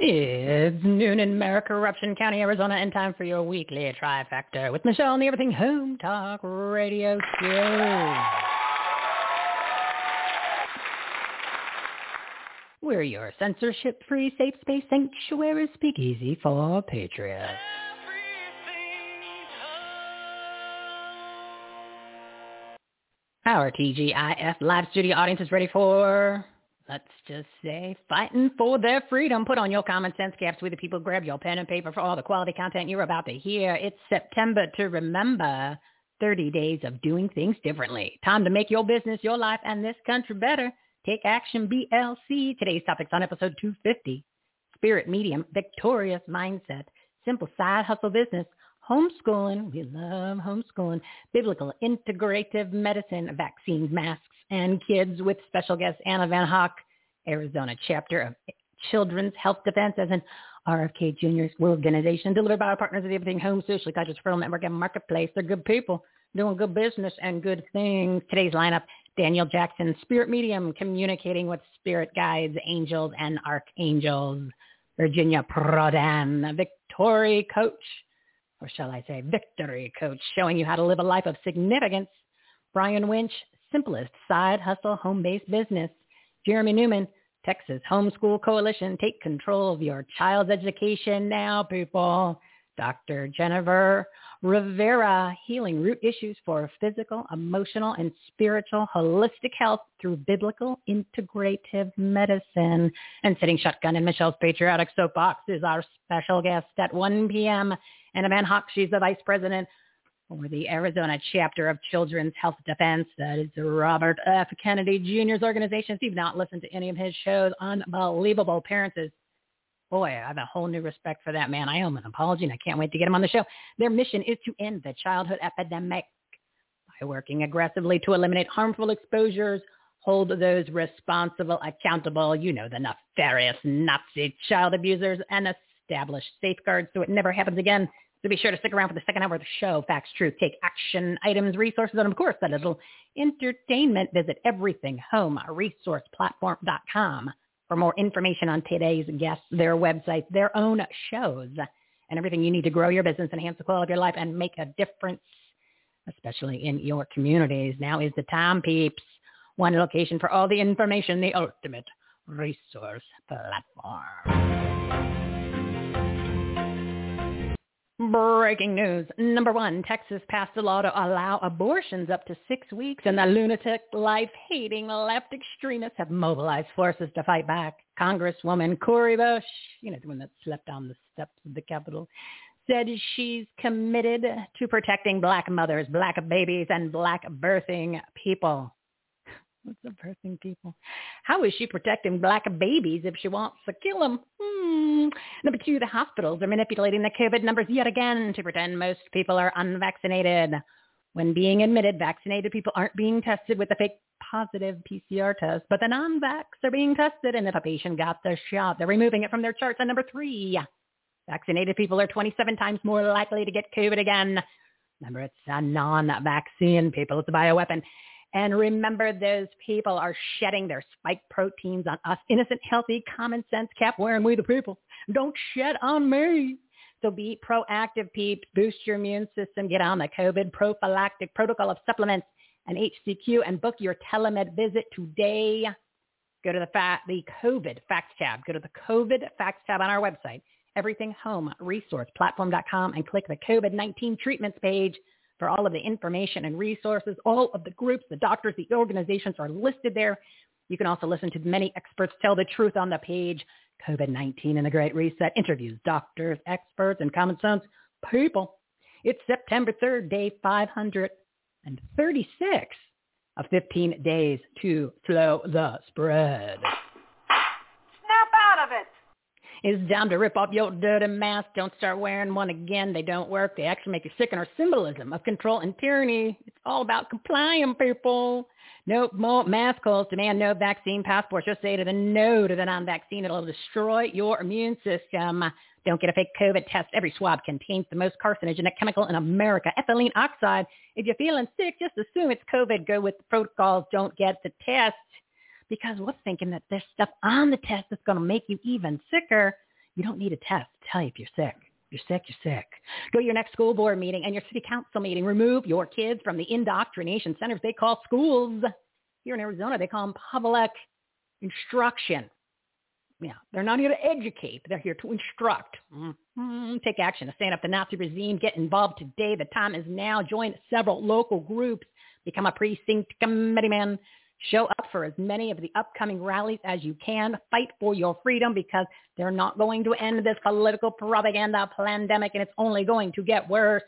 It's noon in Maricopa, Eruption County, Arizona, and time for your weekly trifecta with Michele on the Everything Home Talk Radio Show. We're your censorship-free safe space sanctuary speakeasy for patriots. Our TGIF live studio audience is ready for let's just say, fighting for their freedom. Put on your common sense caps with the people. Grab your pen and paper for all the quality content you're about to hear. It's September to remember 30 days of doing things differently. Time to make your business, your life, and this country better. Take action BLC. Today's topics on episode 250. Spirit medium, victorious mindset, simple side hustle business, homeschooling. We love homeschooling. Biblical integrative medicine, vaccines, masks, and kids with special guest Anna Van Hoek, Arizona chapter of Children's Health Defense as an RFK Jr.'s organization delivered by our partners at Everything Home, Socially Conscious Referral Network, and Marketplace. They're good people doing good business and good things. Today's lineup, Daniel Jackson, spirit medium, communicating with spirit guides, angels, and archangels. Virginia Prodan, victory coach, or shall I say victory coach, showing you how to live a life of significance. Brian Winch, simplest side hustle home-based business. Jeremy Newman, Texas Homeschool Coalition. Take control of your child's education now, people. Dr. Jennifer Rivera, healing root issues for physical, emotional, and spiritual holistic health through biblical integrative medicine. And sitting shotgun in Michele's patriotic soapbox is our special guest at 1 p.m. Anna Van Hoek, she's the vice president for the Arizona chapter of Children's Health Defense. That is Robert F. Kennedy Jr.'s organization. If you've not listened to any of his shows, unbelievable appearances. Boy, I have a whole new respect for that man. I owe him an apology, and I can't wait to get him on the show. Their mission is to end the childhood epidemic by working aggressively to eliminate harmful exposures, hold those responsible accountable, you know, the nefarious Nazi child abusers, and establish safeguards so it never happens again. So be sure to stick around for the second hour of the show. Facts, truth, take action, items, resources, and of course that little entertainment. Visit everythinghomeresourceplatform.com for more information on today's guests, their websites, their own shows, and everything you need to grow your business, enhance the quality of your life, and make a difference, especially in your communities. Now is the time, peeps. One location for all the information, the ultimate resource platform. Breaking news. Number one, Texas passed a law to allow abortions up to six weeks, and the lunatic, life-hating left extremists have mobilized forces to fight back. Congresswoman Cori Bush, you know, the one that slept on the steps of the Capitol, said she's committed to protecting black mothers, black babies, and black birthing people. What's the birthing people? How is she protecting black babies if she wants to kill them? Hmm. Number two, the hospitals are manipulating the COVID numbers yet again to pretend most people are unvaccinated. When being admitted, vaccinated people aren't being tested with a fake positive PCR test, but the non-vax are being tested. And if a patient got the shot, they're removing it from their charts. And number three, Vaccinated people are 27 times more likely to get COVID again. Remember, it's non-vaccine people. It's a bioweapon. And remember, those people are shedding their spike proteins on us, innocent, healthy, common sense, cap wearing we the people. Don't shed on me. So be proactive, peeps. Boost your immune system. Get on the COVID prophylactic protocol of supplements and HCQ and book your telemed visit today. Go to the, fa- the COVID facts tab. Go to the COVID facts tab on our website, everythinghomeresourceplatform.com, and click the COVID-19 treatments page for all of the information and resources. All of the groups, the doctors, the organizations are listed there. You can also listen to many experts tell the truth on the page. COVID-19 and the Great Reset interviews, doctors, experts, and common sense people. It's September 3rd, day 536 of 15 days to slow the spread. Snap out of it. It's time to rip off your dirty mask. Don't start wearing one again. They don't work. They actually make you sick and are symbolism of control and tyranny. It's all about complying, people. No more mask calls. Demand no vaccine passports. Just say to the no to the non-vaccine. It'll destroy your immune system. Don't get a fake COVID test. Every swab contains the most carcinogenic chemical in America, ethylene oxide. If you're feeling sick, just assume it's COVID. Go with the protocols. Don't get the test because we're thinking that there's stuff on the test that's going to make you even sicker. You don't need a test to tell you if you're sick. You're sick, you're sick. Go to your next school board meeting and your city council meeting. Remove your kids from the indoctrination centers they call schools. Here in Arizona, they call them public instruction. Yeah, they're not here to educate. They're here to instruct. Mm-hmm. Take action to stand up the Nazi regime. Get involved today. The time is now. Join several local groups. Become a precinct committeeman. Show up for as many of the upcoming rallies as you can. Fight for your freedom because they're not going to end this political propaganda pandemic and it's only going to get worse.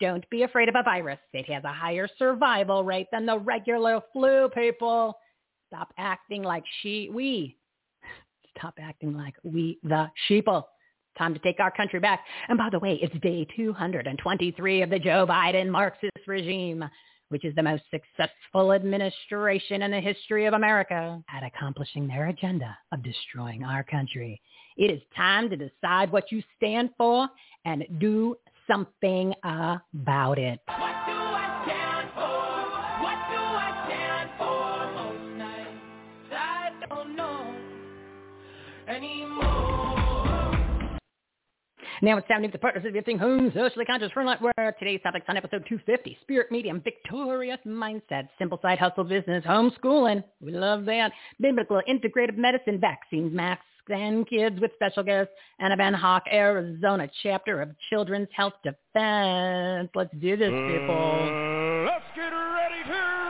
Don't be afraid of a virus. It has a higher survival rate than the regular flu, people. Stop acting like she, we. Stop acting like we the sheeple. Time to take our country back. And by the way, it's day 223 of the Joe Biden Marxist regime which is the most successful administration in the history of America at accomplishing their agenda of destroying our country. It is time to decide what you stand for and do something about it. Now it's time to the partners of Everything Home, Socially Conscious Frontline Work. Today's topics on episode 250, Spirit Medium, Victorious Mindset, Simple Side Hustle Business, Homeschooling. We love that. Biblical Integrative Medicine, Vaccines, Masks, and Kids with special guest, Anna Hawk, Arizona chapter of Children's Health Defense. Let's do this, people. Mm, let's get ready to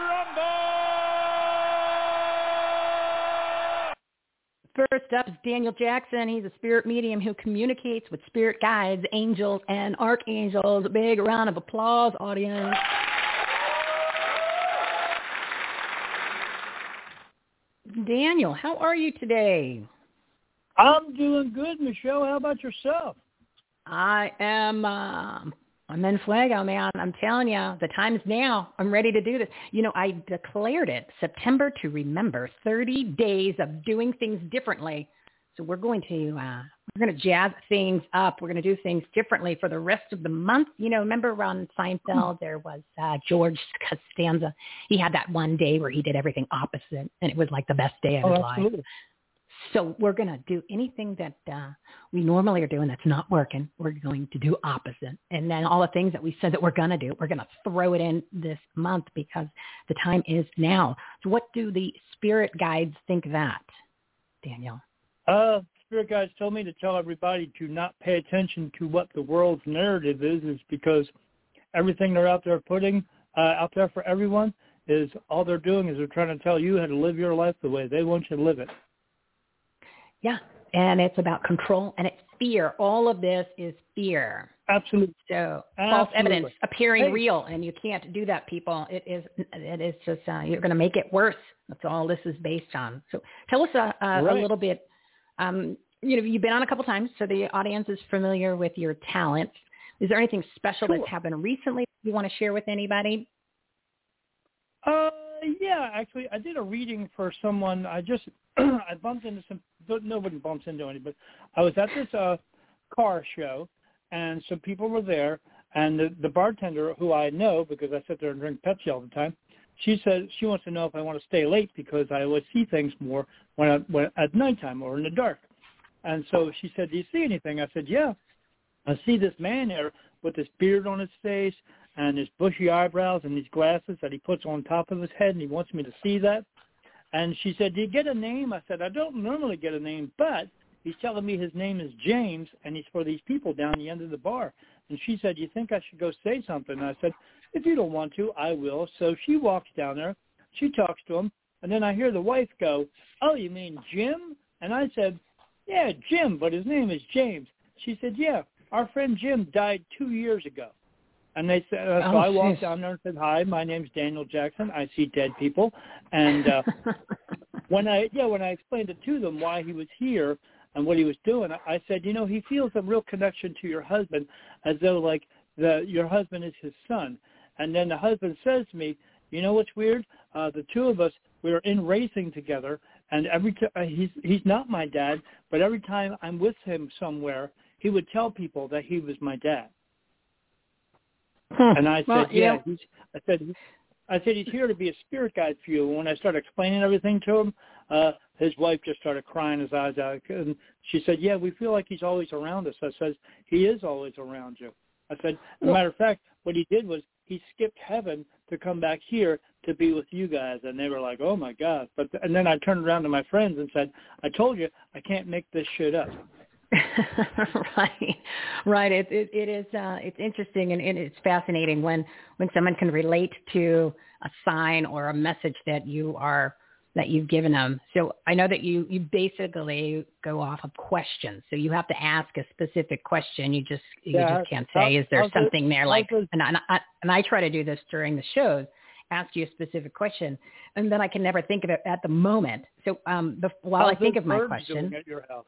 First up is Daniel Jackson. He's a spirit medium who communicates with spirit guides, angels, and archangels. A big round of applause, audience. Daniel, how are you today? I'm doing good, Michele. How about yourself? I am uh, I'm in fuego, man. I'm telling you, the time's now. I'm ready to do this. You know, I declared it September to remember 30 days of doing things differently. So we're going to uh, we're going to jazz things up. We're going to do things differently for the rest of the month. You know, remember on Seinfeld there was uh, George Costanza. He had that one day where he did everything opposite, and it was like the best day of Oh, his life. So we're going to do anything that uh, we normally are doing that's not working. We're going to do opposite. And then all the things that we said that we're going to do, we're going to throw it in this month because the time is now. So what do the spirit guides think that, Daniel? Uh, spirit guides told me to tell everybody to not pay attention to what the world's narrative is, is because everything they're out there putting uh, out there for everyone is all they're doing is they're trying to tell you how to live your life the way they want you to live it. Yeah. And it's about control and it's fear. All of this is fear. Absolutely. So false evidence appearing Hey. real, and you can't do that, people. It is it is just uh, you're going to make it worse. That's all this is based on. So tell us uh, uh, a Right. little bit. Um, you know, you've been on a couple times, so the audience is familiar with your talents. Is there anything special Sure. that's happened recently you want to share with anybody? Uh, yeah, actually, I did a reading for someone. I just I bumped into some. Nobody bumps into anybody, I was at this uh car show, and some people were there, and the, the bartender, who I know because I sit there and drink Pepsi all the time, she said she wants to know if I want to stay late because I would see things more when, I, when at nighttime or in the dark. And so she said, "Do you see anything?" I said, "Yeah, I see this man here with this beard on his face and his bushy eyebrows and these glasses that he puts on top of his head, and he wants me to see that." And she said, "Do you get a name?" I said, "I don't normally get a name, but he's telling me his name is James, and he's for these people down the end of the bar." And she said, "You think I should go say something?" And I said, "If you don't want to, I will." So she walks down there, she talks to him, and then I hear the wife go, "Oh, you mean Jim?" And I said, "Yeah, Jim, but his name is James." She said, "Yeah, our friend Jim died two years ago." And they said, uh, so Oh, I walked jeez. down there and said, "Hi, my name's Daniel Jackson. I see dead people." And uh, when I yeah, when I explained it to them why he was here and what he was doing, I- said, you know, he feels a real connection to your husband, as though like the your husband is his son. And then the husband says to me, you know what's weird? Uh, the two of us we were in racing together, and every time uh, he's he's not my dad, but every time I'm with him somewhere, he would tell people that he was my dad. And I said, Well, yeah. He's, I said, I said he's here to be a spirit guide for you. And when I started explaining everything to him, uh, his wife just started crying his eyes out. And she said, yeah, we feel like he's always around us. I said, he is always around you. I said, as a matter of fact, what he did was he skipped heaven to come back here to be with you guys. And they were like, oh my God. But, and then I turned around to my friends and said, I told you, I can't make this shit up. right, right. It, it it is uh, it's interesting and, and it's fascinating when when someone can relate to a sign or a message that you are that you've given them. So I know that you you basically go off of questions. So you have to ask a specific question. You just you Yeah, just can't say is there it- something there like and I, and I and I try to do this during the shows. Ask you a specific question, and then I can never think of it at the moment. So um, the, while I think of my question, at your house?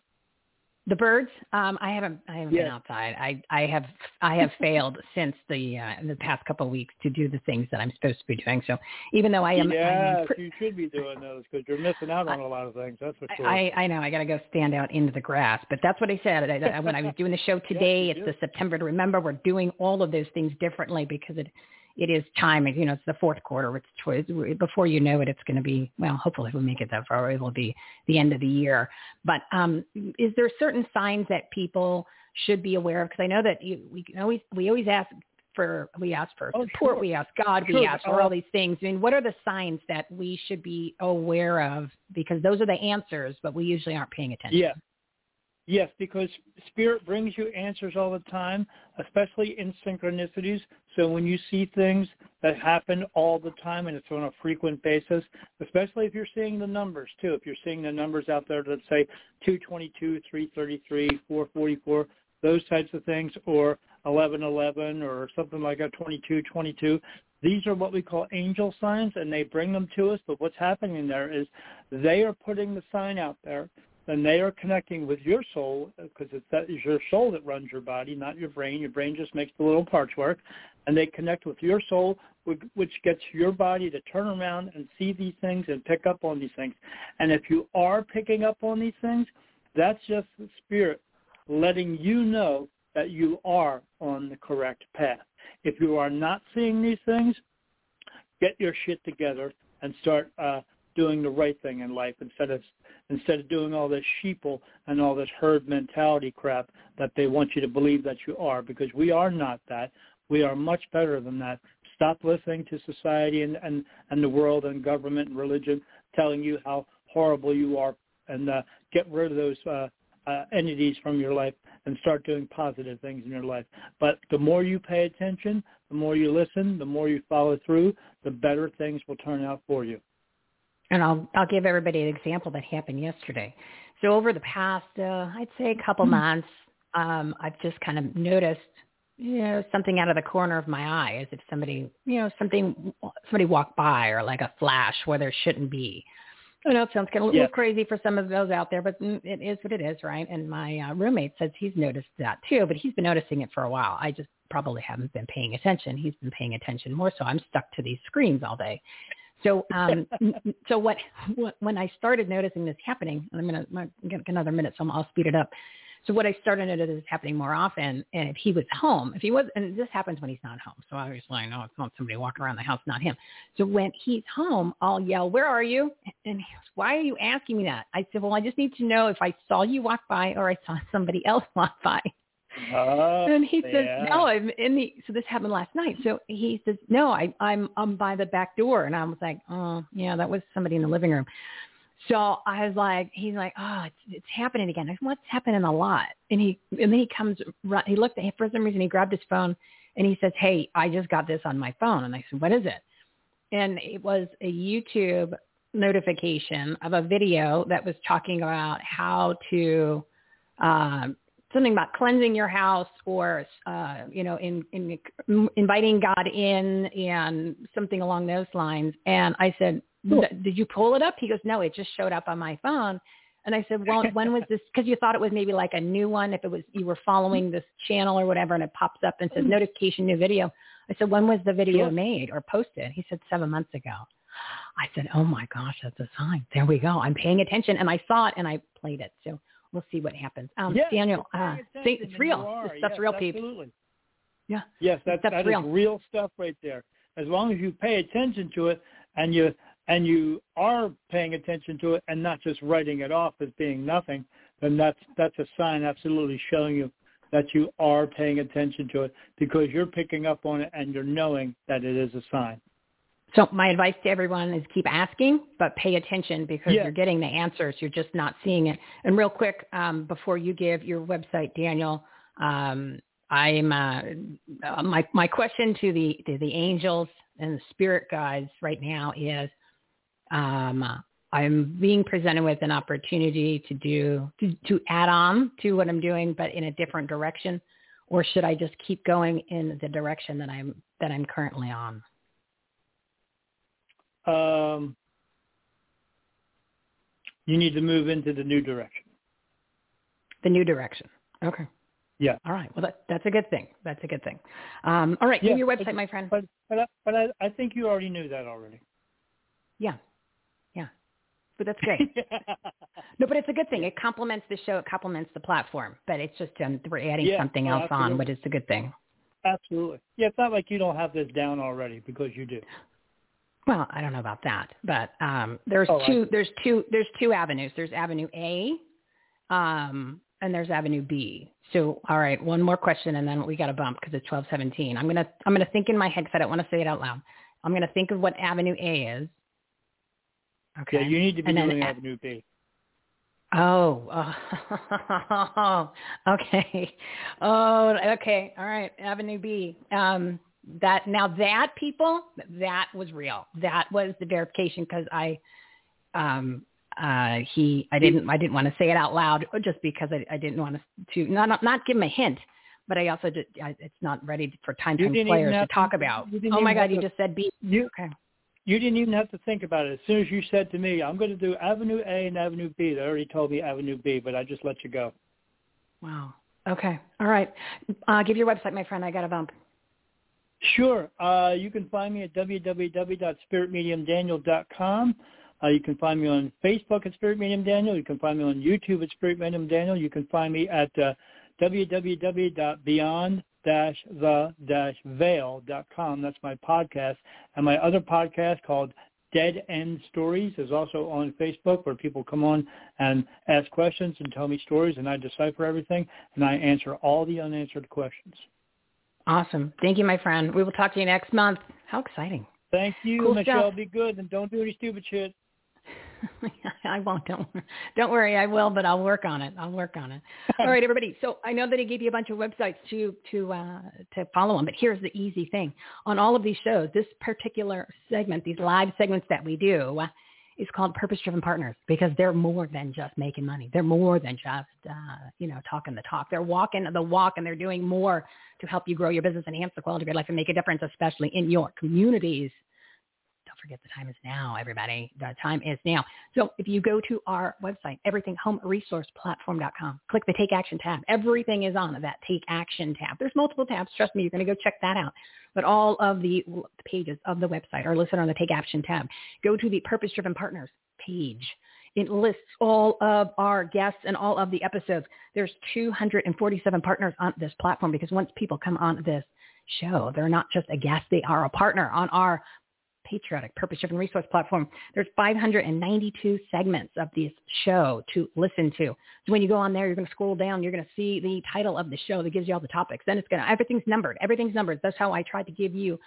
The birds? Um, I haven't. I haven't been outside. I I have I have failed since the uh, the past couple of weeks to do the things that I'm supposed to be doing. So even though I am, I, yeah, pr- you should be doing those because you're missing out on a lot of things. That's for sure. I, I know I got to go stand out into the grass, but that's what I said I, I- when I was doing the show today. you it's do. the September to remember. We're doing all of those things differently because it it is time. You know, it's the fourth quarter. It's tw- before you know it, it's going to be well. Hopefully, if we make it that far, it will be the end of the year. But um, is there certain signs that people should be aware of? Because I know that you, we can always we always ask for we ask for Oh, support, sure. we ask God, we ask for all these things. I mean, what are the signs that we should be aware of? Because those are the answers, but we usually aren't paying attention. Yeah. Yes, because spirit brings you answers all the time, especially in synchronicities. So when you see things that happen all the time and it's on a frequent basis, especially if you're seeing the numbers too, if you're seeing the numbers out there that say 222, 333, 444, those types of things, or 1111 or something like a 2222, these are what we call angel signs and they bring them to us. But what's happening there is they are putting the sign out there then they are connecting with your soul because it's that is your soul that runs your body, not your brain. Your brain just makes the little parts work, and they connect with your soul, which- gets your body to turn around and see these things and pick up on these things. And if you are picking up on these things, that's just the spirit letting you know that you are on the correct path. If you are not seeing these things, get your shit together and start uh, doing the right thing in life instead of instead of doing all this sheeple and all this herd mentality crap that they want you to believe that you are because we are not that. We are much better than that. Stop listening to society and, and, and the world and government and religion telling you how horrible you are and uh, get rid of those uh, uh, entities from your life and start doing positive things in your life. But the more you pay attention, the more you listen, the more you follow through, the better things will turn out for you. And I'll I'll give everybody an example that happened yesterday. So over the past, uh, I'd say a couple months, um, I've just kind of noticed, you know, something out of the corner of my eye, as if somebody, you know, something somebody walked by, or like a flash where there shouldn't be. I know it sounds kind of a little Yeah. crazy for some of those out there, but mm, it is what it is, right? And my uh, roommate says he's noticed that too, but he's been noticing it for a while. I just probably haven't been paying attention. He's been paying attention more, so I'm stuck to these screens all day. So, um, so what, what? When I started noticing this happening, and I'm gonna, I'm gonna get another minute, so I'll speed it up. So what I started noticing is happening more often. And if he was home, if he was, and this happens when he's not home. So obviously I know it's not somebody walking around the house, not him. So when he's home, I'll yell, where are you? And he goes, why are you asking me that? I said, well, I just need to know if I saw you walk by or I saw somebody else walk by. Oh, and he says, no, I'm in the, so this happened last night. So he says, no, I, I'm, I'm by the back door. And I was like, oh, yeah, that was somebody in the living room. So I was like, he's like, oh, it's, it's happening again. I said, what's happening a lot? And he, and then he comes, he looked at, for some reason, he grabbed his phone and he says, hey, I just got this on my phone. And I said, what is it? And it was a YouTube notification of a video that was talking about how to, um, something about cleansing your house or uh, you know in, in inviting God in and something along those lines. And I said, "Did you pull it up?" He goes, "No, it just showed up on my phone." And I said, "Well, when was this? Because you thought it was maybe like a new one. If it was you were following this channel or whatever, and it pops up and says notification new video." I said, "When was the video made or posted?" He said, seven months ago." I said, "Oh my gosh, that's a sign. There we go. I'm paying attention." And I saw it and I played it. So we'll see what happens. Um, Yes, Daniel, uh, attention see, it's real. are. This stuff's Yes, real, people. Absolutely. Yeah. Yes, that, Stuff's that is real. real stuff right there. As long as you pay attention to it and you and you are paying attention to it and not just writing it off as being nothing, then that's that's a sign absolutely showing you that you are paying attention to it because you're picking up on it and you're knowing that it is a sign. So my advice to everyone is keep asking, but pay attention because Yeah. you're getting the answers. You're just not seeing it. And real quick, um, before you give your website, Daniel, um, I'm uh, uh, my my question to the to the angels and the spirit guides right now is, um, I'm being presented with an opportunity to do to, to add on to what I'm doing, but in a different direction, or should I just keep going in the direction that I'm that I'm currently on? Um, you need to move into the new direction. The new direction. Okay. Yeah. All right. Well, that, that's a good thing. That's a good thing. Um, all right. Yeah, your but- website, my friend. But but I, but I, I think you already knew that already. yeah. Yeah. But that's great. no, but it's a good thing. It complements the show. It complements the platform. But it's just um, we're adding Yeah, something else on, absolutely. but it's a good thing. Absolutely. Yeah, it's not like you don't have this down already because you do. Well, I don't know about that, but um, there's Oh, I- two. There's two. There's two avenues. There's Avenue A, um, and there's Avenue B. So, all right, one more question, and then we got to bump because it's twelve seventeen. I'm gonna I'm gonna think in my head because I don't want to say it out loud. I'm gonna think of what Avenue A is. Okay. Yeah, you need to be And doing Avenue B. Oh, oh, okay. Oh, okay. All right. Avenue B. Um, that now that people that was real. That was the verification because I, um, uh, he I didn't I didn't want to say it out loud just because I, I didn't want to to not not, give him a hint, but I also did, I, it's not ready for time time players to to- talk about. Oh my God! have You to- just said B. You Okay. you didn't even have to think about it. As soon as you said to me, "I'm going to do Avenue A and Avenue B," they already told me Avenue B, but I just let you go. Wow. Okay. All right. Uh, give your website, my friend. I got a bump. Sure. Uh, you can find me at www.spiritmediumdaniel.com. Uh, you can find me on Facebook at Spirit Medium Daniel. You can find me on YouTube at Spirit Medium Daniel. You can find me at uh, www.beyond-the-veil.com. That's my podcast. And my other podcast called Dead End Stories is also on Facebook where people come on and ask questions and tell me stories and I decipher everything and I answer all the unanswered questions. Awesome. Thank you, my friend. We will talk to you next month. How exciting. Thank you, Cool Michele. stuff. Be good and don't do any stupid shit. I won't. Don't wor- don't worry. I will, but I'll work on it. I'll work on it. All right, everybody. So I know that he gave you a bunch of websites to to uh, to follow him, but here's the easy thing: on all of these shows, this particular segment, these live segments that we do, uh, is called Purpose Driven Partners because they're more than just making money. They're more than just uh, you know talking the talk. They're walking the walk, and they're doing more to help you grow your business, enhance the quality of your life, and make a difference, especially in your communities forget the time is now, everybody. The time is now. So if you go to our website, everythinghomeresourceplatform.com, click the Take Action tab. Everything is on that Take Action tab. There's multiple tabs. Trust me, you're going to go check that out. But all of the pages of the website are listed on the Take Action tab. Go to the Purpose Driven Partners page. it lists all of our guests and all of the episodes. There's 247 partners on this platform because once people come on this show, they're not just a guest, they are a partner on our patriotic purpose-driven resource platform. There's 592 segments of this show to listen to. So when you go on there, you're going to scroll down. You're going to see the title of the show that gives you all the topics. Then it's going to everything's numbered. Everything's numbered. That's how I tried to give you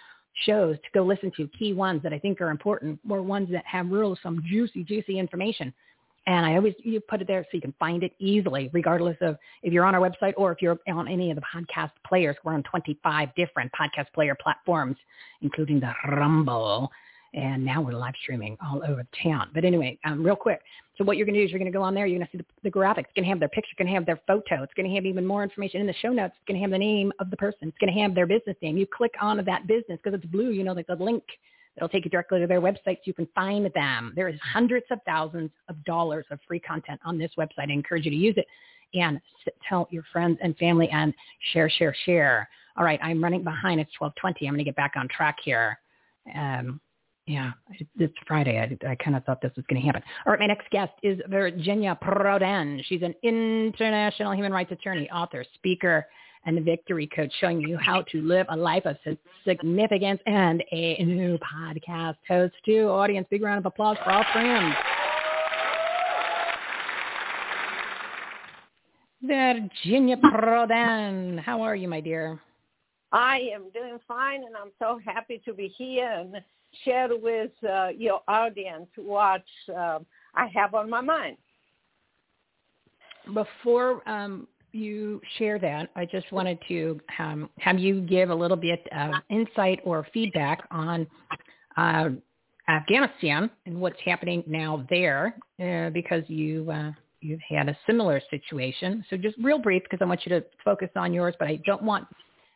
shows to go listen to, key ones that I think are important, or ones that have real some juicy, juicy information. And I always you put it there so you can find it easily, regardless of if you're on our website or if you're on any of the podcast players. We're on 25 different podcast player platforms, including the Rumble. And now we're live streaming all over town. But anyway, um, real quick. So what you're going to do is you're going to go on there. You're going to see the, the graphics. It's going to have their picture. It's going to have their photo. It's going to have even more information in the show notes. It's going to have the name of the person. It's going to have their business name. You click on that business because it's blue. You know, like the link It'll take you directly to their website so you can find them. There is hundreds of thousands of dollars of free content on this website. I encourage you to use it and tell your friends and family and share, share, share. All right, I'm running behind. It's 1220. I'm going to get back on track here. Um, yeah, it's Friday. I, I kind of thought this was going to happen. All right, my next guest is Virginia Prodan. She's an international human rights attorney, author, speaker, and the Victory Coach, showing you how to live a life of significance and a new podcast host too. Audience, big round of applause for all friends. Virginia Prodan, how are you, my dear? I am doing fine, and I'm so happy to be here and share with uh, your audience what uh, I have on my mind. Before um, you share that, I just wanted to um, have you give a little bit of insight or feedback on uh, Afghanistan and what's happening now there, uh, because you uh, you've had a similar situation. So just real brief, because I want you to focus on yours, but I don't want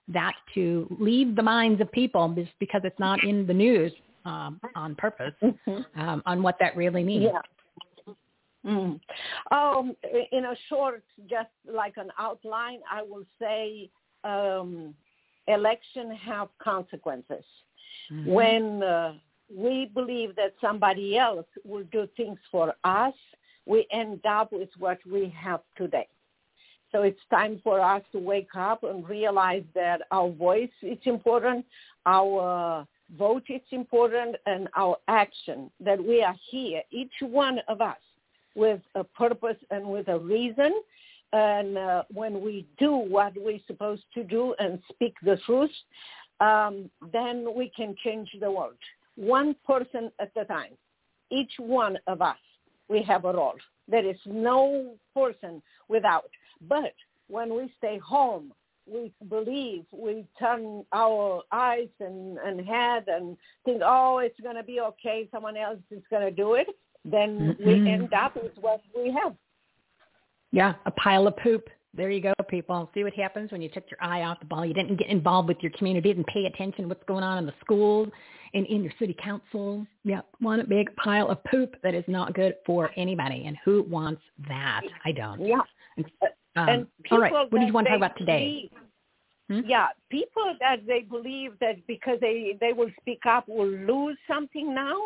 that to leave the minds of people just because it's not in the news um, on purpose mm-hmm. um, on what that really means. Yeah. Mm. Um, in a short, just like an outline, I will say um, election have consequences. Mm-hmm. When uh, we believe that somebody else will do things for us, we end up with what we have today. So it's time for us to wake up and realize that our voice is important, our vote is important, and our action, that we are here, each one of us, with a purpose and with a reason. And uh, when we do what we're supposed to do and speak the truth, um, then we can change the world. One person at a time. Each one of us, we have a role. There is no person without. But when we stay home, we believe, we turn our eyes and, and head and think, oh, it's going to be okay. Someone else is going to do it then mm-hmm. we end up with what we have. Yeah, a pile of poop. There you go, people. See what happens when you took your eye off the ball. You didn't get involved with your community, didn't pay attention to what's going on in the schools and in your city council. Yeah, one big pile of poop that is not good for anybody. And who wants that? I don't. Yeah. Um, and all right, what do you want to talk about today? Hmm? Yeah, people that they believe that because they they will speak up will lose something now.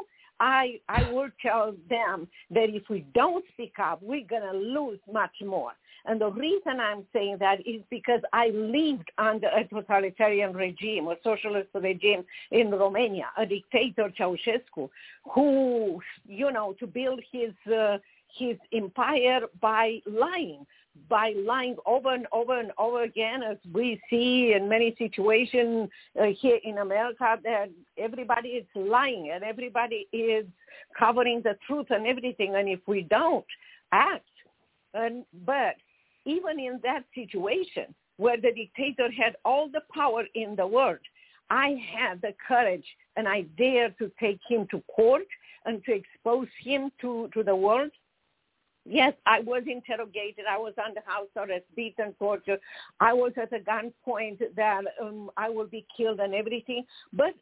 I I will tell them that if we don't speak up, we're gonna lose much more. And the reason I'm saying that is because I lived under a totalitarian regime, a socialist regime in Romania, a dictator Ceausescu, who, you know, to build his uh, his empire by lying by lying over and over and over again, as we see in many situations uh, here in America, that everybody is lying and everybody is covering the truth and everything. And if we don't act, and but even in that situation where the dictator had all the power in the world, I had the courage and I dared to take him to court and to expose him to, to the world Yes, I was interrogated. I was under house arrest, beaten, tortured. I was at a gunpoint that um, I will be killed and everything. But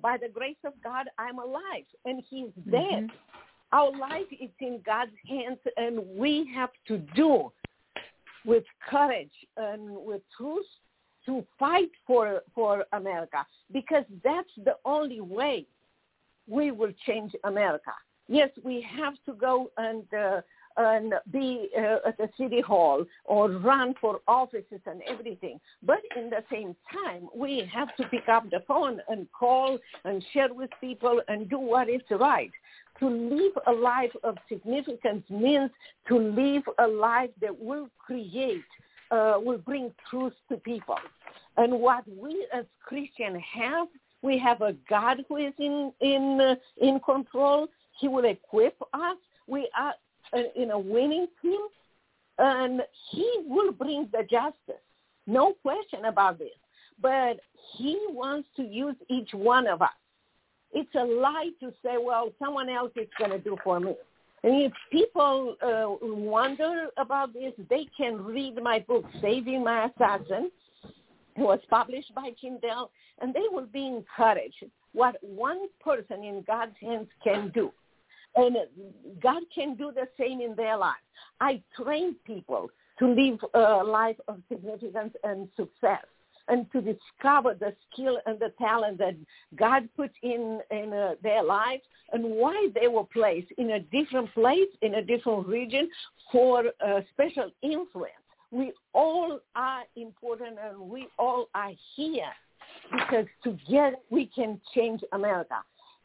by the grace of God, I'm alive, and He's mm-hmm. dead. Our life is in God's hands, and we have to do with courage and with truth to fight for for America because that's the only way we will change America Yes, we have to go and uh, and be uh, at the city hall or run for offices and everything. But in the same time, we have to pick up the phone and call and share with people and do what is right. To live a life of significance means to live a life that will create, uh, will bring truth to people. And what we as Christians have, we have a God who is in in uh, in control. He will equip us. We are in a winning team, and he will bring the justice. No question about this. But he wants to use each one of us. It's a lie to say, well, someone else is going to do for me. And if people uh, wonder about this, they can read my book, Saving My Assassin. It was published by Tyndale, and they will be encouraged what one person in God's hands can do. And God can do the same in their lives. I train people to live a life of significance and success and to discover the skill and the talent that God put in, in uh, their lives and why they were placed in a different place, in a different region for special influence. We all are important and we all are here because together we can change America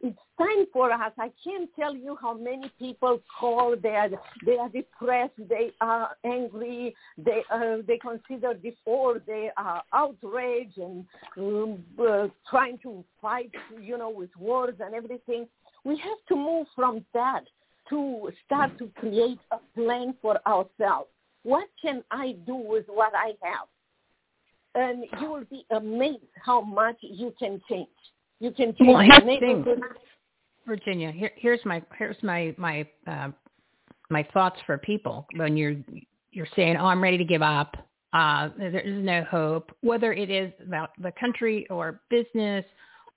it's time for us. I can't tell you how many people call. They are they are depressed. They are angry. They uh, they consider before they are outraged and um, uh, trying to fight, you know, with words and everything. We have to move from that to start to create a plan for ourselves. What can I do with what I have? And you will be amazed how much you can change. You can change well, here's the thing, Virginia. Here, here's my here's my my uh, my thoughts for people when you're you're saying, "Oh, I'm ready to give up. Uh, there is no hope." Whether it is about the country or business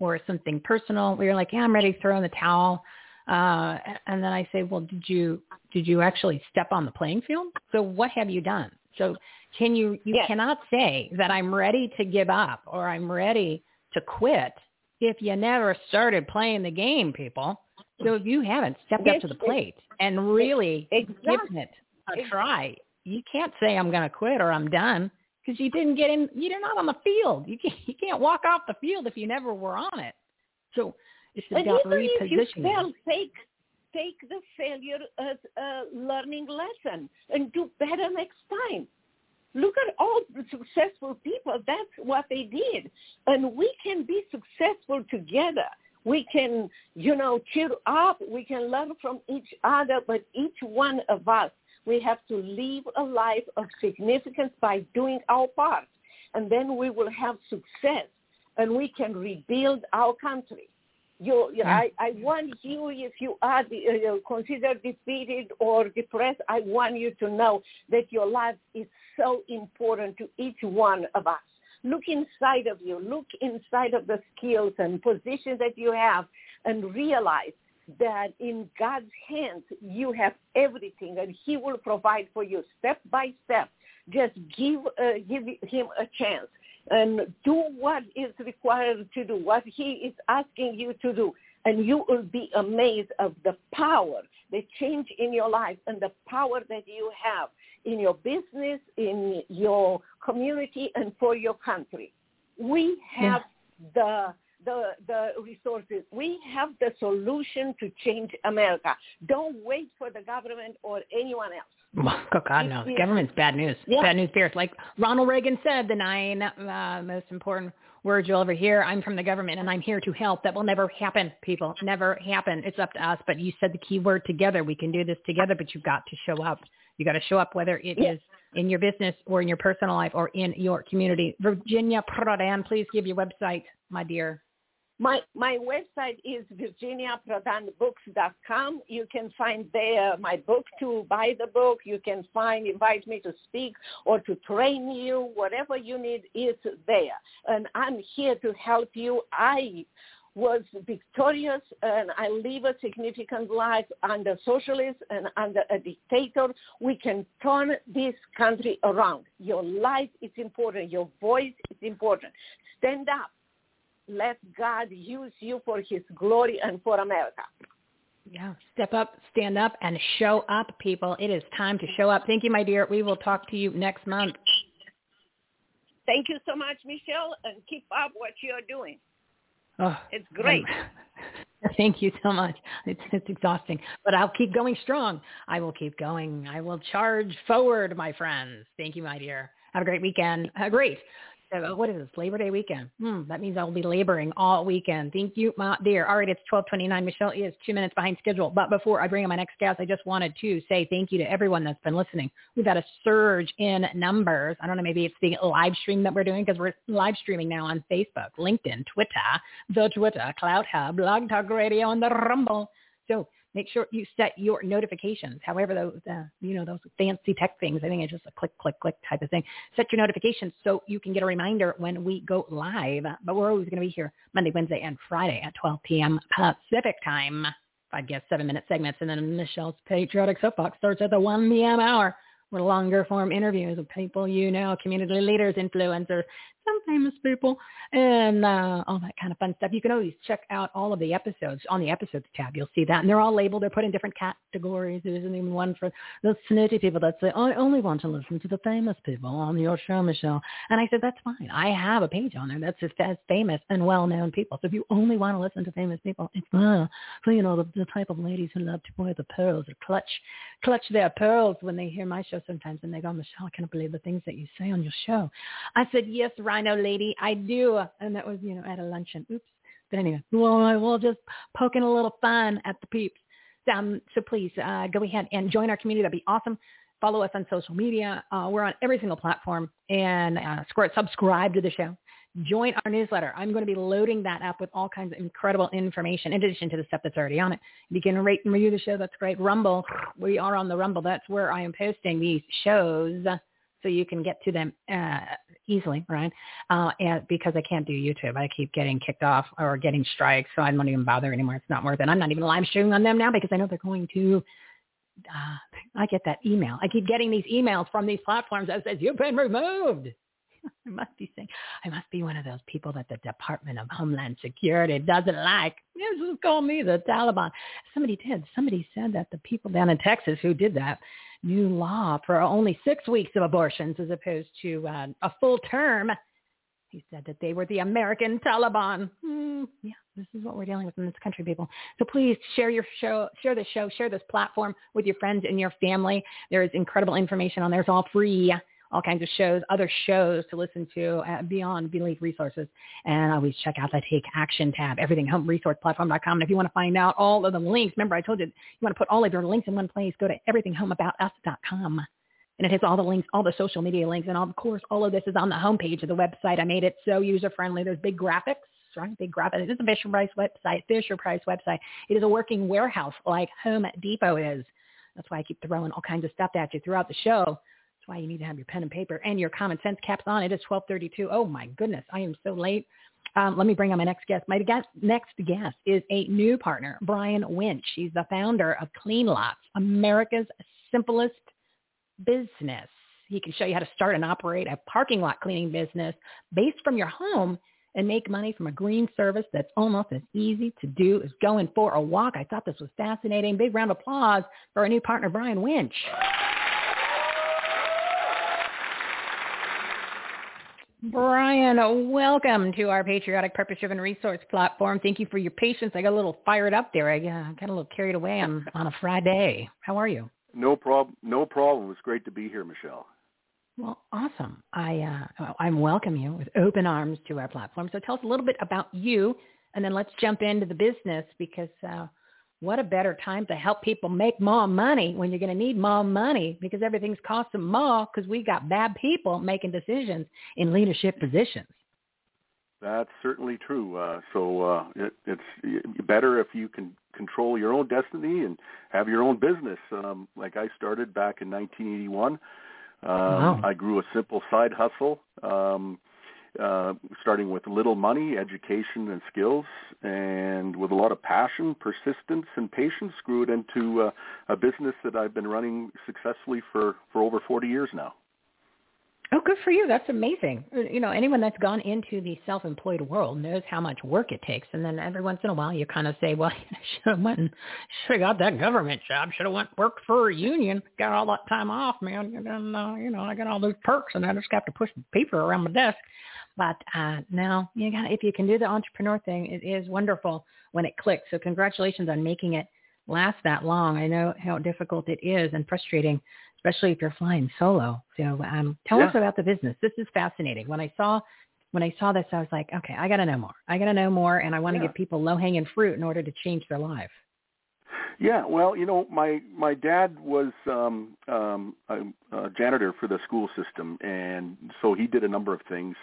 or something personal, where you're like, "Yeah, I'm ready to throw in the towel." Uh, and then I say, "Well, did you did you actually step on the playing field? So what have you done?" So can you you yes. cannot say that I'm ready to give up or I'm ready to quit if you never started playing the game, people. So if you haven't stepped up to the plate and really exactly. given it a try, you can't say I'm going to quit or I'm done because you didn't get in. You're not on the field. You can't you can't walk off the field if you never were on it. So it's about and even repositioning. If you fail, take take the failure as a learning lesson and do better next time. Look at all the successful people. That's what they did. And we can be successful together. We can, you know, cheer up. We can learn from each other. But each one of us, we have to live a life of significance by doing our part. And then we will have success and we can rebuild our country. You, yeah. I, I want you, if you are uh, considered defeated or depressed, I want you to know that your life is so important to each one of us. Look inside of you. Look inside of the skills and positions that you have and realize that in God's hands you have everything and he will provide for you step by step. Just give, uh, give him a chance and do what is required to do, what he is asking you to do. And you will be amazed of the power, the change in your life and the power that you have in your business, in your community, and for your country. We have yeah. the the the resources. We have the solution to change America. Don't wait for the government or anyone else. Oh God, no! The government's bad news. Yeah. Bad news bears. Like Ronald Reagan said, the nine uh, most important words you'll ever hear. I'm from the government and I'm here to help. That will never happen, people. Never happen. It's up to us. But you said the key word together. We can do this together. But you've got to show up. You got to show up, whether it yes. is in your business or in your personal life or in your community. Virginia Prodan, please give your website, my dear. My my website is virginiaprodanbooks.com. You can find there my book to buy the book. You can find invite me to speak or to train you. Whatever you need is there, and I'm here to help you. I was victorious and I live a significant life under socialists and under a dictator. We can turn this country around. Your life is important. Your voice is important. Stand up let God use you for his glory and for America. Yeah, step up, stand up, and show up, people. It is time to show up. Thank you, my dear. We will talk to you next month. Thank you so much, Michele, and keep up what you're doing. Oh, It's great. Thank you so much. It's it's exhausting, but I'll keep going strong. I will keep going. I will charge forward, my friends. Thank you, my dear. Have a great weekend. Uh, great. So what is this? Labor Day weekend. Hmm, that means I'll be laboring all weekend. Thank you, my dear. All right, it's 1229. Michelle is two minutes behind schedule. But before I bring in my next guest, I just wanted to say thank you to everyone that's been listening. We've had a surge in numbers. I don't know, maybe it's the live stream that we're doing because we're live streaming now on Facebook, LinkedIn, Twitter, the Twitter, CloutHub, Blog Talk Radio, and the Rumble. So make sure you set your notifications. However, those uh, you know those fancy tech things. I think it's just a click, click, click type of thing. Set your notifications so you can get a reminder when we go live. But we're always going to be here Monday, Wednesday, and Friday at 12 p.m. Pacific time. Five guest seven minute segments, and then Michelle's patriotic soapbox starts at the 1 p.m. hour with longer form interviews with people you know, community leaders, influencers, some famous people, and uh, all that kind of fun stuff. You can always check out all of the episodes on the episodes tab. You'll see that, and they're all labeled. They're put in different categories. There isn't even one for the snooty people that say, "I only want to listen to the famous people on your show, Michelle." And I said, "That's fine. I have a page on there that's just as famous and well-known people. So if you only want to listen to famous people, it's uh, so you know the, the type of ladies who love to wear the pearls or clutch clutch their pearls when they hear my show sometimes, and they go, Michelle, I can't believe the things that you say on your show. I said, yes, RINO lady, I do. And that was, you know, at a luncheon. Oops. But anyway, well, we'll just poking a little fun at the peeps. Um, so please uh, go ahead and join our community. That'd be awesome. Follow us on social media. Uh, we're on every single platform. And uh, subscribe to the show join our newsletter. I'm going to be loading that up with all kinds of incredible information in addition to the stuff that's already on it. If you can rate and review the show, that's great. Rumble, we are on the Rumble. That's where I am posting these shows so you can get to them uh, easily, right? Uh, and because I can't do YouTube, I keep getting kicked off or getting strikes, so I don't even bother anymore. It's not worth it. I'm not even live streaming on them now because I know they're going to uh, I get that email. I keep getting these emails from these platforms that says you've been removed. I must be saying, I must be one of those people that the Department of Homeland Security doesn't like. Just call me the Taliban. Somebody did. Somebody said that the people down in Texas who did that new law for only six weeks of abortions as opposed to uh, a full term. He said that they were the American Taliban. Mm, yeah, this is what we're dealing with in this country, people. So please share your show, share this show, share this platform with your friends and your family. There is incredible information on there. It's all free all kinds of shows, other shows to listen to uh, beyond Believe Resources. And always check out the Take Action tab, everythinghomeresourceplatform.com. And if you want to find out all of the links, remember I told you you want to put all of your links in one place, go to everythinghomeaboutus.com. And it has all the links, all the social media links. And of course, all of this is on the homepage of the website. I made it so user-friendly. There's big graphics right? Big graphics. It is a Fisher Price website, Fisher Price website. It is a working warehouse like Home Depot is. That's why I keep throwing all kinds of stuff at you throughout the show. Why you need to have your pen and paper and your common sense caps on. It is 1232. Oh my goodness, I am so late. Um, let me bring on my next guest. My guest, next guest is a new partner, Brian Winch. He's the founder of Clean Lots, America's simplest business. He can show you how to start and operate a parking lot cleaning business based from your home and make money from a green service that's almost as easy to do as going for a walk. I thought this was fascinating. Big round of applause for our new partner, Brian Winch. Brian, welcome to our Patriotic Purpose Driven Resource Platform. Thank you for your patience. I got a little fired up there. I uh, got a little carried away on, on a Friday. How are you? No problem. No problem. It's great to be here, Michelle. Well, awesome. I uh, I'm welcome you with open arms to our platform. So tell us a little bit about you, and then let's jump into the business because uh, what a better time to help people make more money when you're going to need more money because everything's costing more because we got bad people making decisions in leadership positions. That's certainly true. Uh, so uh, it, it's better if you can control your own destiny and have your own business. Um, like I started back in 1981. Um, wow. I grew a simple side hustle. Um, uh, starting with little money, education, and skills, and with a lot of passion, persistence, and patience, grew it into uh, a business that I've been running successfully for, for over 40 years now. Oh, good for you. That's amazing. You know, anyone that's gone into the self-employed world knows how much work it takes. And then every once in a while you kind of say, well, I should have went and should have got that government job. Should have went work for a union. Got all that time off, man. And, uh, you know, I got all those perks and I just have to push paper around my desk. But uh, now, you got if you can do the entrepreneur thing, it is wonderful when it clicks. So congratulations on making it last that long. I know how difficult it is and frustrating especially if you're flying solo. So um, tell Yeah. us about the business. This is fascinating. When I saw when I saw this, I was like, okay, I got to know more. I got to know more, and I want to Yeah. give people low hanging fruit in order to change their life. Yeah, well, you know, my my dad was um um a, a janitor for the school system and so he did a number of things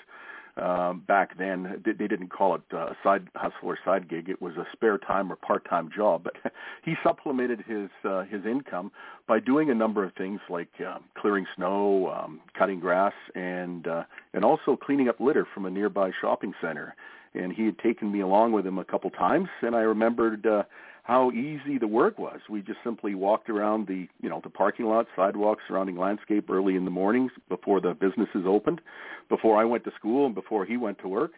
um back then they, didn't call it uh, side hustle or side gig. It was a spare time or part-time job. But he supplemented his uh, his income by doing a number of things like um, clearing snow um cutting grass and uh and also cleaning up litter from a nearby shopping center. And he had taken me along with him a couple times and I remembered uh how easy the work was. We just simply walked around the, you know, the parking lot, sidewalks, surrounding landscape early in the mornings before the businesses opened, before I went to school and before he went to work,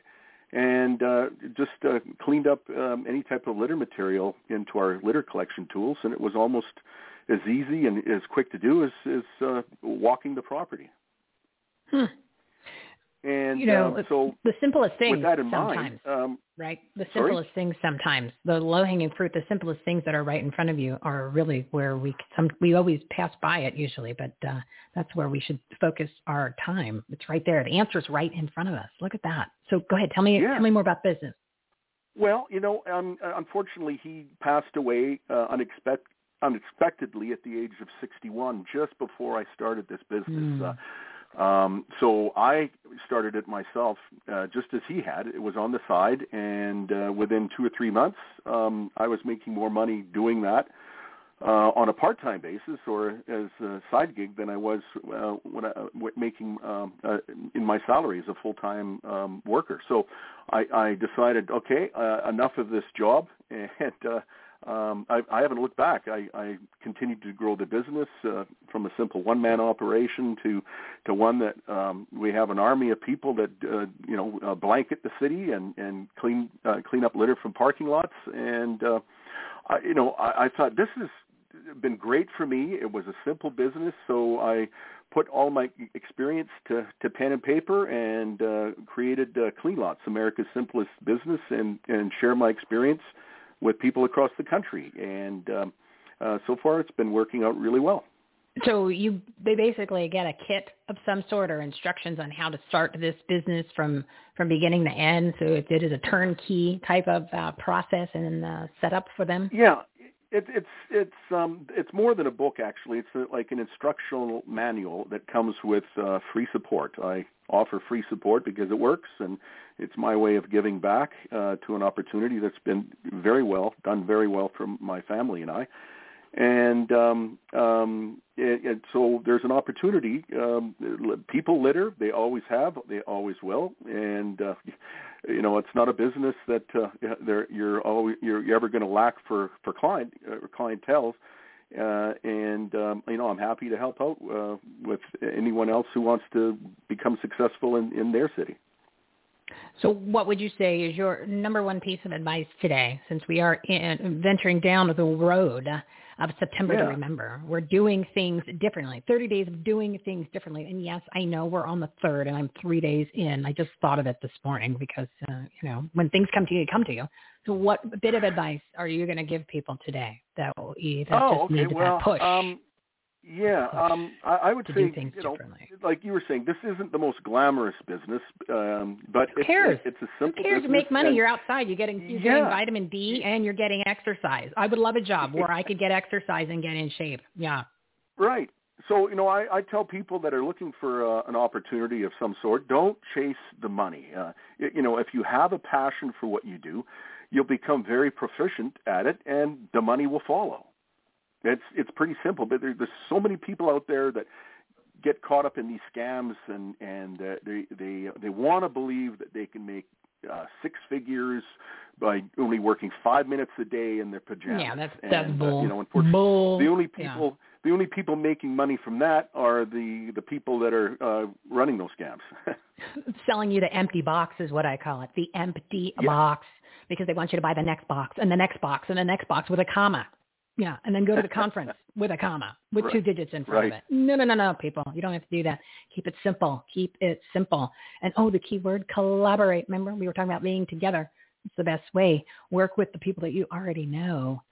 and uh, just uh, cleaned up um, any type of litter material into our litter collection tools, and it was almost as easy and as quick to do as, as uh, walking the property. Hmm. And You know, um, so The simplest things with that in sometimes, mind, um, right? The Sorry? simplest things sometimes, the low hanging fruit, the simplest things that are right in front of you are really where we some we always pass by it usually, but uh, that's where we should focus our time. It's right there. The answer's right in front of us. Look at that. So go ahead, tell me Yeah. tell me more about business. Well, you know, um, unfortunately, he passed away uh, unexpect- unexpectedly at the age of 61, just before I started this business. Hmm. Uh, um, so I started it myself, uh, just as he had. It was on the side, and uh, within two or three months, um, I was making more money doing that uh, on a part-time basis or as a side gig than I was uh, when I, w- making um, uh, in my salary as a full-time um, worker. So I, I decided, okay, uh, enough of this job, and uh, um, I, I haven't looked back. I, I continued to grow the business uh, from a simple one-man operation to to one that um, we have an army of people that uh, you know uh, blanket the city and and clean uh, clean up litter from parking lots. And uh, I, you know, I, I thought this has been great for me. It was a simple business, so I put all my experience to, to pen and paper and uh, created uh, Clean Lots, America's simplest business, and and share my experience with people across the country. And um, uh, so far, it's been working out really well. So you they basically get a kit of some sort or instructions on how to start this business from from beginning to end. So it, it is a turnkey type of uh, process and uh, setup for them. Yeah, it, it's it's um it's more than a book actually. It's uh like an instructional manual that comes with uh, free support. I offer free support because it works and it's my way of giving back uh, to an opportunity that's been very well done, very well for my family and I. And um, um, it, it, so there's an opportunity. Um, people litter; they always have, they always will, and uh, you know it's not a business that uh, you're always you're, you're ever going to lack for for client uh, clientele. Uh, and um, you know I'm happy to help out uh, with anyone else who wants to become successful in, in their city. So what would you say is your number one piece of advice today, since we are in, venturing down the road of September Yeah. to remember? We're doing things differently. 30 days of doing things differently. And yes, I know we're on the third and I'm three days in. I just thought of it this morning because, uh, you know, when things come to you, they come to you. So what bit of advice are you going to give people today that will either oh, just okay. need well, that push? um, yeah, um, I, I would say, you know, like you were saying, this isn't the most glamorous business, um, but Who it's, cares? it's a Who simple cares? You make money. and- You're outside. You're getting you're Yeah. getting vitamin D and you're getting exercise. I would love a job where I could get exercise and get in shape. Yeah. Right. So, you know, I, I tell people that are looking for uh, an opportunity of some sort, don't chase the money. Uh, you know, if you have a passion for what you do, you'll become very proficient at it, and the money will follow. It's it's pretty simple, but there, there's so many people out there that get caught up in these scams, and and uh, they they they want to believe that they can make uh, six figures by only working five minutes a day in their pajamas. Yeah, that's and, that's uh, bull. you know, unfortunately, bull. the only Yeah. people the only people making money from that are the the people that are uh, running those scams. Selling you the empty box is what I call it, the empty Yeah. box, because they want you to buy the next box and the next box and the next box with a comma. Yeah, and then go to the conference with a comma with two digits in front Right. of it. No, no, no, no, people. You don't have to do that. Keep it simple. Keep it simple. And oh, the key word, collaborate. Remember, we were talking about being together. It's the best way. Work with the people that you already know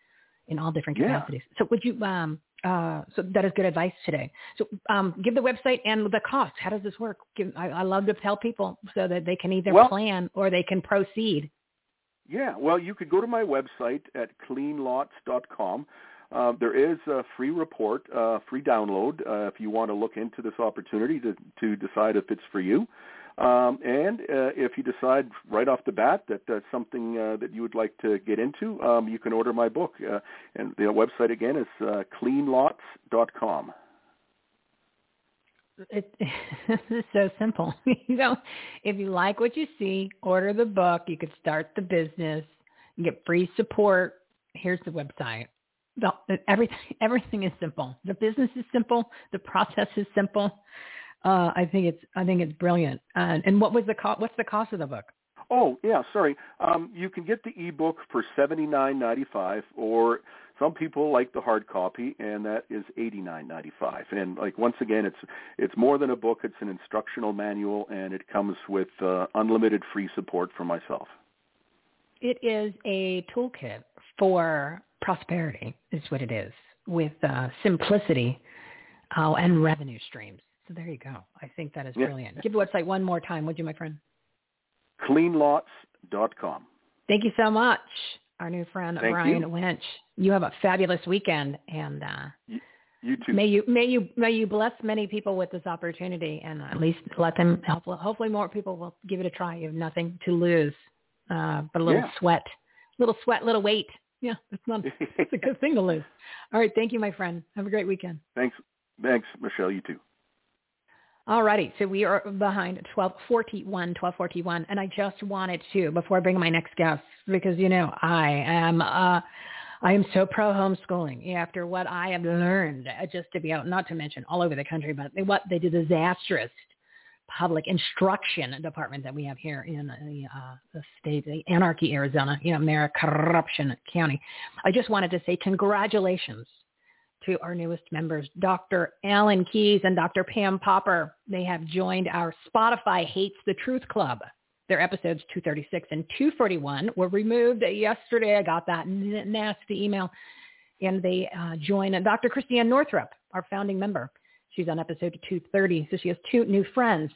in all different Yeah. capacities. So would you, um, uh, so that is good advice today. So um, give the website and the cost. How does this work? Give, I, I love to tell people so that they can either Well- plan or they can proceed. Yeah, well, you could go to my website at cleanlots.com. Uh, there is a free report, uh, free download, uh, if you want to look into this opportunity to, to decide if it's for you. Um, and uh, if you decide right off the bat that that's something uh, that you would like to get into, um, you can order my book. Uh, and the website again is uh, cleanlots.com. It, this is so simple. you know, if you like what you see, order the book. You could start the business. You get free support. Here's the website. The, everything, everything is simple. The business is simple. The process is simple. Uh, I think it's, I think it's brilliant. Uh, and what was the cost? What's the cost of the book? Oh yeah, sorry. Um, you can get the ebook for seventy nine ninety five, or some people like the hard copy, and that is eighty nine ninety five. And like once again, it's it's more than a book; it's an instructional manual, and it comes with uh, unlimited free support from myself. It is a toolkit for prosperity, is what it is, with uh, simplicity uh, and revenue streams. So there you go. I think that is Yeah. brilliant. Give the website one more time, would you, my friend? Cleanlots.com. Thank you so much, our new friend Thank Brian you. Winch. You have a fabulous weekend, and uh, You too. may you may you may you bless many people with this opportunity, and at least let them help. Hopefully, more people will give it a try. You have nothing to lose, uh, but a little Yeah. sweat, little sweat, little weight. Yeah, it's not. It's a good thing to lose. All right, thank you, my friend. Have a great weekend. Thanks, thanks, Michelle. You too. All righty, so we are behind 1241, 1241, and I just wanted to, before I bring my next guest, because, you know, I am, uh, I am so pro homeschooling after what I have learned, uh, just to be out, not to mention all over the country, but what the disastrous public instruction department that we have here in the, uh, the state, the anarchy, Arizona, you know, Mayor Corruption County. I just wanted to say congratulations to our newest members, Dr. Alan Keyes and Dr. Pam Popper. They have joined our Spotify Hates the Truth Club. Their episodes 236 and 241 were removed yesterday. I got that nasty email. And they uh, join Dr. Christiane Northrup, our founding member. She's on episode 230, so she has two new friends.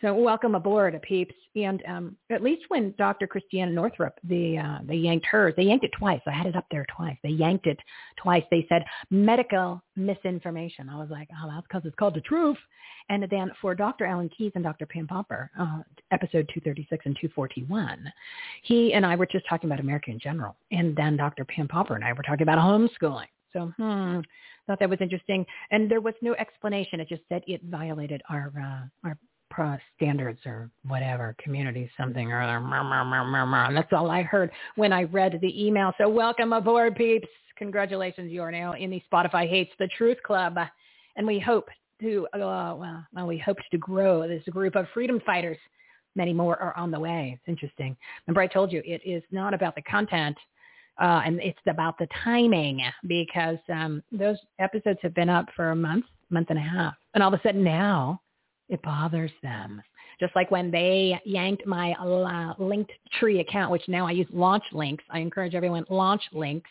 So welcome aboard, peeps. And um, at least when Dr. Christiane Northrup, they, uh, they yanked hers, they yanked it twice. I had it up there twice. They yanked it twice. They said medical misinformation. I was like, oh, that's because it's called the truth. And then for Dr. Alan Keyes and Dr. Pam Popper, uh, episode 236 and 241, he and I were just talking about America in general. And then Dr. Pam Popper and I were talking about homeschooling. So, hmm, thought that was interesting. And there was no explanation. It just said it violated our, uh, our standards or whatever, community something or other. And that's all I heard when I read the email. So welcome aboard, peeps. Congratulations, you are now in the Spotify Hates the Truth Club. And we hope to, uh, well, well, we hope to grow this group of freedom fighters. Many more are on the way. It's interesting. Remember, I told you it is not about the content. Uh, and it's about the timing because um, those episodes have been up for a month, month and a half. And all of a sudden now it bothers them. Just like when they yanked my uh, linked tree account, which now I use launch links. I encourage everyone launch links.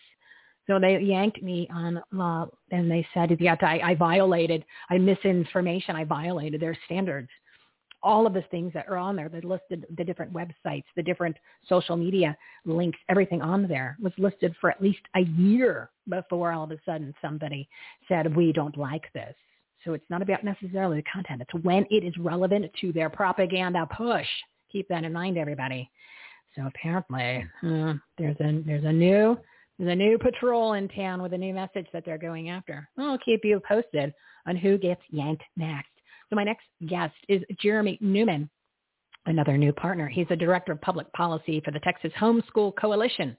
So they yanked me on, uh, and they said, yeah, I, I violated, I misinformation, I violated their standards. All of the things that are on there, they listed the different websites, the different social media links, everything on there was listed for at least a year before all of a sudden somebody said, we don't like this. So it's not about necessarily the content. It's when it is relevant to their propaganda push. Keep that in mind, everybody. So apparently, uh, there's a there's a new there's a new patrol in town with a new message that they're going after. I'll keep you posted on who gets yanked next. So my next guest is Jeremy Newman, another new partner. He's the director of public policy for the Texas Homeschool Coalition.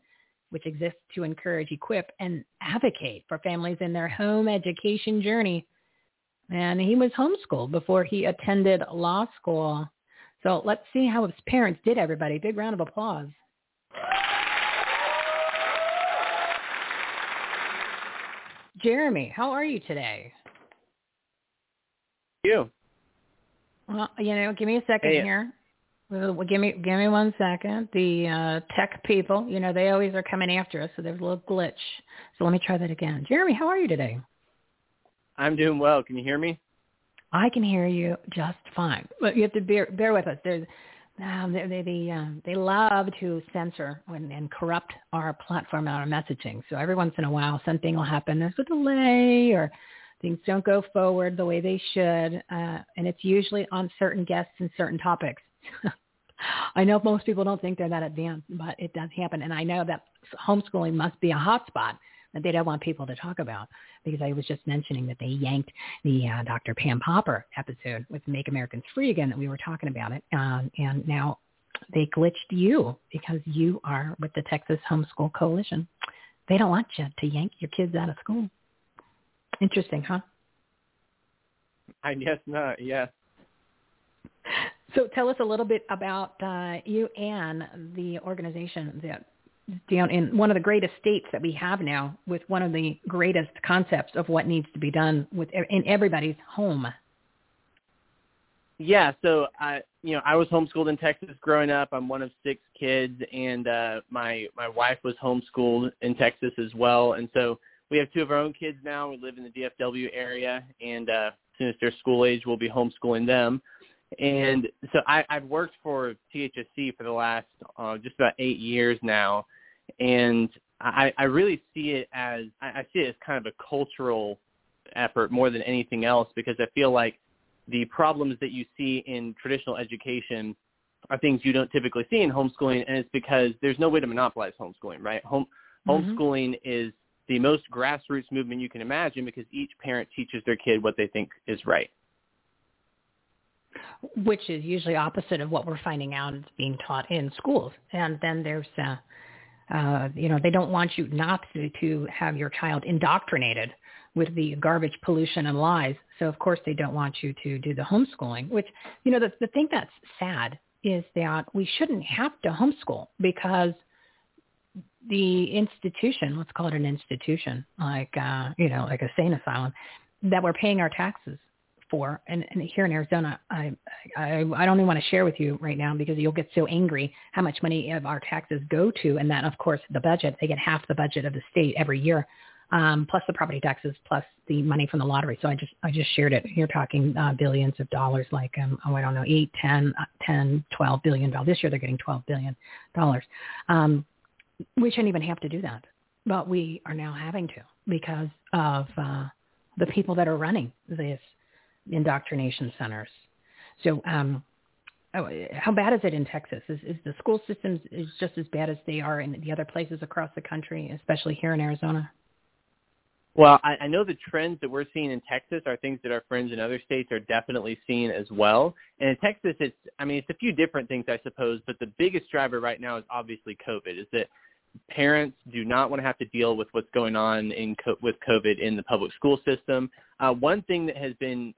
which exists to encourage, equip, and advocate for families in their home education journey. And he was homeschooled before he attended law school. So let's see how his parents did, everybody. Big round of applause. Jeremy, how are you today? You. Well, you know, give me a second Hey. here. Well, give me give me one second. The uh, tech people, you know, they always are coming after us, so there's a little glitch. So let me try that again. Jeremy, how are you today? I'm doing well. Can you hear me? I can hear you just fine, but you have to bear bear with us. There's um, they they they, um, they love to censor and, and corrupt our platform and our messaging. So every once in a while, something will happen. There's a delay, or things don't go forward the way they should, uh, and it's usually on certain guests and certain topics. I know most people don't think they're that advanced, but it does happen, and I know that homeschooling must be a hot spot that they don't want people to talk about because I was just mentioning that they yanked the uh, Dr. Pam Popper episode with Make Americans Free Again that we were talking about it, um, and now they glitched you because you are with the Texas Homeschool Coalition. They don't want you to yank your kids out of school. Interesting, huh? I guess not. yes. So tell us a little bit about uh, you and the organization that down in one of the greatest states that we have now with one of the greatest concepts of what needs to be done with in everybody's home. Yeah. So I, you know, I was homeschooled in Texas growing up. I'm one of six kids, and uh, my my wife was homeschooled in Texas as well. And so we have two of our own kids now. We live in the DFW area, and uh, as soon as they're school age, we'll be homeschooling them. And so I, I've worked for THSC for the last uh, just about eight years now, and I, I really see it as I, I see it as kind of a cultural effort more than anything else because I feel like the problems that you see in traditional education are things you don't typically see in homeschooling, and it's because there's no way to monopolize homeschooling, right? Home Mhm. homeschooling is the most grassroots movement you can imagine because each parent teaches their kid what they think is right. which is usually opposite of what we're finding out is being taught in schools. And then there's, uh, uh, you know, they don't want you not to, to have your child indoctrinated with the garbage, pollution, and lies. So of course they don't want you to do the homeschooling. Which, you know, the the thing that's sad is that we shouldn't have to homeschool because the institution, let's call it an institution, like uh, you know, like a sane asylum, that we're paying our taxes for. And, and here in Arizona, I, I I don't even want to share with you right now because you'll get so angry how much money of our taxes go to, and that of course the budget they get half the budget of the state every year, um, plus the property taxes, plus the money from the lottery. So I just I just shared it. You're talking uh, billions of dollars, like um, oh I don't know, eight, ten, uh, ten, twelve billion dollars. This year they're getting twelve billion dollars. Um, we shouldn't even have to do that, but we are now having to because of uh, the people that are running this indoctrination centers. So, um, oh, how bad is it in Texas? Is, is the school systems is just as bad as they are in the other places across the country, especially here in Arizona? Well, I, I know the trends that we're seeing in Texas are things that our friends in other states are definitely seeing as well. And in Texas, it's I mean it's a few different things I suppose, but the biggest driver right now is obviously COVID. Is that parents do not want to have to deal with what's going on in co- with COVID in the public school system. Uh, one thing that has been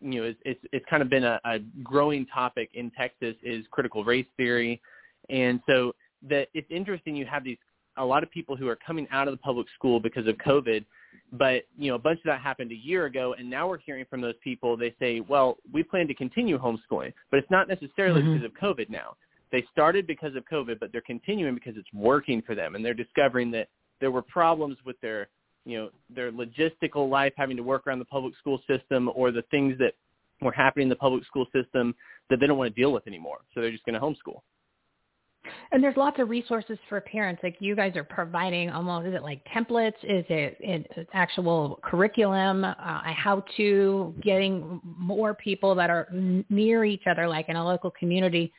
you know, it's, it's, it's kind of been a, a growing topic in Texas is critical race theory. And so that it's interesting you have these, a lot of people who are coming out of the public school because of COVID, but, you know, a bunch of that happened a year ago. And now we're hearing from those people, they say, well, we plan to continue homeschooling, but it's not necessarily Mhm. because of COVID now. They started because of COVID, but they're continuing because it's working for them. And they're discovering that there were problems with their you know their logistical life having to work around the public school system or the things that were happening in the public school system that they don't want to deal with anymore so they're just going to homeschool And there's lots of resources for parents. Like you guys are providing almost, is it like templates? Is it, it actual curriculum? Uh, how to getting more people that are near each other, like in a local community,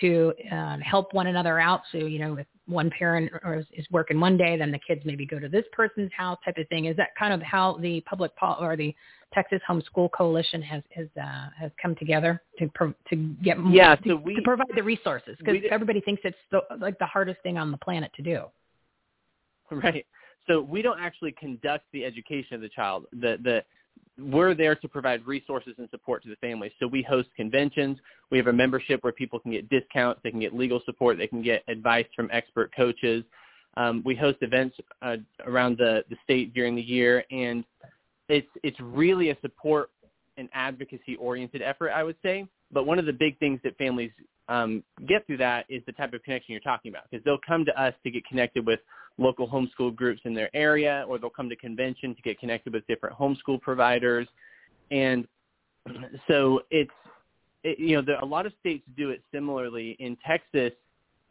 to um, help one another out. So you know, if one parent or is, is working one day, then the kids maybe go to this person's house, type of thing. Is that kind of how the public pol- or the Texas Homeschool Coalition has has uh, has come together to pro- to get more, Yeah, to, we- to provide the resources because everybody thinks it's the, like the hardest thing on the planet to do. right? So we don't actually conduct the education of the child. The the we're there to provide resources and support to the families. So we host conventions. We have a membership where people can get discounts. They can get legal support. They can get advice from expert coaches. Um, we host events uh, around the, the state during the year, and it's it's really a support and advocacy oriented effort, I would say. But one of the big things that families um, get through that is the type of connection you're talking about, because they'll come to us to get connected with local homeschool groups in their area, or they'll come to convention to get connected with different homeschool providers, and so it's it, you know there, a lot of states do it similarly. In Texas,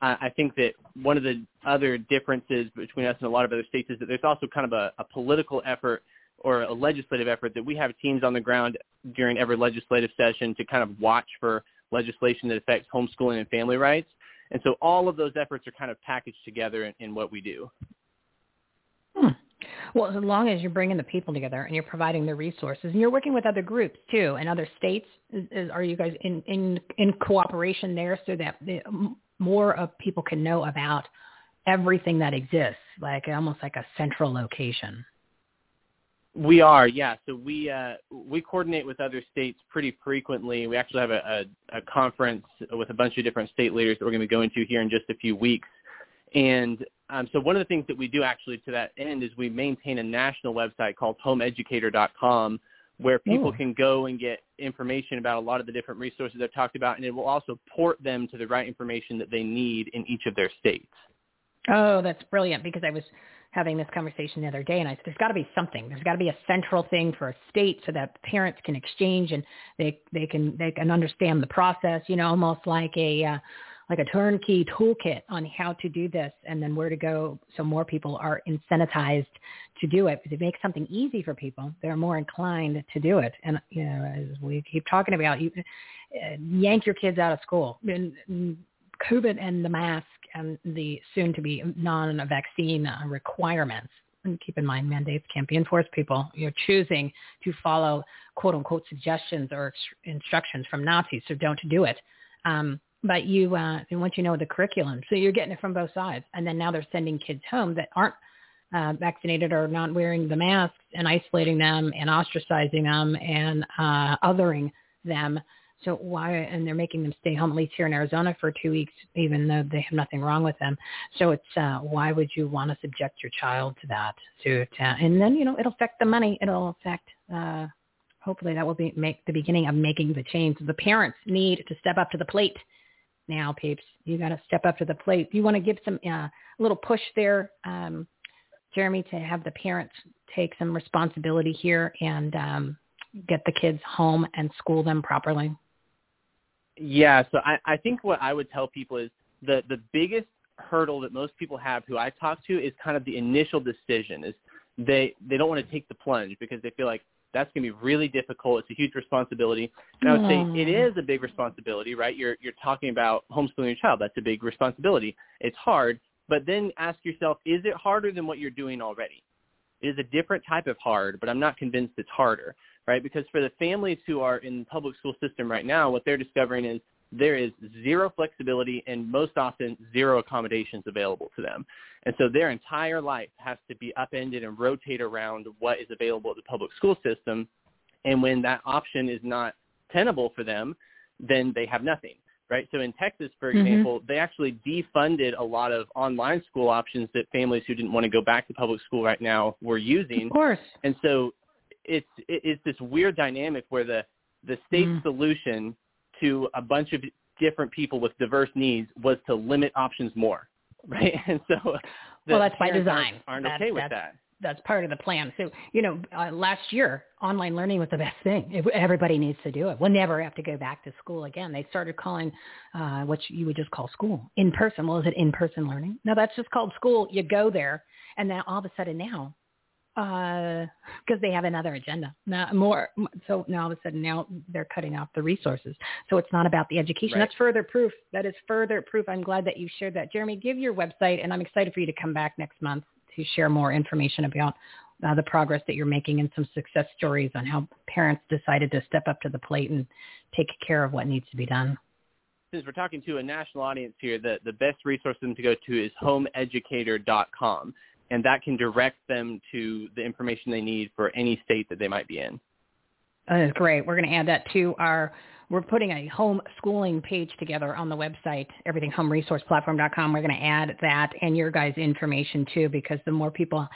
uh, I think that one of the other differences between us and a lot of other states is that there's also kind of a, a political effort or a legislative effort that we have teams on the ground during every legislative session to kind of watch for legislation that affects homeschooling and family rights. And so all of those efforts are kind of packaged together in, in what we do. Hmm. Well, as long as you're bringing the people together and you're providing the resources, and you're working with other groups too, and other states, is, is, are you guys in, in in cooperation there so that the, more of people can know about everything that exists, like almost like a central location? We are, yeah. So we uh, we coordinate with other states pretty frequently. We actually have a, a, a conference with a bunch of different state leaders that we're going to be going to here in just a few weeks. And um, so one of the things that we do actually to that end is we maintain a national website called homeeducator.com where people Oh. can go and get information about a lot of the different resources I've talked about, and it will also port them to the right information that they need in each of their states. Oh, that's brilliant because I was having this conversation the other day and I said there's got to be something. There's got to be a central thing for a state so that parents can exchange and they they can they can understand the process, you know, almost like a uh, like a turnkey toolkit on how to do this and then where to go so more people are incentivized to do it. Because it makes something easy for people. They're more inclined to do it. And, you know, as we keep talking about, you uh, yank your kids out of school. And, COVID and the mask and the soon-to-be non-vaccine uh, requirements. And keep in mind, mandates can't be enforced. People, you're choosing to follow "quote-unquote" suggestions or instructions from Nazis, so don't do it. Um, but you, uh, and once you know the curriculum, so you're getting it from both sides. And then now they're sending kids home that aren't uh, vaccinated or not wearing the masks and isolating them and ostracizing them and uh, othering them. So why, and they're making them stay home, at least here in Arizona for two weeks, even though they have nothing wrong with them. So it's, uh, why would you want to subject your child to that? To, to and then, you know, it'll affect the money. It'll affect, uh, hopefully that will be make the beginning of making the change. The parents need to step up to the plate now, peeps. You got to step up to the plate. You want to give some, uh, a little push there, um, Jeremy, to have the parents take some responsibility here and, um, get the kids home and school them properly. Yeah, so I, I think what I would tell people is the the biggest hurdle that most people have who I talk to is kind of the initial decision is they they don't want to take the plunge because they feel like that's going to be really difficult. It's a huge responsibility. And I would say it hmm. is a big responsibility, right? You're you're talking about homeschooling your child. That's a big responsibility. It's hard, but then ask yourself, is it harder than what you're doing already? It is a different type of hard, but I'm not convinced it's harder, right? Because for the families who are in the public school system right now, what they're discovering is there is zero flexibility and most often zero accommodations available to them. And so their entire life has to be upended and rotate around what is available at the public school system. And when that option is not tenable for them, then they have nothing. Right. So in Texas, for Mhm. example, they actually defunded a lot of online school options that families who didn't want to go back to public school right now were using. Of course. And so it's it- it's this weird dynamic where the the state's Mm. solution to a bunch of different people with diverse needs was to limit options more, right? And so well, that's by design. aren't, aren't That's- okay with that. That's part of the plan. So, you know, uh, last year, online learning was the best thing. Everybody needs to do it. We'll never have to go back to school again. They started calling uh, what you would just call school in person. Well, is it in person learning? No, that's just called school. You go there, and then all of a sudden now, because they have another agenda. Now, more so now all of a sudden now they're cutting off the resources. So it's not about the education. Right. That's further proof. That is further proof. I'm glad that you shared that, Jeremy. Give your website, and I'm excited for you to come back next month to share more information about uh, the progress that you're making and some success stories on how parents decided to step up to the plate and take care of what needs to be done. Since we're talking to a national audience here, the, the best resource for them to go to is homeeducator.com. and that can direct them to the information they need for any state that they might be in. That is great. We're going to add that to our we're putting a homeschooling page together on the website, everythinghomeresourceplatform.com. We're going to add that and your guys' information too, because the more people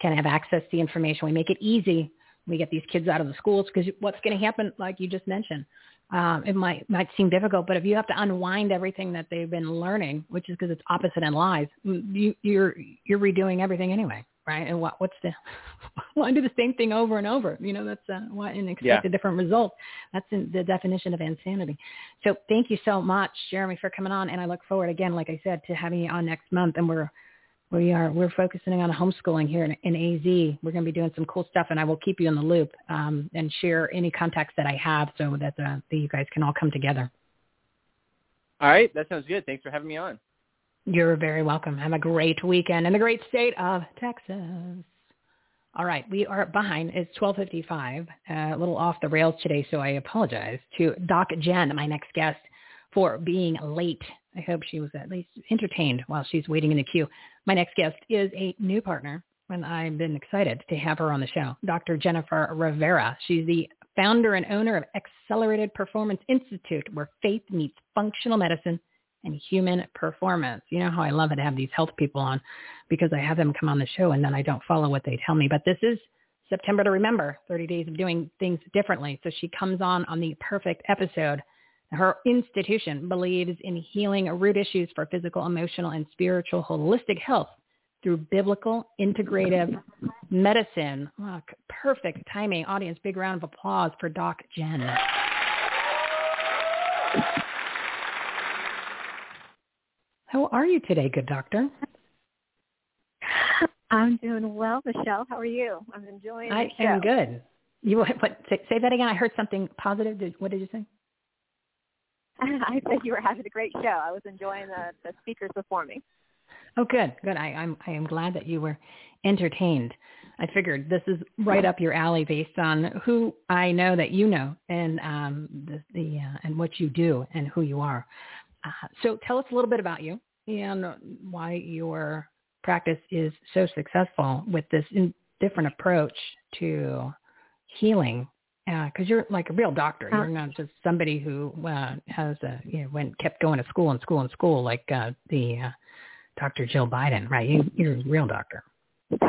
can have access to the information, we make it easy. We get these kids out of the schools because what's going to happen, like you just mentioned, um, it might might seem difficult, but if you have to unwind everything that they've been learning, which is because it's opposite in lies, you, you're you're redoing everything anyway right? And what what's the why do the same thing over and over? You know, that's uh, why and expect yeah. a different result. That's in the definition of insanity. So thank you so much, Jeremy, for coming on, and I look forward again, like I said, to having you on next month. And we're we are we're focusing on homeschooling here in, in AZ. We're going to be doing some cool stuff, and I will keep you in the loop um, and share any contacts that I have so that, uh, that you guys can all come together. All right, that sounds good. Thanks for having me on. You're very welcome. Have a great weekend in the great state of Texas. All right, we are behind. It's 12:55, uh, a little off the rails today, so I apologize to Doc Jen, my next guest, for being late. I hope she was at least entertained while she's waiting in the queue. My next guest is a new partner, and I've been excited to have her on the show, Dr. Jennifer Rivera. She's the founder and owner of Accelerated Performance Institute, where faith meets functional medicine and human performance. You know how I love it to have these health people on because I have them come on the show and then I don't follow what they tell me. But this is September to remember, 30 days of doing things differently. So she comes on on the perfect episode. Her institution believes in healing root issues for physical, emotional, and spiritual holistic health through biblical integrative medicine. Oh, perfect timing. Audience, big round of applause for Doc Jen. How are you today, good doctor? I'm doing well, Michelle. How are you? I'm enjoying it. I am good. You what? Say, say, that again. I heard something positive. Did, what did you say? I said you were having a great show. I was enjoying the, the speakers me. Oh, good, good. I, I'm I am glad that you were entertained. I figured this is right up your alley based on who I know that you know and um, the, the uh, and what you do and who you are. Uh, so tell us a little bit about you and why your practice is so successful with this different approach to healing because uh, you're like a real doctor. You're not just somebody who uh, has a you know went kept going to school and school and school like uh, the uh, Dr. Jill Biden, right? You, you're a real doctor.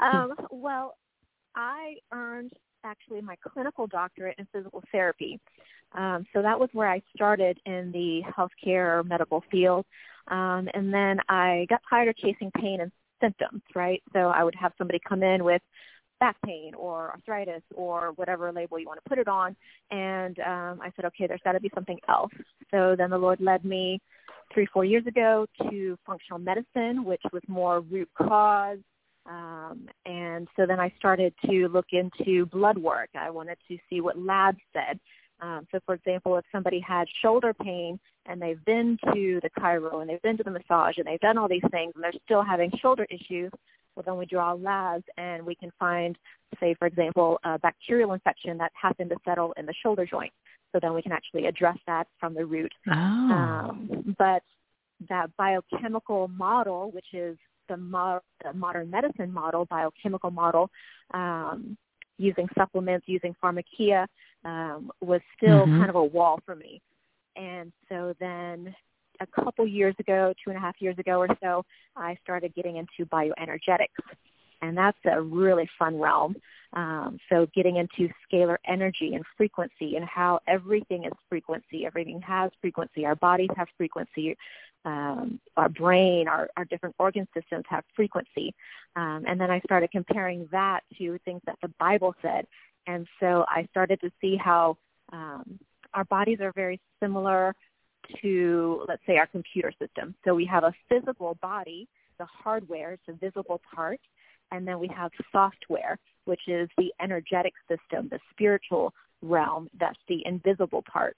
um, well, I earned actually my clinical doctorate in physical therapy. Um, so that was where I started in the healthcare medical field. Um, and then I got tired of chasing pain and symptoms, right? So I would have somebody come in with back pain or arthritis or whatever label you want to put it on. And um, I said, okay, there's got to be something else. So then the Lord led me three, four years ago to functional medicine, which was more root cause. Um, and so then I started to look into blood work. I wanted to see what labs said. Um, so, for example, if somebody had shoulder pain and they've been to the chiro and they've been to the massage and they've done all these things and they're still having shoulder issues, well, then we draw labs and we can find, say, for example, a bacterial infection that happened to settle in the shoulder joint. So then we can actually address that from the root. Oh. Um, but that biochemical model, which is the, mo- the modern medicine model, biochemical model, um, using supplements, using pharmakia, um, was still mm-hmm. kind of a wall for me. And so then a couple years ago, two and a half years ago or so, I started getting into bioenergetics. And that's a really fun realm. Um, so getting into scalar energy and frequency and how everything is frequency. Everything has frequency. Our bodies have frequency. Um, our brain, our, our different organ systems have frequency. Um, and then I started comparing that to things that the Bible said. And so I started to see how um, our bodies are very similar to, let's say, our computer system. So we have a physical body, the hardware, it's a visible part, and then we have software, which is the energetic system, the spiritual realm, that's the invisible part.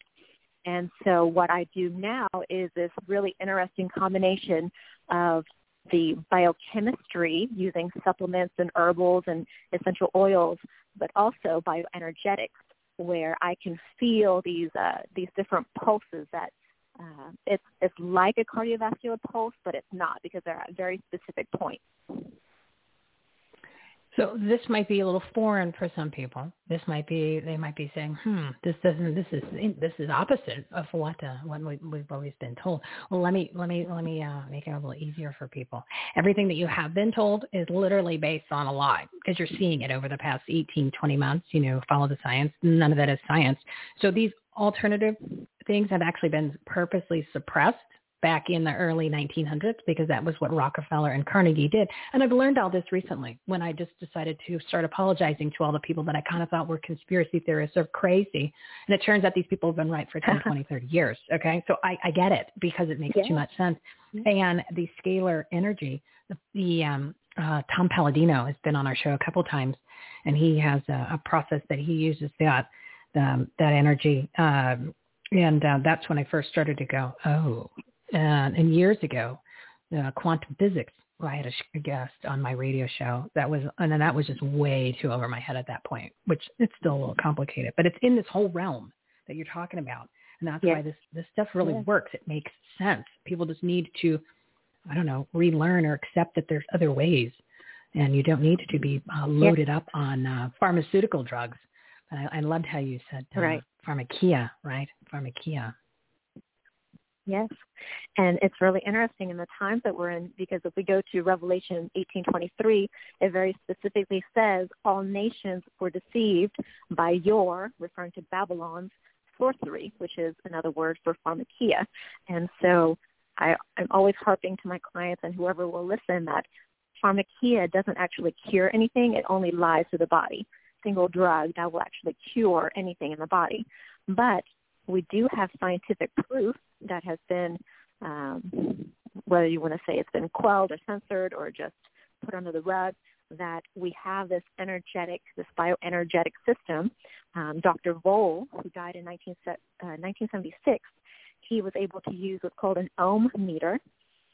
And so what I do now is this really interesting combination of the biochemistry using supplements and herbals and essential oils, but also bioenergetics, where I can feel these uh, these different pulses that Uh, it's it's like a cardiovascular pulse, but it's not because they're at very specific points. So this might be a little foreign for some people. This might be they might be saying, "Hmm, this doesn't. This is this is opposite of what uh, what we, we've always been told." Well, let me let me let me uh, make it a little easier for people. Everything that you have been told is literally based on a lie because you're seeing it over the past 18, 20 months. You know, follow the science. None of that is science. So these alternative things have actually been purposely suppressed back in the early 1900s because that was what Rockefeller and Carnegie did. And I've learned all this recently when I just decided to start apologizing to all the people that I kind of thought were conspiracy theorists or crazy. And it turns out these people have been right for 10, 20, 30 years. Okay. So I, I get it because it makes Yeah. too much sense. And the scalar energy, the, the um, uh, Tom Paladino has been on our show a couple times and he has a, a process that he uses that, um, that energy. Um, and uh, that's when I first started to go, oh, and, and years ago, uh, quantum physics. I had a, a guest on my radio show that was, and then that was just way too over my head at that point, which it's still a little complicated, but it's in this whole realm that you're talking about, and that's why this this stuff really works. It makes sense. People just need to, I don't know, relearn or accept that there's other ways, and you don't need to be uh, loaded up on uh, pharmaceutical drugs. I, I loved how you said uh, Right. Pharmakia, right? Pharmakeia. Yes. And it's really interesting in the times that we're in because if we go to Revelation 18:23, it very specifically says all nations were deceived by your, referring to Babylon's sorcery, which is another word for pharmakeia. And so I, I'm always harping to my clients and whoever will listen that pharmakeia doesn't actually cure anything. It only lies to the body. Single drug that will actually cure anything in the body. But we do have scientific proof that has been, um, whether you want to say it's been quelled or censored or just put under the rug, that we have this energetic, this bioenergetic system. Um, Dr. Voll, who died in 19, uh, 1976, he was able to use what's called an ohm meter,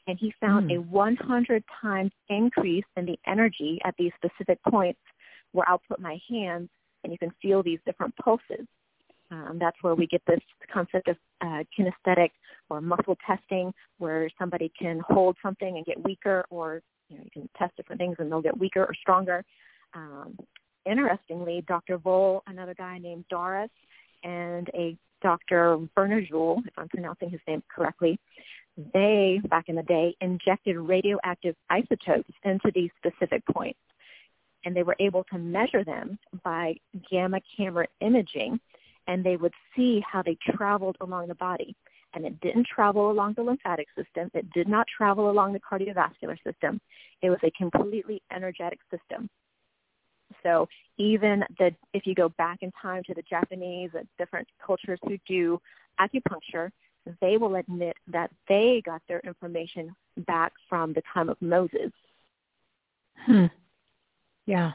and he found Hmm. a 100 times increase in the energy at these specific points where I'll put my hands and you can feel these different pulses. Um, that's where we get this concept of uh, kinesthetic or muscle testing, where somebody can hold something and get weaker, or you know you can test different things and they'll get weaker or stronger. Um, interestingly, Dr. Voll, another guy named Darras, and a Dr. Vernejoul, if I'm pronouncing his name correctly, they back in the day injected radioactive isotopes into these specific points, and they were able to measure them by gamma camera imaging and they would see how they traveled along the body. And it didn't travel along the lymphatic system. It did not travel along the cardiovascular system. It was a completely energetic system. So even the if you go back in time to the Japanese and different cultures who do acupuncture, they will admit that they got their information back from the time of Moses. Hmm. Yeah.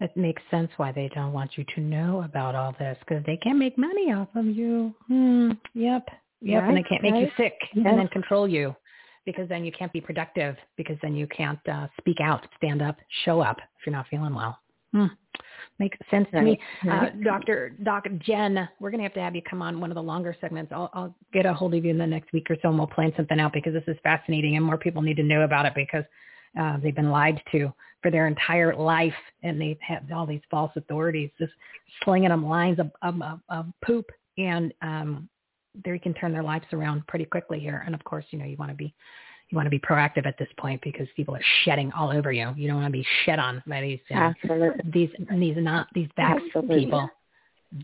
It makes sense why they don't want you to know about all this because they can't make money off of you. Hmm. Yep. Yep. and they can't make you sick Yes. and then control you because then you can't be productive because then you can't uh, speak out, stand up, show up if you're not feeling well. Hmm. Makes sense to me. Uh, right. Dr. Doc Jen, we're going to have to have you come on one of the longer segments. I'll, I'll get a hold of you in the next week or so and we'll plan something out because this is fascinating and more people need to know about it because uh, they've been lied to for their entire life and they've had all these false authorities just slinging them lines of, of, of, poop and um, they can turn their lives around pretty quickly here. And of course, you know, you want to be you want to be proactive at this point because people are shedding all over you. You don't want to be shed on by these uh, Absolutely. these these not these vax people,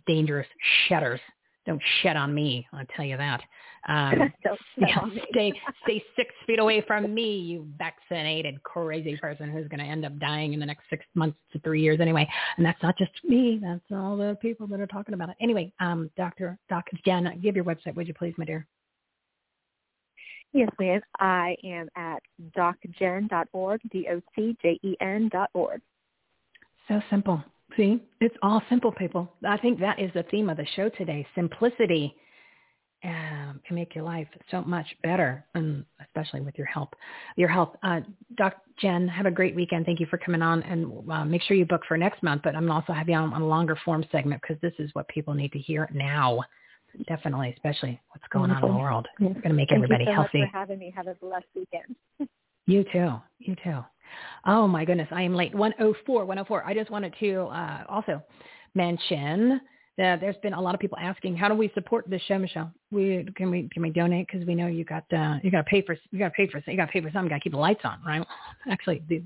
dangerous shedders. Don't shed on me. I'll tell you that. Um, yeah, stay stay six feet away from me, you vaccinated crazy person who's going to end up dying in the next six months to three years anyway. And that's not just me. That's all the people that are talking about it. Anyway, um, Doctor Doc Jen, give your website, would you please, my dear? Yes, ma'am. I am at docjen.org, D-O-C-J-E-N dot org. So simple. See, it's all simple, people. I think that is the theme of the show today. Simplicity um, can make your life so much better, and especially with your help, your health. Uh, Doc Jen, have a great weekend. Thank you for coming on, and uh, make sure you book for next month. But I'm also have you on, on a longer form segment because this is what people need to hear now. definitely, especially what's going Wonderful. on in the world. Yeah. It's going to make Thank everybody you so healthy. much for having me. Have a blessed weekend. You too. You too. Oh my goodness, I am late. 104, 104. I just wanted to uh, also mention that there's been a lot of people asking, how do we support this show, Michele? We can we can we donate because we know you got uh, you got to pay for you got to pay for you got to pay for something. Got to keep the lights on, right? Actually, the,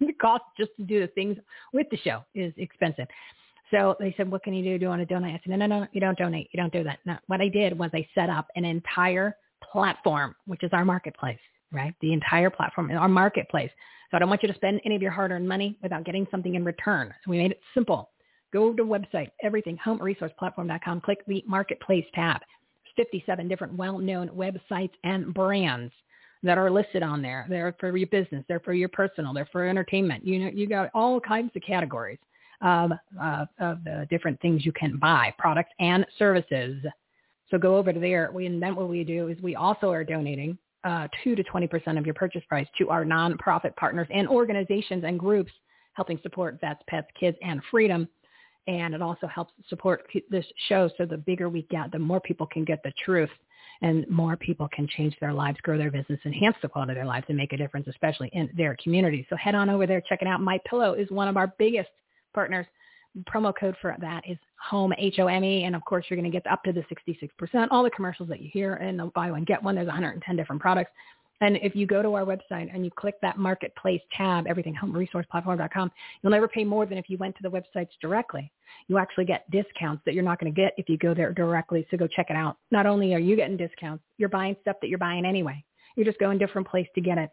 the cost just to do the things with the show is expensive. So they said, what can you do? Do you want to donate? I said, no, no, no, you don't donate. You don't do that. No. What I did was I set up an entire platform, which is our marketplace, right? The entire platform, in our marketplace. So I don't want you to spend any of your hard-earned money without getting something in return. So we made it simple. Go to website, everything, homeresourceplatform.com, click the marketplace tab. There's 57 different well-known websites and brands that are listed on there. They're for your business. They're for your personal. They're for entertainment. You know, you got all kinds of categories of, of the different things you can buy, products and services. So go over to there. We, and then what we do is we also are donating uh, 2 to 20% of your purchase price to our nonprofit partners and organizations and groups helping support vets, pets, kids, and freedom. And it also helps support this show so the bigger we get, the more people can get the truth and more people can change their lives, grow their business, enhance the quality of their lives, and make a difference, especially in their community. So head on over there, check it out. My Pillow is one of our biggest partners. Promo code for that is home H O M E, and of course you're going to get up to the 66%. All the commercials that you hear the buy one get one. There's 110 different products. And if you go to our website and you click that marketplace tab, everythinghomeresourceplatform.com, you'll never pay more than if you went to the websites directly. You actually get discounts that you're not going to get if you go there directly. So go check it out. Not only are you getting discounts, you're buying stuff that you're buying anyway. You're just going different place to get it.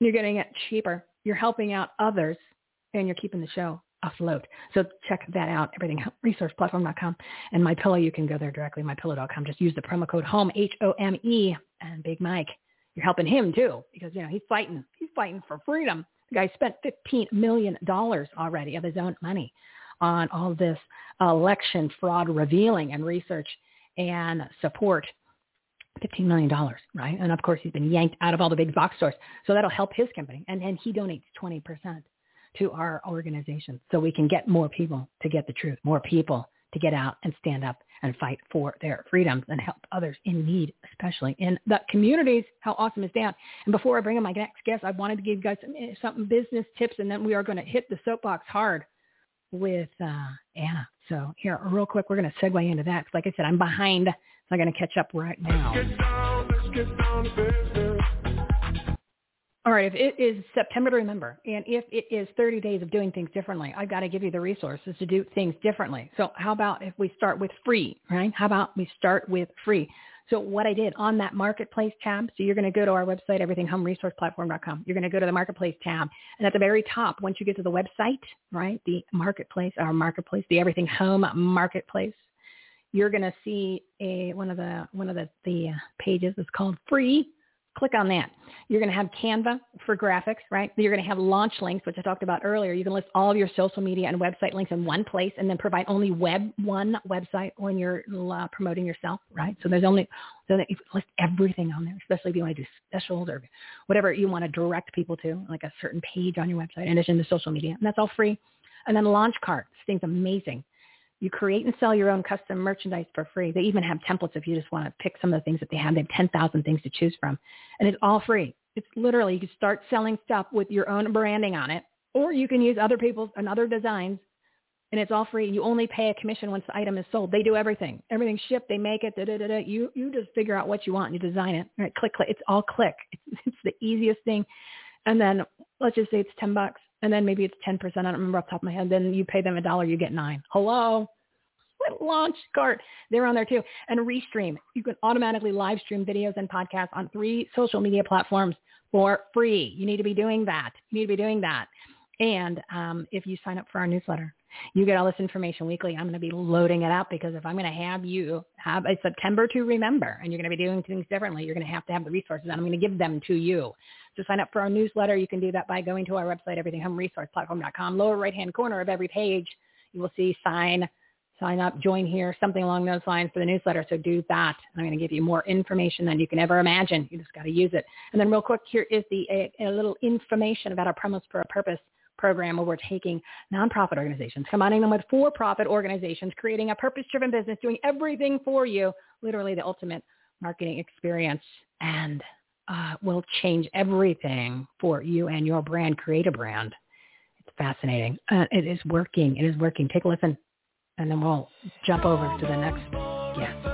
You're getting it cheaper. You're helping out others and you're keeping the show afloat. So check that out, everythingresourceplatform.com. And My Pillow, you can go there directly, mypillow.com. Just use the promo code HOME, H-O-M-E, and Big Mike. You're helping him too because, you know, he's fighting. He's fighting for freedom. The guy spent $15 million already of his own money on all this election fraud revealing and research and support. $15 million, right? And of course, he's been yanked out of all the big box stores. So that'll help his company. And then he donates 20% to our organization so we can get more people to get the truth, more people to get out and stand up and fight for their freedoms and help others in need, especially in the communities. How awesome is that? And before I bring in my next guest, I wanted to give you guys some, some business tips, and then we are going to hit the soapbox hard with uh, Anna. So here, real quick, we're going to segue into that. like I said, I'm behind, so I'm going to catch up right now. All right, if it is September to remember, and if it is 30 days of doing things differently, I've got to give you the resources to do things differently. So how about if we start with free, right? How about we start with free? So what I did on that marketplace tab, so you're going to go to our website, everythinghomeresourceplatform.com. You're going to go to the marketplace tab. And at the very top, once you get to the website, right, the marketplace, our marketplace, the Everything Home marketplace, you're going to see a one of the one of the, the pages is called free click on that. You're going to have Canva for graphics, right? You're going to have launch links, which I talked about earlier. You can list all of your social media and website links in one place and then provide only web one website when you're uh, promoting yourself, right? So there's only, so that you list everything on there, especially if you want to do specials or whatever you want to direct people to, like a certain page on your website in addition to social media. And that's all free. And then launch cart. This thing's amazing. You create and sell your own custom merchandise for free. They even have templates if you just want to pick some of the things that they have. They have 10,000 things to choose from. And it's all free. It's literally, you can start selling stuff with your own branding on it, or you can use other people's and other designs, and it's all free. You only pay a commission once the item is sold. They do everything. Everything's shipped. They make it. Da, da, da, da. You, you just figure out what you want and you design it. Right, click, click. It's all click. It's, it's the easiest thing. And then let's just say it's 10 bucks. And then maybe it's 10%. I don't remember off the top of my head. Then you pay them a dollar, you get nine. Hello? launch cart. They're on there too. And Restream. You can automatically live stream videos and podcasts on three social media platforms for free. You need to be doing that. You need to be doing that. And um, if you sign up for our newsletter, you get all this information weekly. I'm going to be loading it up because if I'm going to have you have a September to remember and you're going to be doing things differently, you're going to have to have the resources and I'm going to give them to you. So sign up for our newsletter. You can do that by going to our website, everythinghomeresourceplatform.com. Lower right-hand corner of every page, you will see sign sign up, join here, something along those lines for the newsletter. So do that. I'm going to give you more information than you can ever imagine. You just got to use it. And then real quick, here is the a, a little information about our promos for a purpose program where we're taking nonprofit organizations, combining them with for-profit organizations, creating a purpose-driven business, doing everything for you, literally the ultimate marketing experience, and uh, will change everything for you and your brand. Create a brand. It's fascinating. Uh, it is working. It is working. Take a listen, and then we'll jump over to the next guest.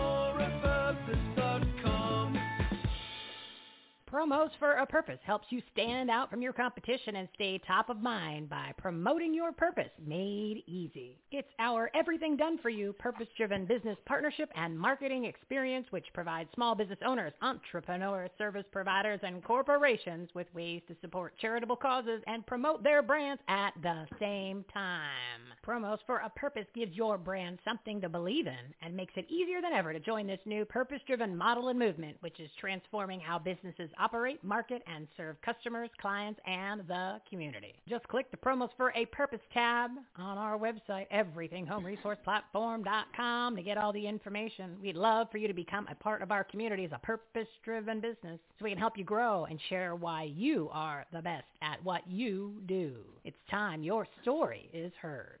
Promos for a Purpose helps you stand out from your competition and stay top of mind by promoting your purpose made easy. It's our everything done for you purpose-driven business partnership and marketing experience which provides small business owners, entrepreneurs, service providers, and corporations with ways to support charitable causes and promote their brands at the same time. Promos for a Purpose gives your brand something to believe in and makes it easier than ever to join this new purpose-driven model and movement which is transforming how businesses operate, market, and serve customers, clients, and the community. Just click the Promos for a Purpose tab on our website, everythinghomeresourceplatform.com, to get all the information. We'd love for you to become a part of our community as a purpose-driven business so we can help you grow and share why you are the best at what you do. It's time your story is heard.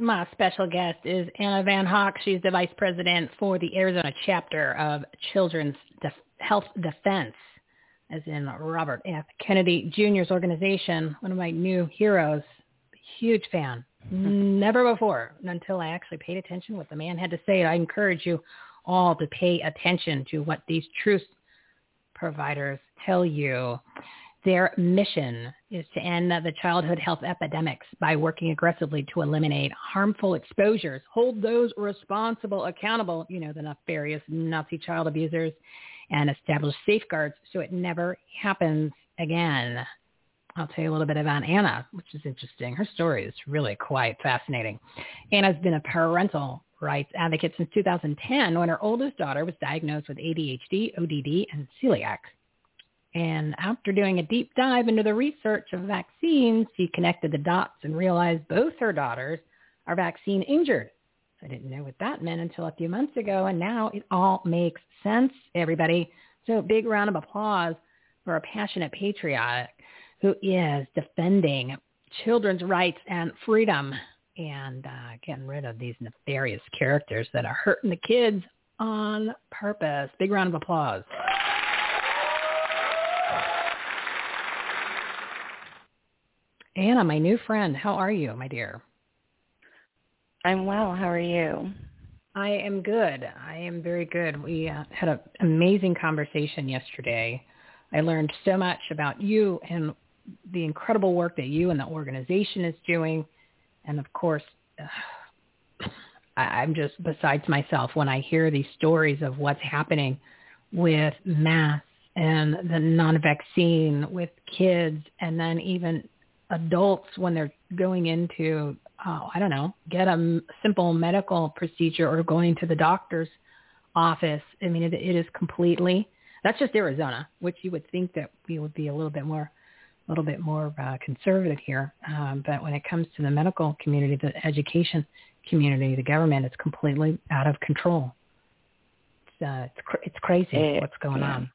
My special guest is Anna Van Hoek. She's the vice president for the Arizona chapter of Children's Def- Health Defense, as in Robert F. Kennedy Jr.'s organization, one of my new heroes. Huge fan. Never before, until I actually paid attention what the man had to say. I encourage you all to pay attention to what these truth providers tell you. Their mission is to end the childhood health epidemics by working aggressively to eliminate harmful exposures, hold those responsible accountable, you know, the nefarious Nazi child abusers, and establish safeguards so it never happens again. I'll tell you a little bit about Anna, which is interesting. Her story is really quite fascinating. Anna's been a parental rights advocate since 2010 when her oldest daughter was diagnosed with ADHD, ODD, and celiac. And after doing a deep dive into the research of vaccines, she connected the dots and realized both her daughters are vaccine injured. I didn't know what that meant until a few months ago, and now it all makes sense, everybody. So big round of applause for a passionate patriot who is defending children's rights and freedom and uh, getting rid of these nefarious characters that are hurting the kids on purpose. Big round of applause. Anna, my new friend, how are you, my dear? I'm well. How are you? I am good. I am very good. We uh, had an amazing conversation yesterday. I learned so much about you and the incredible work that you and the organization is doing. And of course, uh, I'm just besides myself when I hear these stories of what's happening with masks and the non-vaccine with kids and then even adults when they're going into, oh, I don't know, get a simple medical procedure or going to the doctor's office. I mean, it, it is completely, that's just Arizona, which you would think that we would be a little bit more, a little bit more uh, conservative here. Um, but when it comes to the medical community, the education community, the government, it's completely out of control. It's, uh, it's, cr- it's crazy It- what's going yeah. on.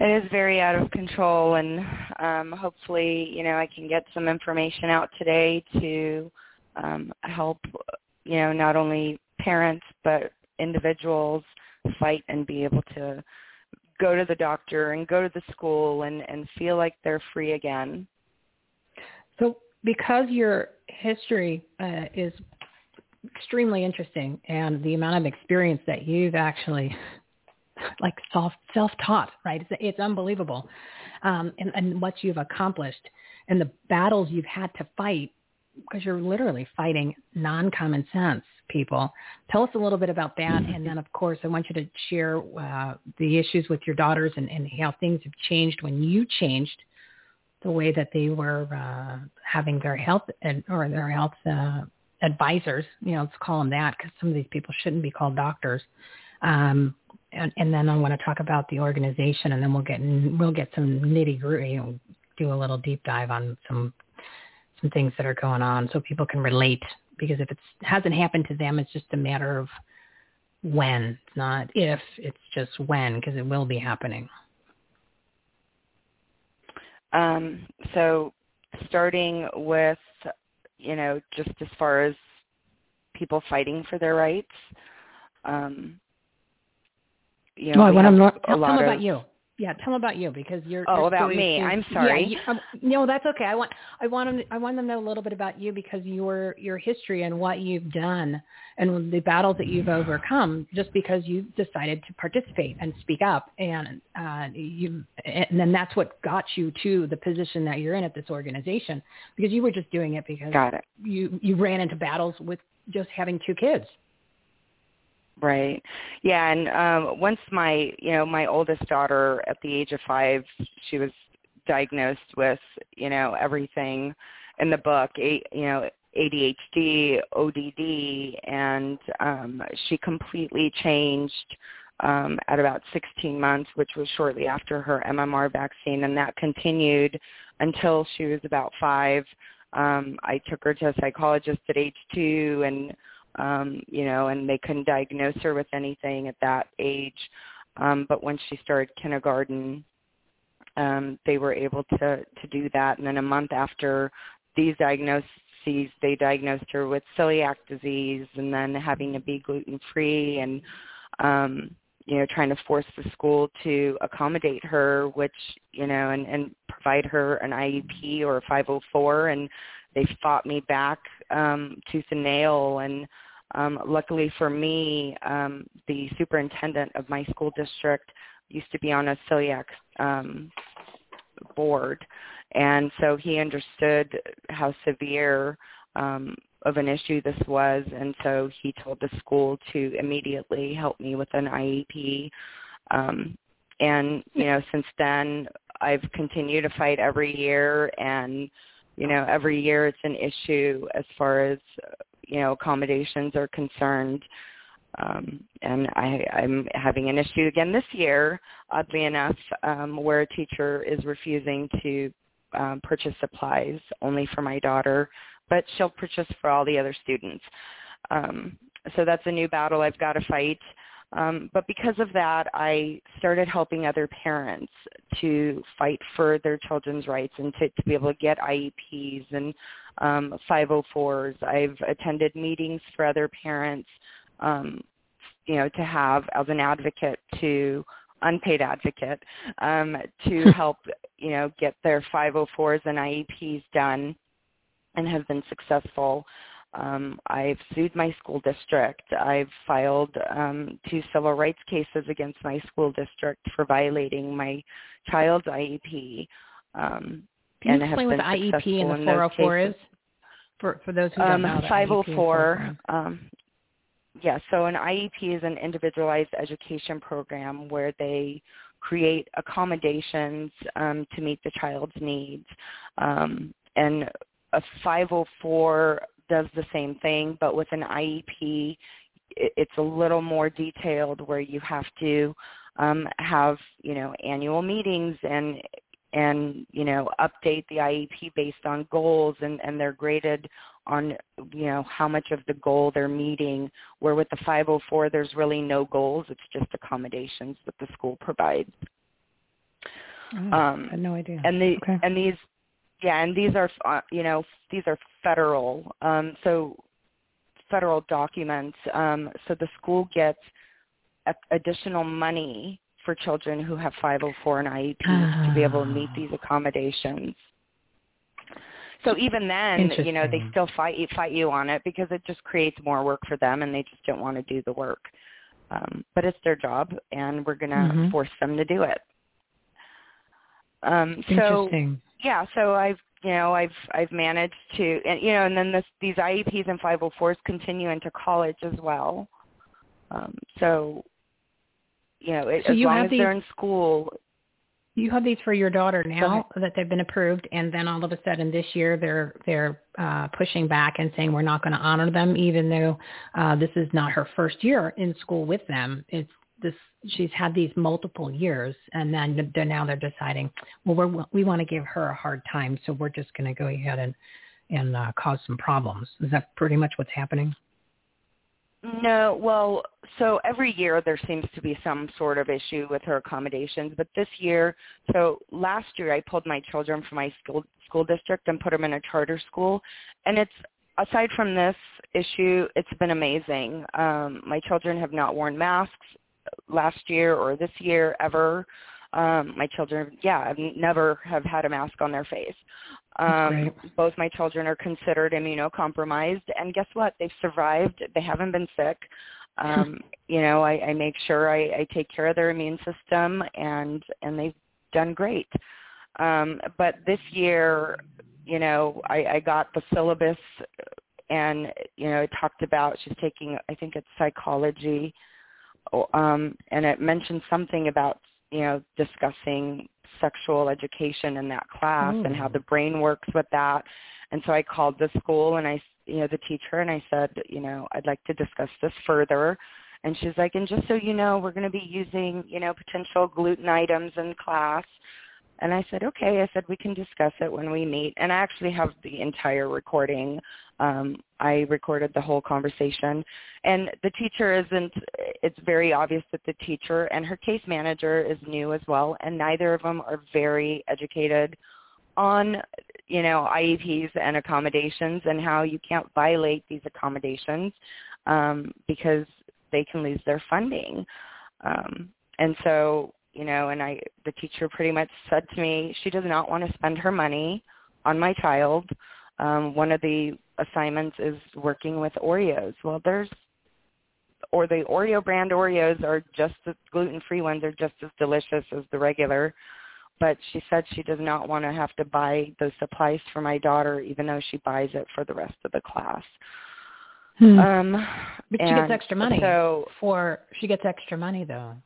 It is very out of control, and um, hopefully, you know, I can get some information out today to um, help, you know, not only parents but individuals fight and be able to go to the doctor and go to the school and and feel like they're free again. So because your history uh, is extremely interesting and the amount of experience that you've actually like self self-taught, right? It's, it's unbelievable. Um, and, and what you've accomplished and the battles you've had to fight because you're literally fighting non-common sense people. Tell us a little bit about that. And then, of course, I want you to share uh, the issues with your daughters and, and how things have changed when you changed the way that they were uh, having their health and, or their health uh, advisors. You know, let's call them that because some of these people shouldn't be called doctors. Um, and, and then I want to talk about the organization, and then we'll get we'll get some nitty gritty. Do a little deep dive on some some things that are going on, so people can relate. Because if it hasn't happened to them, it's just a matter of when. It's not if. It's just when, because it will be happening. Um, so starting with, you know, just as far as people fighting for their rights. Um, you know, oh, I want to know. Tell, tell of, about you. Yeah, tell them about you because you're. Oh, about me. Is, I'm sorry. Yeah, you, um, no, that's okay. I want I want them I want them to know a little bit about you because your your history and what you've done and the battles that you've overcome just because you decided to participate and speak up and uh, you and then that's what got you to the position that you're in at this organization because you were just doing it because got it. you you ran into battles with just having two kids. Right. Yeah, and um once my, you know, my oldest daughter at the age of 5, she was diagnosed with, you know, everything in the book, you know, ADHD, ODD, and um she completely changed um at about 16 months, which was shortly after her MMR vaccine, and that continued until she was about 5. Um I took her to a psychologist at age 2 and um, you know, and they couldn't diagnose her with anything at that age. Um, but when she started kindergarten, um, they were able to to do that. And then a month after these diagnoses, they diagnosed her with celiac disease, and then having to be gluten free, and um, you know, trying to force the school to accommodate her, which you know, and and provide her an IEP or a 504, and they fought me back um, tooth and nail and um, luckily for me, um, the superintendent of my school district used to be on a celiac um, board, and so he understood how severe um, of an issue this was, and so he told the school to immediately help me with an IEP. Um, and you know, since then, I've continued to fight every year, and you know, every year it's an issue as far as you know accommodations are concerned. Um, and I, I'm having an issue again this year, oddly enough, um, where a teacher is refusing to um, purchase supplies only for my daughter, but she'll purchase for all the other students. Um, so that's a new battle I've got to fight. Um, but because of that, I started helping other parents to fight for their children's rights and to, to be able to get IEPs and um, 504s. I've attended meetings for other parents, um, you know, to have as an advocate to unpaid advocate um, to help, you know, get their 504s and IEPs done and have been successful. Um, I've sued my school district. I've filed um, two civil rights cases against my school district for violating my child's IEP. Um, Can and you explain what the IEP and the in those 404 cases. is? For for those who don't Um, know, the 504. Um, yeah, so an IEP is an individualized education program where they create accommodations um, to meet the child's needs. Um, and a 504 does the same thing, but with an IEP, it, it's a little more detailed where you have to um, have, you know, annual meetings and and you know update the IEP based on goals and and they're graded on you know how much of the goal they're meeting where with the 504 there's really no goals it's just accommodations that the school provides Oh, um I had no idea. and the Okay. and these yeah and these are uh, you know these are federal um so federal documents um so the school gets a- additional money for children who have 504 and IEPs to be able to meet these accommodations So even then, you know, they still fight you fight you on it because it just creates more work for them, and they just don't want to do the work. Um, but it's their job, and we're going to Mhm. force them to do it. Um, so Interesting. Yeah, so I've you know I've I've managed to and you know and then this these IEPs and 504s continue into college as well. Um, so you know it, So as you long have as they're in school, You have these for your daughter now that they've been approved, and then all of a sudden this year they're they're uh, pushing back and saying we're not going to honor them, even though uh, this is not her first year in school with them. It's this she's had these multiple years, and then they're, now they're deciding, well, we're, we want to give her a hard time, so we're just going to go ahead and and uh, cause some problems. Is that pretty much what's happening? No, well, so every year there seems to be some sort of issue with her accommodations, but this year, so last year I pulled my children from my school school district and put them in a charter school, and it's aside from this issue, it's been amazing. Um, my children have not worn masks last year or this year ever. Um, my children, yeah, I've never have had a mask on their face. Um, both my children are considered immunocompromised, and guess what? They've survived. They haven't been sick. Um, you know, I, I make sure I, I take care of their immune system, and and they've done great. Um, but this year, you know, I, I got the syllabus, and you know, it talked about she's taking, I think it's psychology, um, and it mentioned something about you know discussing sexual education in that class and how the brain works with that. And so I called the school and I, you know, the teacher and I said, you know, I'd like to discuss this further. And she's like, and just so you know, we're going to be using, you know, potential gluten items in class. And I said, okay. I said, we can discuss it when we meet. And I actually have the entire recording. Um, I recorded the whole conversation. And the teacher isn't, it's very obvious that the teacher and her case manager is new as well. And neither of them are very educated on, you know, IEPs and accommodations and how you can't violate these accommodations um, because they can lose their funding. Um, and so you know, and I the teacher pretty much said to me she does not want to spend her money on my child. Um, one of the assignments is working with Oreos. Well, there's or the Oreo brand Oreos are just the gluten-free ones are just as delicious as the regular. But she said she does not want to have to buy those supplies for my daughter, even though she buys it for the rest of the class. Hmm. Um, But she gets extra money So for she gets extra money though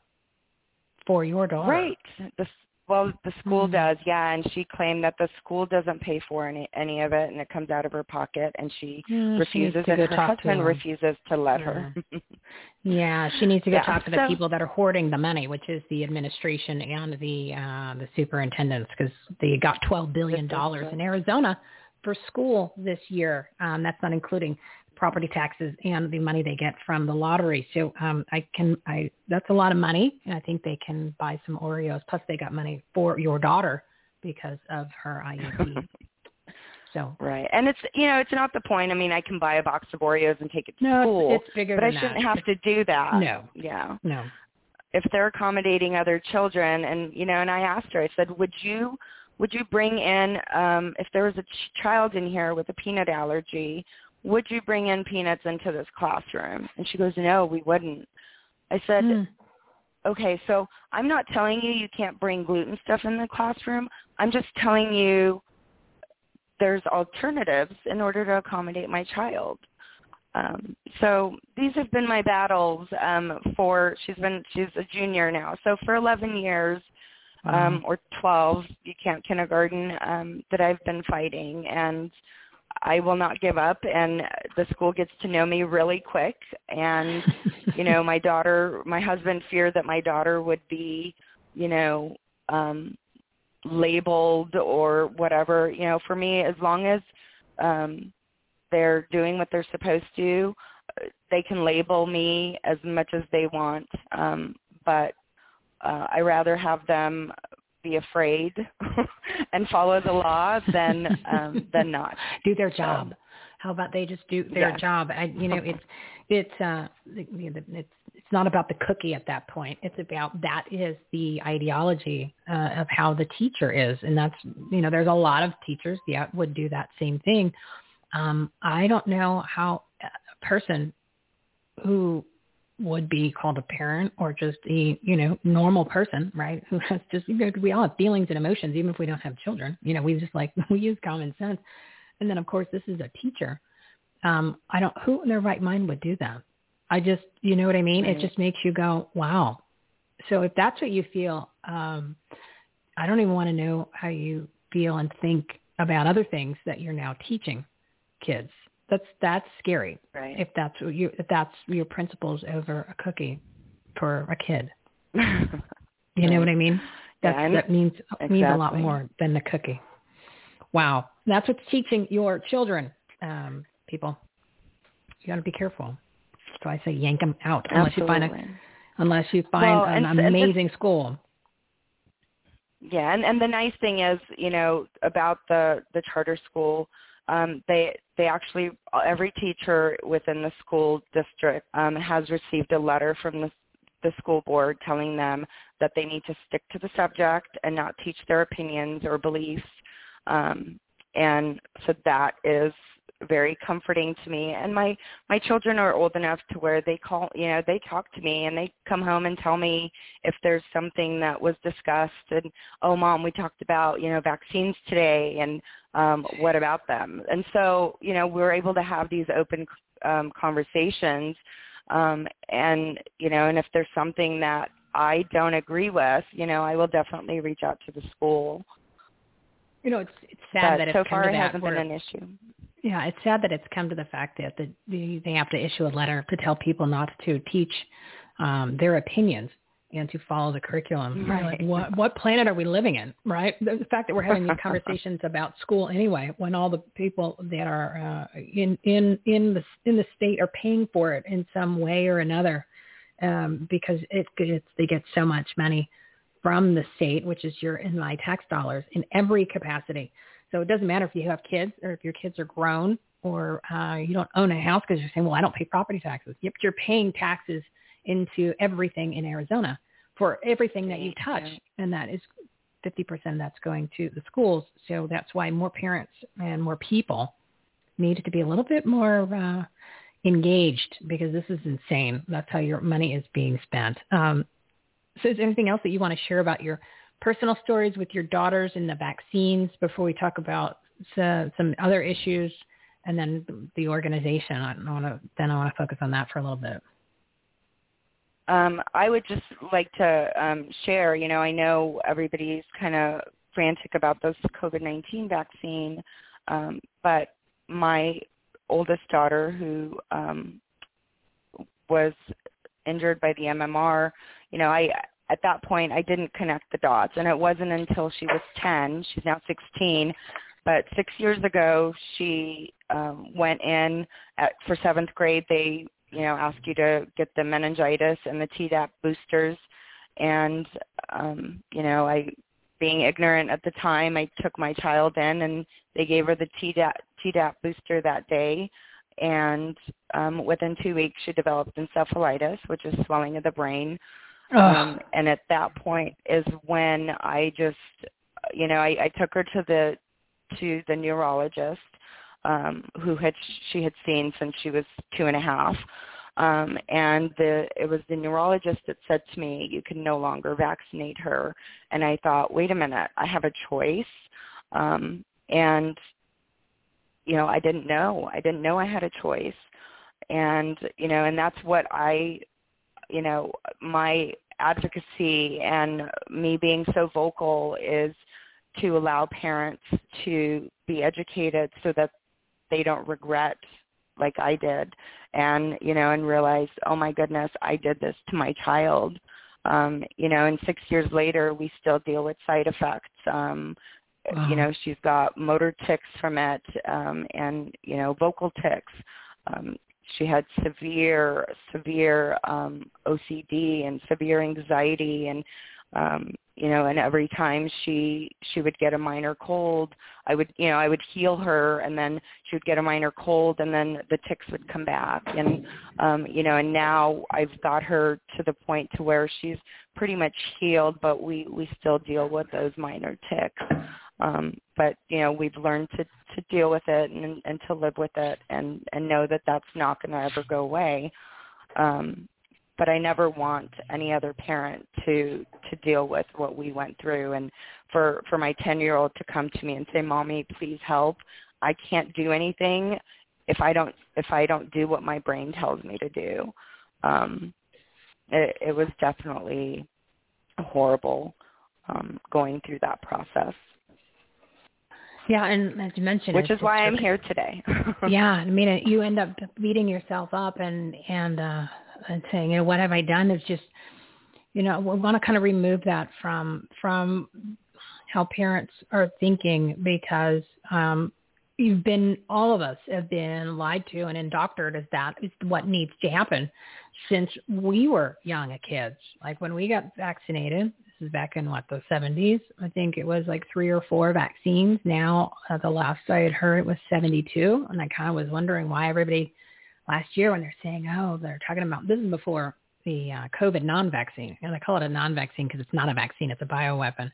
for your daughter. Right. The well, the school Mhm. does, yeah, and she claimed that the school doesn't pay for any any of it, and it comes out of her pocket, and she Yeah, refuses, to and go her talk to husband refuses to let her. Yeah, she needs to go Yeah, talk to the people that are hoarding the money, which is the administration and the uh, the superintendents, because they got twelve billion dollars in Arizona for school this year. Um, that's not including property taxes and the money they get from the lottery. So um, I can, I that's a lot of money, and I think they can buy some Oreos. Plus, they got money for your daughter because of her IEP. so Right, and it's you know it's not the point. I mean, I can buy a box of Oreos and take it to No, it's- school, it's bigger but than I shouldn't that. have to do that. No. Yeah. no. if they're accommodating other children and you know and i asked her i said would you would you bring in um if there was a ch- child in here with a peanut allergy would you bring in peanuts into this classroom? And she goes no we wouldn't. I said Hmm. okay so i'm not telling you you can't bring gluten stuff in the classroom. I'm just telling you there's alternatives in order to accommodate my child. Um, so these have been my battles um, for she's been she's a junior now. So for 11 years um, or 12, you can't kindergarten um, that I've been fighting, and I will not give up. And the school gets to know me really quick. And you know, my daughter, my husband feared that my daughter would be, you know, um, labeled or whatever. You know, for me, as long as um, they're doing what they're supposed to, they can label me as much as they want. Um, but uh, I rather have them be afraid and follow the law than um, than not. do their job. How about they just do their Yes. job? I, you know, it's it's uh, the- the- it's it's not about the cookie at that point. It's about that is the ideology uh, of how the teacher is, and that's you know there's a lot of teachers yeah would do that same thing. Um, I don't know how a person who would be called a parent or just a you know normal person, right? Who has just you know we all have feelings and emotions, even if we don't have children. You know, we just like we use common sense. And then of course this is a teacher. Um, I don't who in their right mind would do that. I just you know what I mean? Right. It just makes you go, wow. So if that's what you feel, um, I don't even want to know how you feel and think about other things that you're now teaching kids that's that's scary. Right. If that's what you if that's your principles over a cookie for a kid. you right. know what I mean? That yeah, that means exactly. means a lot more than the cookie. Wow. That's what's teaching your children, um, people. You got to be careful. So I say yank them out unless Absolutely. you find a unless you find well, an and, amazing and school. Yeah, and and the nice thing is, you know, about the the charter school um, they they actually every teacher within the school district um, has received a letter from the the school board telling them that they need to stick to the subject and not teach their opinions or beliefs. Um, and so that is very comforting to me. And my my children are old enough to where they call you know they talk to me and they come home and tell me if there's something that was discussed and oh mom we talked about you know vaccines today and um what about them? And so you know we're able to have these open um conversations um and you know and if there's something that I don't agree with you know I will definitely reach out to the school. You know, it's it's sad but that it's so far to it hasn't where, been an issue. Yeah, it's sad that it's come to the fact that the, the, they have to issue a letter to tell people not to teach um, their opinions and to follow the curriculum. Right. Like, what what planet are we living in? Right. The, the fact that we're having these conversations about school anyway, when all the people that are uh, in in in the in the state are paying for it in some way or another, um, because it it's, they get so much money from the state, which is your in my tax dollars in every capacity. So it doesn't matter if you have kids or if your kids are grown or uh, you don't own a house because you're saying, well, I don't pay property taxes. Yep, you're paying taxes into everything in Arizona for everything that you touch, and that is 50% that's going to the schools. So that's why more parents and more people need to be a little bit more uh, engaged because this is insane. That's how your money is being spent. Um, so is there anything else that you want to share about your personal stories with your daughters and the vaccines before we talk about some, other issues and then the organization? I want to, then I want to focus on that for a little bit. Um, I would just like to um, share, you know, I know everybody's kind of frantic about this COVID-19 vaccine, um, but my oldest daughter who um, was injured by the MMR, you know, I at that point I didn't connect the dots, and it wasn't until she was 10. She's now 16, but six years ago she um, went in at, for seventh grade. They, you know, ask you to get the meningitis and the Tdap boosters, and um, you know, I, being ignorant at the time, I took my child in, and they gave her the Tdap Tdap booster that day and um, within two weeks she developed encephalitis, which is swelling of the brain. Um, and at that point is when I just, you know, I, I took her to the to the neurologist um, who had she had seen since she was two and a half. Um, and the it was the neurologist that said to me, "You can no longer vaccinate her." And I thought, "Wait a minute, I have a choice." Um, and you know, I didn't know. I didn't know I had a choice. And, you know, and that's what I, you know, my advocacy and me being so vocal is to allow parents to be educated so that they don't regret like I did and, you know, and realize, oh my goodness, I did this to my child. Um, you know, and six years later we still deal with side effects. Um, Wow. you know she's got motor tics from it um and you know vocal tics um she had severe severe um ocd and severe anxiety and um you know and every time she she would get a minor cold i would you know i would heal her and then she would get a minor cold and then the tics would come back. And um you know and now i've got her to the point to where she's pretty much healed but we we still deal with those minor tics um but you know we've learned to to deal with it and and to live with it and and know that that's not going to ever go away um but I never want any other parent to to deal with what we went through and for for my 10-year-old to come to me and say, "Mommy, please help. I can't do anything if I don't if I don't do what my brain tells me to do." Um it, it was definitely horrible um going through that process. Yeah, and as you mentioned, which is why I'm here today. yeah, I mean, it- you end up beating yourself up and and uh and saying, you know, what have I done? Is just, you know, we want to kind of remove that from from how parents are thinking because um you've been all of us have been lied to and indoctrinated as that is what needs to happen since we were young kids. Like when we got vaccinated, is back in what the 70s. I think it was like three or four vaccines. Now, uh, the last I had heard, it was 72, and I kind of was wondering why everybody last year when they're saying, oh, they're talking about this is before the uh, COVID non-vaccine, and they call it a non-vaccine because it's not a vaccine; it's a bioweapon.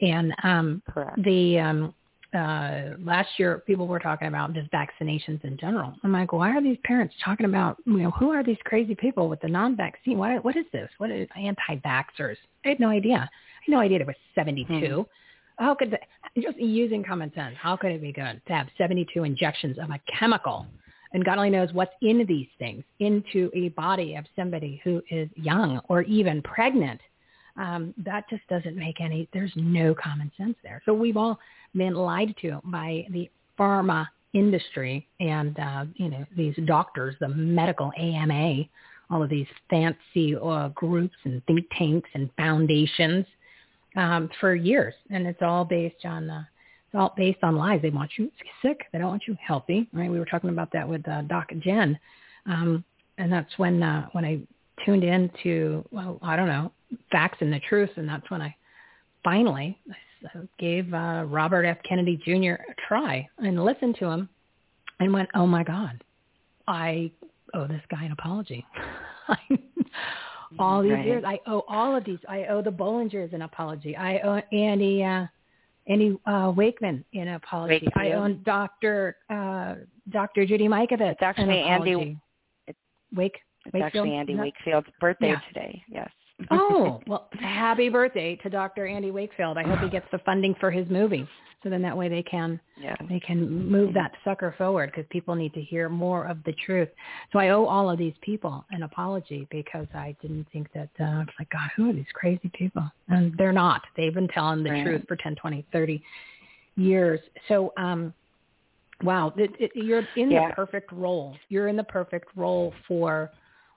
And um, Correct. the um, uh, last year, people were talking about just vaccinations in general. I'm like, why are these parents talking about, you know, who are these crazy people with the non-vaccine? What, what is this? What is anti-vaxxers? I had no idea. I had no idea it was 72. How could that, just using common sense, how could it be good to have 72 injections of a chemical and God only knows what's in these things into a body of somebody who is young or even pregnant? Um, that just doesn't make any, there's no common sense there. So we've all been lied to by the pharma industry and, uh, you know, these doctors, the medical AMA, all of these fancy uh, groups and think tanks and foundations um, for years. And it's all based on, uh, it's all based on lies. They want you sick. They don't want you healthy. Right? We were talking about that with uh, Doc Jen, um, and that's when uh, when I tuned in to well, I don't know, facts and the truth, and that's when I finally gave uh, Robert F. Kennedy Jr. a try and listened to him, and went, oh my God, I owe this guy an apology. all these Right. years, I owe all of these. I owe the Bollingers an apology. I owe Andy. Uh, Andy uh, Wakeman an apology. I owe Dr. Uh, Dr. Judy Mikovits It's actually an Andy- apology. Wake. It's Wakefield? actually Andy Wakefield's birthday Yeah. today. Yes. Oh, well, happy birthday to Dr. Andy Wakefield. I hope he gets the funding for his movie. So then that way they can Yeah. they can move that sucker forward because people need to hear more of the truth. So I owe all of these people an apology because I didn't think that uh, I was like, God, who are these crazy people? And they're not. They've been telling the Right. truth for 10, 20, 30 years. So, um, wow, it, it, you're in Yeah. the perfect role. You're in the perfect role for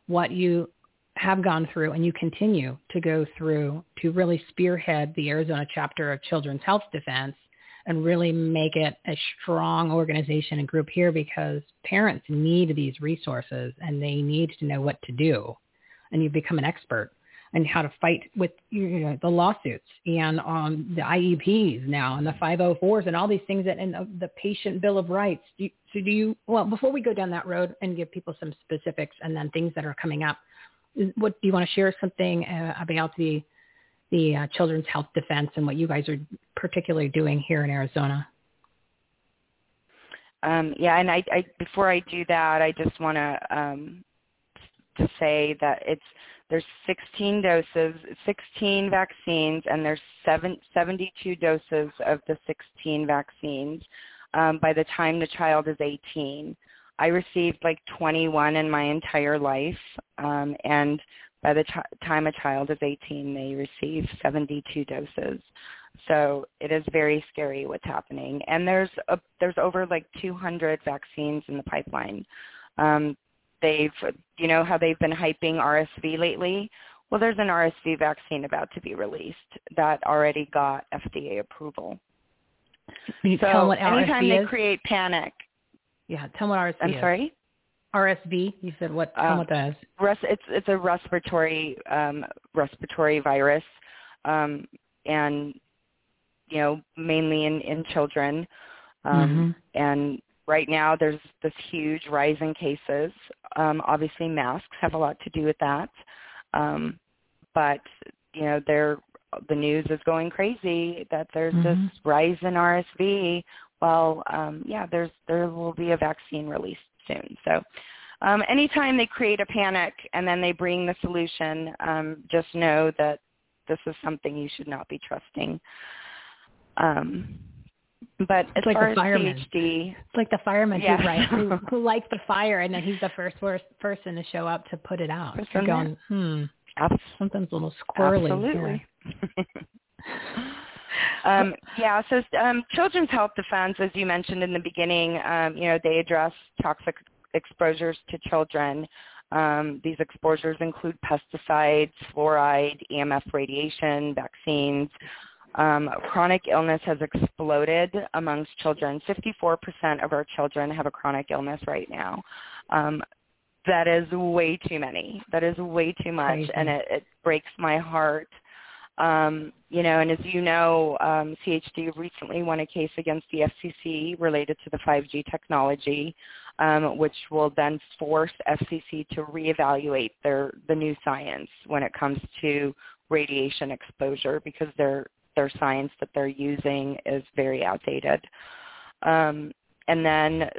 what you have gone through and you continue to go through to really spearhead the Arizona chapter of Children's Health Defense and really make it a strong organization and group here because parents need these resources and they need to know what to do. And you've become an expert and how to fight with you know, the lawsuits and um, the IEPs now and the 504s and all these things that and uh, the patient bill of rights. Do you, so do you? Well, before we go down that road and give people some specifics and then things that are coming up, what do you want to share something uh, about the the uh, Children's Health Defense and what you guys are particularly doing here in Arizona? Um, yeah, and I, I before I do that, I just want to um, to say that it's there's 16 doses, 16 vaccines, and there's seven, 72 doses of the 16 vaccines um, by the time the child is 18. I received like 21 in my entire life, um, and by the t- time a child is 18, they receive 72 doses. So it is very scary what's happening, and there's a, there's over like 200 vaccines in the pipeline. Um, they've you know how they've been hyping RSV lately. Well, there's an RSV vaccine about to be released that already got FDA approval. Can you so tell them what anytime they create panic, Yeah, tell them what RSV I'm is. sorry. RSV. You said what? Tell Um, what that is. Res- it's it's a respiratory um, respiratory virus. um, and you know mainly in in children. Um, Mm-hmm. And right now there's this huge rise in cases. Um, obviously, masks have a lot to do with that. Um, but you know, there the news is going crazy that there's Mhm. this rise in RSV. Well, um, yeah, there's there will be a vaccine released soon. So um, anytime they create a panic and then they bring the solution, um, just know that this is something you should not be trusting. Um, but as It's like far the fireman. as PhD, It's like the fireman Yeah. who, right, who, who lights the fire, and then he's the first worst person to show up to put it out. You're going, hmm, Abs- something's a little squirrely Absolutely. um, yeah, so um, Children's Health Defense, as you mentioned in the beginning, um, you know, they address toxic exposures to children. Um, these exposures include pesticides, fluoride, EMF radiation, vaccines. Um, chronic illness has exploded amongst children. 54% of our children have a chronic illness right now. Um, that is way too many. That is way too much, Crazy. and it, it breaks my heart. Um, you know, and as you know, um, CHD recently won a case against the FCC related to the 5G technology, um, which will then force FCC to reevaluate their the new science when it comes to radiation exposure because their their science that they're using is very outdated. Um, and then,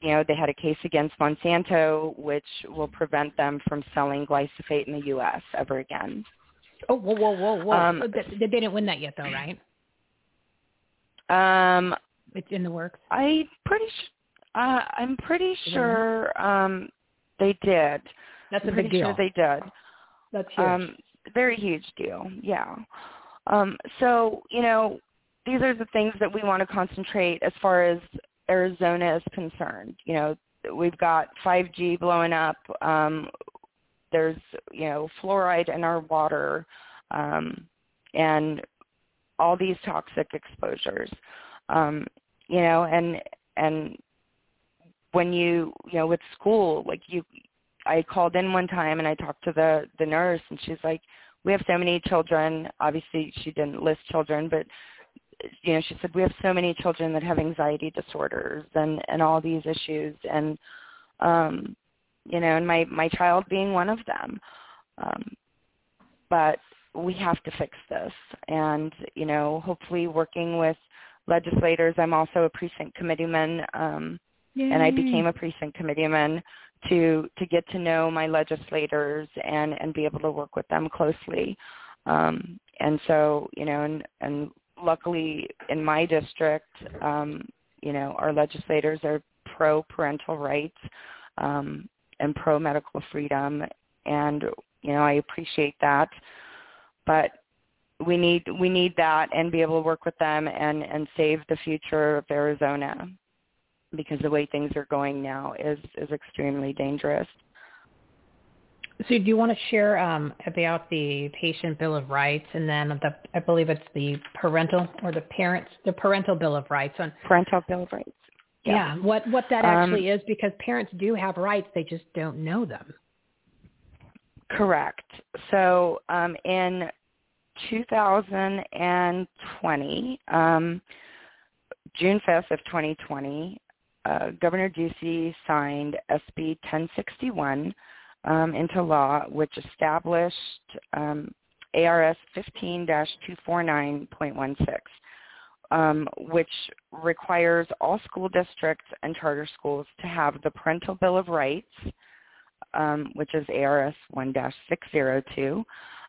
you know, they had a case against Monsanto, which will prevent them from selling glyphosate in the U.S. ever again. Oh, whoa, whoa, whoa, whoa! Um, So they, they didn't win that yet, though, right? Um, It's in the works. I pretty sh- uh, I'm pretty sure um, they did. That's I'm a pretty big deal. sure they did. That's huge. Um, very huge deal. Yeah. Um, so you know, these are the things that we want to concentrate as far as Arizona is concerned. You know, we've got 5G blowing up. Um, there's you know fluoride in our water, um, and all these toxic exposures. Um, you know, and and when you you know with school, like you, I called in one time and I talked to the the nurse, and she's like, we have so many children. Obviously, she didn't list children, but you know, she said we have so many children that have anxiety disorders and and all these issues, and um, you know, and my my child being one of them. Um, but we have to fix this, and you know, hopefully working with legislators. I'm also a precinct committeeman, um, and I became a precinct committeeman to to get to know my legislators and and be able to work with them closely. Um, and so, you know, and and luckily in my district, um, you know, our legislators are pro parental rights um, and pro medical freedom, and you know, I appreciate that. But we need we need that and be able to work with them and and save the future of Arizona because the way things are going now is is extremely dangerous. So do you want to share um, about the patient bill of rights and then the I believe it's the parental or the parents the parental bill of rights on Parental bill of rights. Yeah, what what that Um, actually is because parents do have rights they just don't know them. Correct. So um, in 2020, um, June 5th of 2020, uh, Governor Ducey signed SB 1061 um, into law, which established um, ARS 15-249.16, um, which requires all school districts and charter schools to have the Parental Bill of Rights, um, which is ARS 1-602,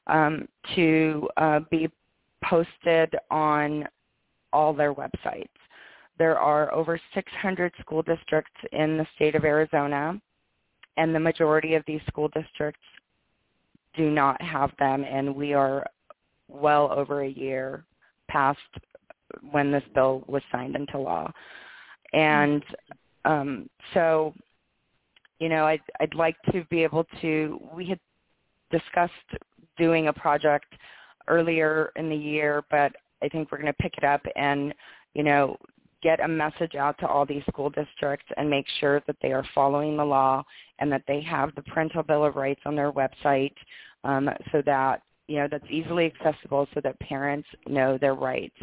um, to uh, be posted on all their websites. There are over 600 school districts in the state of Arizona, and the majority of these school districts do not have them, and we are well over a year past when this bill was signed into law. And um, so, you know, I'd, I'd like to be able to, we had discussed doing a project earlier in the year, but I think we're going to pick it up and, you know, get a message out to all these school districts and make sure that they are following the law and that they have the parental bill of rights on their website um, so that you know that's easily accessible so that parents know their rights.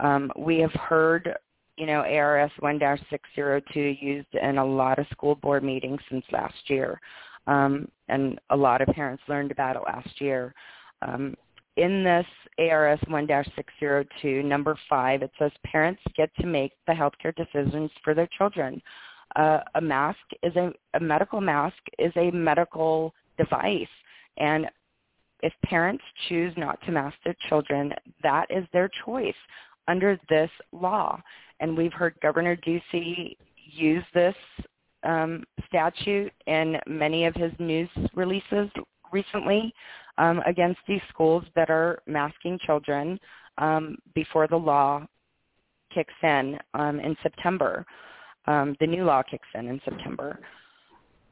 Um, we have heard you know ARS 1-602 used in a lot of school board meetings since last year, um, and a lot of parents learned about it last year. Um, in this ARS 1-602, number five, it says parents get to make the healthcare decisions for their children. Uh, a mask is a, a medical mask is a medical device, and if parents choose not to mask their children, that is their choice under this law. And we've heard Governor Ducey use this um, statute in many of his news releases recently um, against these schools that are masking children um, before the law kicks in um, in September. Um, the new law kicks in in September.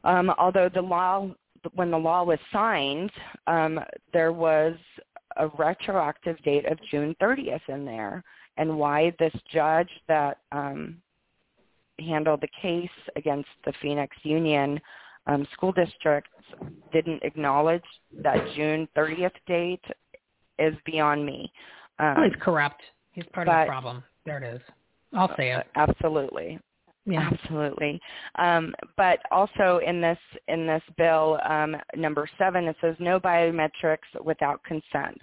Um, although the law, when the law was signed, there was a retroactive date of June 30th in there, and why this judge that um, handled the case against the Phoenix Union um, school districts didn't acknowledge that June 30th date is beyond me. Um, well, he's corrupt. He's part but, of the problem. There it is. I'll say it. Absolutely. Yeah. Absolutely. Um, but also in this in this bill, um, number seven, it says no biometrics without consent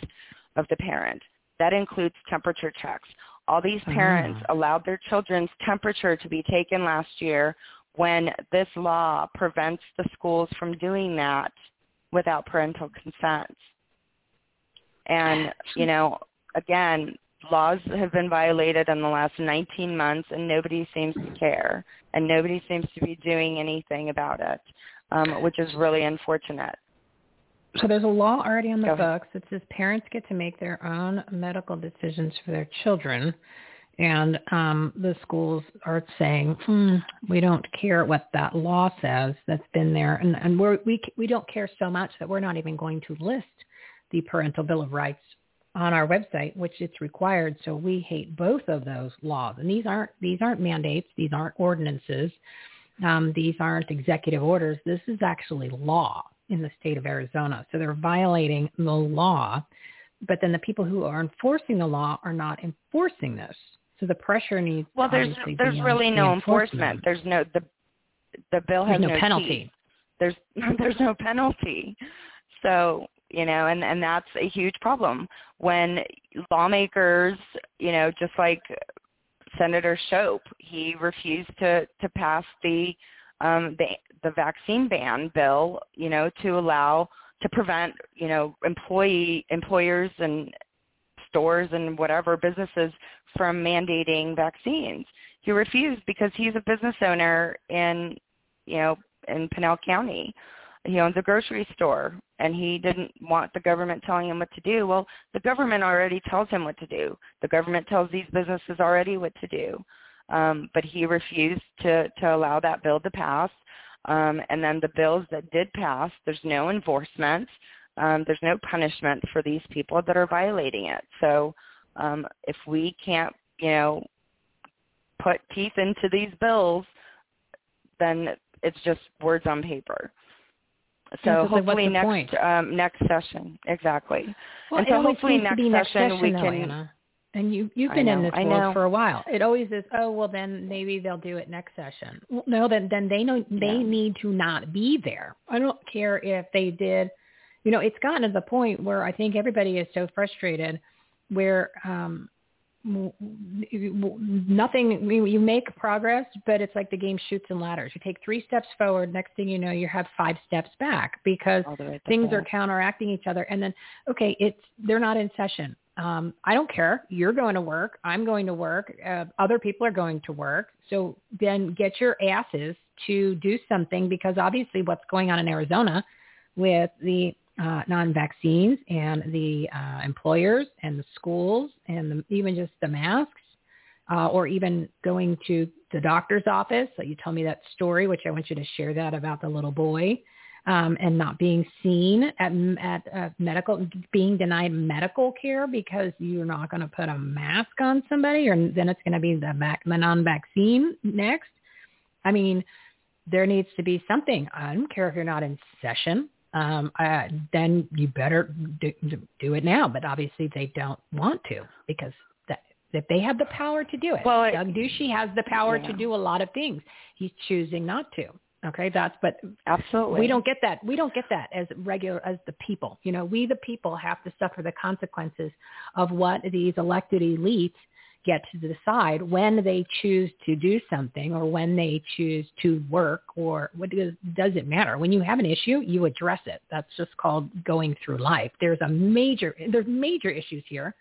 of the parent. That includes temperature checks. All these parents Ah. allowed their children's temperature to be taken last year when this law prevents the schools from doing that without parental consent. And, you know, again, laws have been violated in the last 19 months and nobody seems to care and nobody seems to be doing anything about it, um, which is really unfortunate. So there's a law already on the books that says parents get to make their own medical decisions for their children. And um, the schools are saying, hmm, we don't care what that law says that's been there. And, and we're, we, we don't care so much that we're not even going to list the Parental Bill of Rights on our website, which it's required. So we hate both of those laws. And these aren't, these aren't mandates. These aren't ordinances. Um, these aren't executive orders. This is actually law in the state of Arizona. So they're violating the law, but then the people who are enforcing the law are not enforcing this. So the pressure needs Well, there's there's really no enforcement. There's no the the bill has There's no penalty. teeth. There's there's no penalty. So you know, and and that's a huge problem when lawmakers, you know, just like Senator Shope, he refused to to pass the um the the vaccine ban bill, you know, to allow to prevent, you know, employee employers and stores and whatever businesses from mandating vaccines. He refused because he's a business owner in, you know, in Pinal County. He owns a grocery store and he didn't want the government telling him what to do. Well, the government already tells him what to do. The government tells these businesses already what to do. Um, but he refused to, to allow that bill to pass. Um, and then the bills that did pass, there's no enforcement. Um, there's no punishment for these people that are violating it. So um, if we can't, you know, put teeth into these bills, then it's just words on paper. So so, hopefully next um, next session, exactly. Well, and so hopefully seems to next be next session, session we though, can. Anna. And you you've been in this I world know. for a while. It always is. Oh well, then maybe they'll do it next session. Well, no, then then they know they Yeah. need to not be there. I don't care if they did. You know, it's gotten to the point where I think everybody is so frustrated, where um, w- w- nothing. You you make progress, but it's like the game Chutes and Ladders. You take three steps forward, next thing you know, you have five steps back because All the way things are counteracting each other. And then, okay, it's they're not in session. Um, I don't care. You're going to work. I'm going to work. Uh, other people are going to work. So then get your asses to do something because obviously what's going on in Arizona with the uh, non-vaccines and the uh, employers and the schools and the, even just the masks uh, or even going to the doctor's office. So you tell me that story, which I want you to share that about the little boy um, and not being seen at, at uh, medical, being denied medical care because you're not going to put a mask on somebody, or then it's going to be the, vac- the non-vaccine next. I mean, there needs to be something. I don't care if you're not in session. um, uh, then you better do, do it now. But obviously they don't want to because that, if they have the power to do it, well, Doug Ducey has the power yeah. to do a lot of things. He's choosing not to. Okay, that's but absolutely we don't get that. We don't get that as regular as the people. You know, we the people have to suffer the consequences of what these elected elites get to decide when they choose to do something or when they choose to work or what does, does it matter? When you have an issue, you address it. That's just called going through life. There's a major, there's major issues here,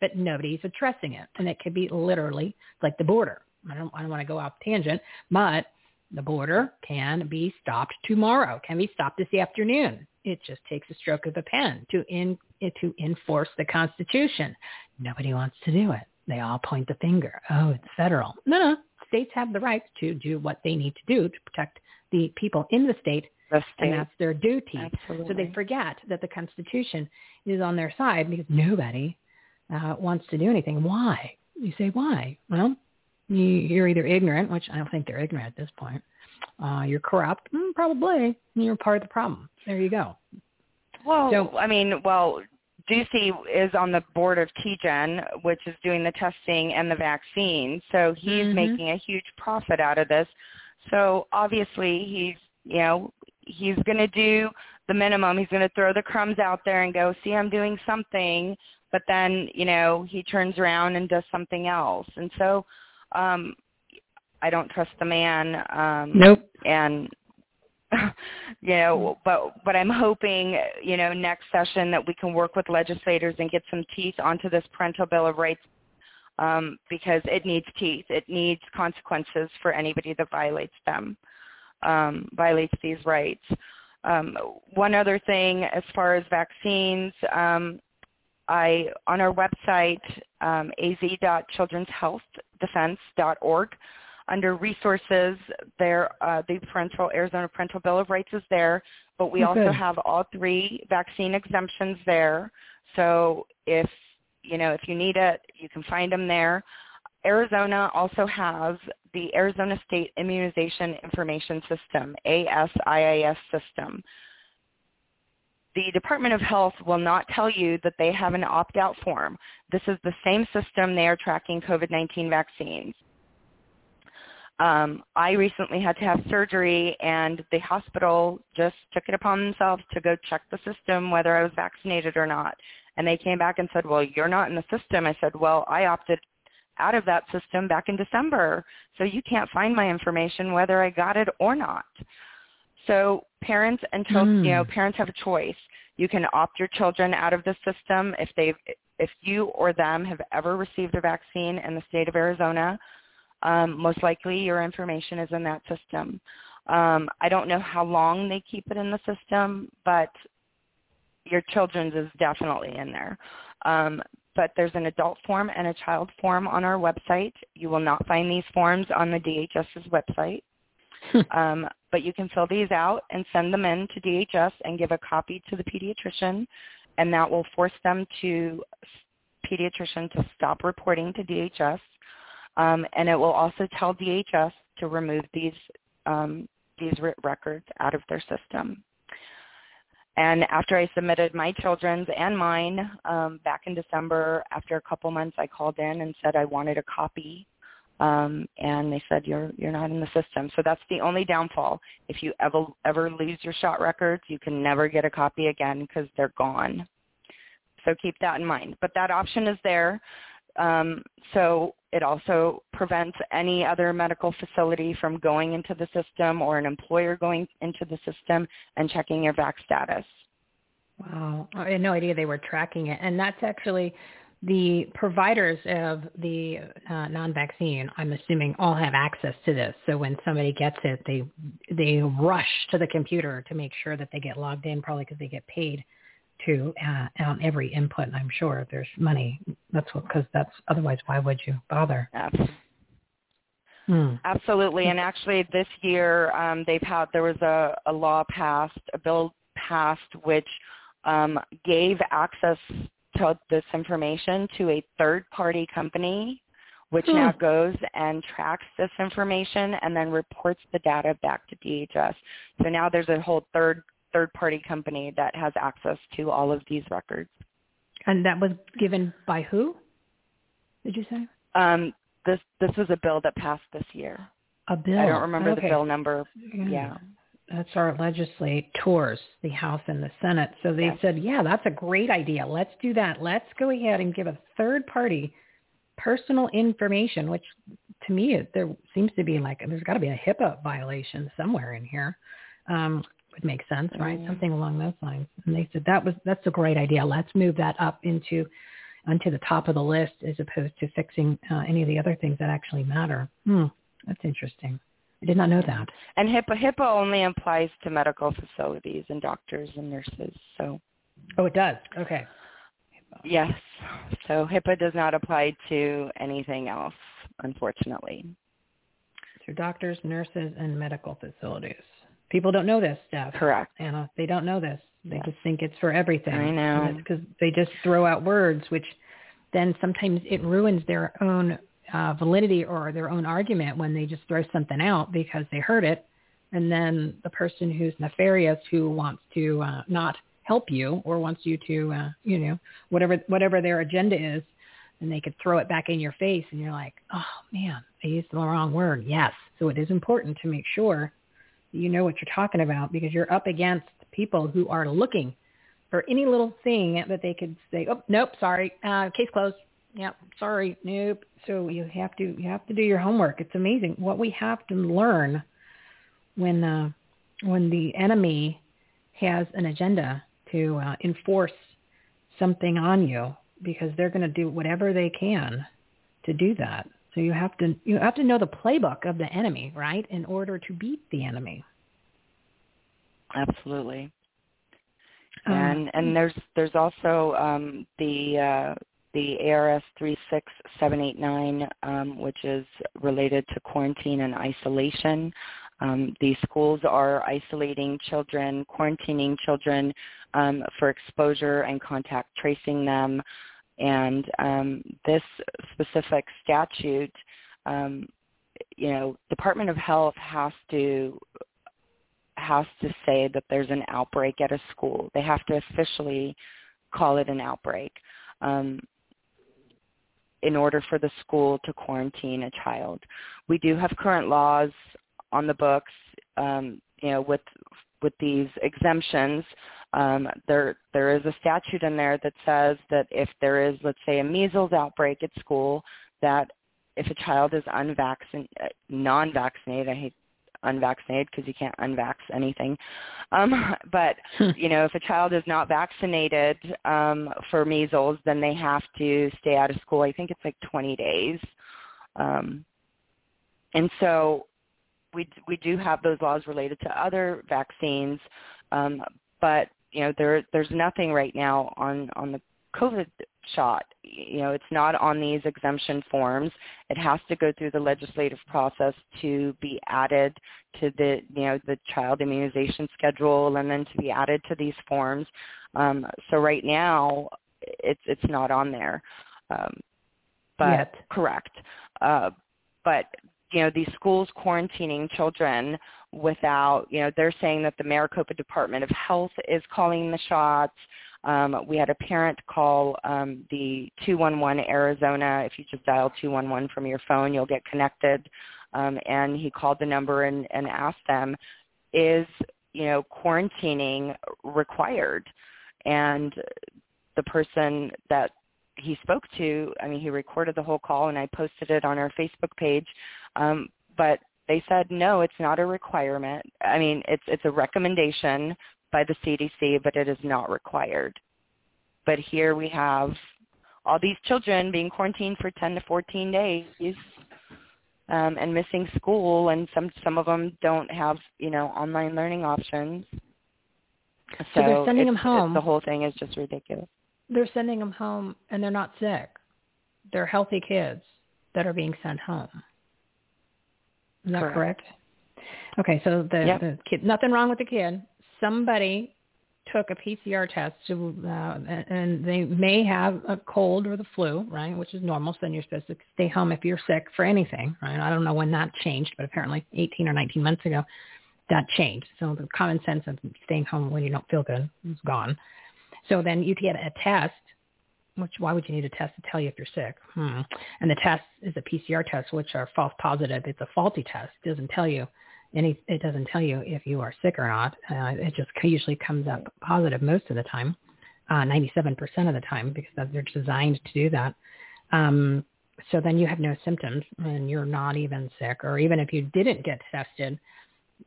but nobody's addressing it. And it could be literally like the border. I don't, I don't want to go off tangent, but the border can be stopped tomorrow, can be stopped this afternoon. It just takes a stroke of a pen to in, to enforce the Constitution. Nobody wants to do it. They all point the finger. Oh, it's federal. No, no. States have the right to do what they need to do to protect the people in the state, the state. and that's their duty. Absolutely. So they forget that the Constitution is on their side because nobody uh, wants to do anything. Why? You say why? Well, you, you're either ignorant, which I don't think they're ignorant at this point. Uh, you're corrupt, mm, probably. You're part of the problem. There you go. Well, So- I mean, well, Ducey is on the board of TGen, which is doing the testing and the vaccine. So he's Mhm. making a huge profit out of this. So obviously he's, you know, he's going to do the minimum. He's going to throw the crumbs out there and go, see, I'm doing something. But then, you know, he turns around and does something else. And so um, I don't trust the man. Um, Nope. And you know, but but I'm hoping, you know, next session that we can work with legislators and get some teeth onto this parental bill of rights um, because it needs teeth. It needs consequences for anybody that violates them, um, violates these rights. Um, one other thing, as far as vaccines, um, I on our website um, az.children'shealthdefense.org under resources there uh, the parental arizona parental bill of rights is there but we Oh, also have all three vaccine exemptions there. So if you know if you need it you can find them there. Arizona also has the arizona state immunization information system asiis system the Department of Health will not tell you that they have an opt-out form. This is the same system they are tracking COVID-19 vaccines. Um, I recently had to have surgery, and the hospital just took it upon themselves to go check the system whether I was vaccinated or not. And they came back and said, "Well, you're not in the system." I said, "Well, I opted out of that system back in December, so you can't find my information whether I got it or not." So parents and children, you know, parents have a choice. You can opt your children out of the system if they if you or them have ever received a vaccine in the state of Arizona. Um, most likely your information is in that system. Um, I don't know how long they keep it in the system, but your children's is definitely in there. Um, but there's an adult form and a child form on our website. You will not find these forms on the DHS's website. um, but you can fill these out and send them in to DHS and give a copy to the pediatrician, and that will force them to pediatrician to stop reporting to DHS, um, and it will also tell DHS to remove these um, these re- records out of their system. And after I submitted my children's and mine um, back in December, after a couple months, I called in and said I wanted a copy um, and they said you're you're not in the system. So that's the only downfall. If you ever ever lose your shot records, you can never get a copy again because they're gone. So keep that in mind. But that option is there. Um, so it also prevents any other medical facility from going into the system or an employer going into the system and checking your vac status. Wow. I had no idea they were tracking it. And that's actually the providers of the uh, non-vaccine, I'm assuming, all have access to this. So when somebody gets it, they they rush to the computer to make sure that they get logged in, probably because they get paid to uh, on every input. I'm sure if there's money, that's what because that's otherwise why would you bother? Absolutely. Hmm. Absolutely, and actually this year um, they've had there was a, a law passed, a bill passed, which um, gave access to this information to a third-party company, which Hmm. now goes and tracks this information and then reports the data back to DHS. So now there's a whole third third-party company that has access to all of these records. And that was given by who? Did you say? Um, this this was a bill that passed this year. A bill. I don't remember okay. the bill number. Yeah. That's our legislators, the House and the Senate. So they Yes. said, yeah, that's a great idea. Let's do that. Let's go ahead and give a third party personal information, which to me, it- there seems to be like, there's got to be a HIPAA violation somewhere in here. Um, would make sense, right? Mhm. Something along those lines. And they said that was, that's a great idea. Let's move that up into, onto the top of the list as opposed to fixing uh, any of the other things that actually matter. Hmm. That's interesting. I did not know that. And HIPAA HIPAA only applies to medical facilities and doctors and nurses. So Oh, it does. Okay. yes, so HIPAA does not apply to anything else, unfortunately. To doctors, nurses, and medical facilities. People don't know this stuff. Correct. Anna, they don't know this. They just think it's for everything. I know. Because they just throw out words, which then sometimes it ruins their own uh, validity or their own argument when they just throw something out because they heard it. And then the person who's nefarious who wants to uh, not help you or wants you to, uh, you know, whatever whatever their agenda is, and they could throw it back in your face and you're like, oh man, I used the wrong word. Yes. So it is important to make sure that you know what you're talking about because you're up against people who are looking for any little thing that they could say, oh, nope, sorry, uh, case closed. Yep, sorry, nope. So you have to you have to do your homework. It's amazing what we have to learn when uh, when the enemy has an agenda to uh, enforce something on you because they're going to do whatever they can to do that. So you have to you have to know the playbook of the enemy, right, in order to beat the enemy. Absolutely. Um, and and there's there's also um, the uh, the ARS 36789, um, which is related to quarantine and isolation. Um, these schools are isolating children, quarantining children um, for exposure and contact tracing them. And um, this specific statute, um, you know, Department of Health has to has to say that there's an outbreak at a school. They have to officially call it an outbreak um, in order for the school to quarantine a child. We do have current laws on the books, um, you know, with with these exemptions. Um, there there is a statute in there that says that if there is, let's say, a measles outbreak at school, that if a child is unvaccinated, non-vaccinated, I hate unvaccinated because you can't unvax anything. Um, but you know, if a child is not vaccinated um, for measles, then they have to stay out of school. I think it's like 20 days. Um, and so we we do have those laws related to other vaccines, um, but you know there there's nothing right now on on the COVID shot. You know, it's not on these exemption forms. It has to go through the legislative process to be added to the, you know, the child immunization schedule and then to be added to these forms. Um, so right now, it's it's not on there. Um, but Yet. correct. Uh, but you know, these schools quarantining children without, you know, they're saying that the Maricopa Department of Health is calling the shots. Um, we had a parent call um, the 211 Arizona. If you just dial 211 from your phone, you'll get connected. Um, and he called the number and, and asked them, is, you know, quarantining required? And the person that he spoke to, I mean, he recorded the whole call and I posted it on our Facebook page. Um, but they said, no, it's not a requirement. I mean, it's, it's a recommendation by the CDC, but it is not required. But here we have all these children being quarantined for 10 to 14 days um, and missing school, and some some of them don't have you know online learning options. So, So they're sending them home. The whole thing is just ridiculous. They're sending them home and they're not sick. They're healthy kids that are being sent home. Is that Correct. correct? Okay, so the, Yep. the kid, nothing wrong with the kid. Somebody took a PCR test to, uh, and they may have a cold or the flu, right, which is normal. So then you're supposed to stay home if you're sick for anything, right? I don't know when that changed, but apparently 18 or 19 months ago. that changed. So the common sense of staying home when you don't feel good is gone. So then you get a test, which why would you need a test to tell you if you're sick? Hmm. And the test is a PCR test, which are false positive. It's a faulty test. It doesn't tell you any. It doesn't tell you if you are sick or not. Uh, it just usually comes up positive most of the time, uh, 97% of the time, because they're designed to do that. Um, so then you have no symptoms and you're not even sick, or even if you didn't get tested,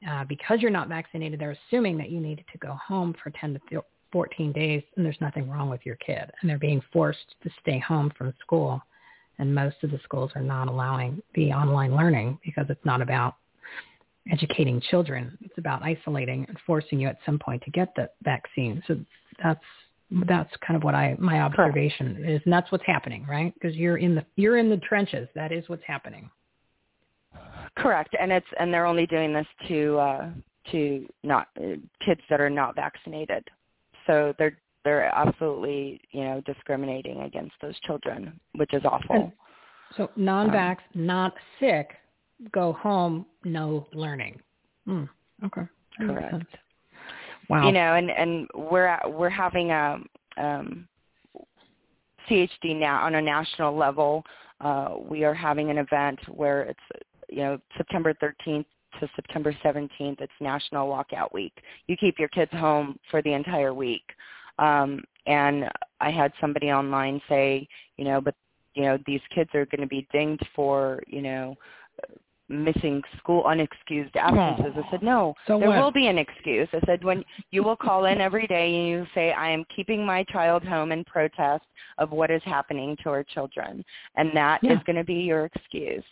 uh, because you're not vaccinated, they're assuming that you needed to go home for 10 to 14 days and there's nothing wrong with your kid. And they're being forced to stay home from school. And most of the schools are not allowing the online learning because it's not about educating children. It's about isolating and forcing you at some point to get the vaccine. So that's that's kind of what I my observation Correct. is, and that's what's happening, right? Because you're in the you're in the trenches. That is what's happening. Correct, and it's and they're only doing this to uh, to not uh, kids that are not vaccinated. So they're they're absolutely you know discriminating against those children, which is awful. And so non-vax, um, not sick, go home, no learning. Hmm. Okay. Correct. Wow. You know, and and we're at, we're having a um, CHD now on a national level. Uh, we are having an event where it's you know September 13th to September 17th. It's National Walkout Week. You keep your kids home for the entire week. Um, and I had somebody online say, you know, but you know these kids are going to be dinged for you know missing school unexcused absences. I said, no, so there what? will be an excuse. I said, when you will call in every day and you say, I am keeping my child home in protest of what is happening to our children. And that Yeah. is going to be your excuse.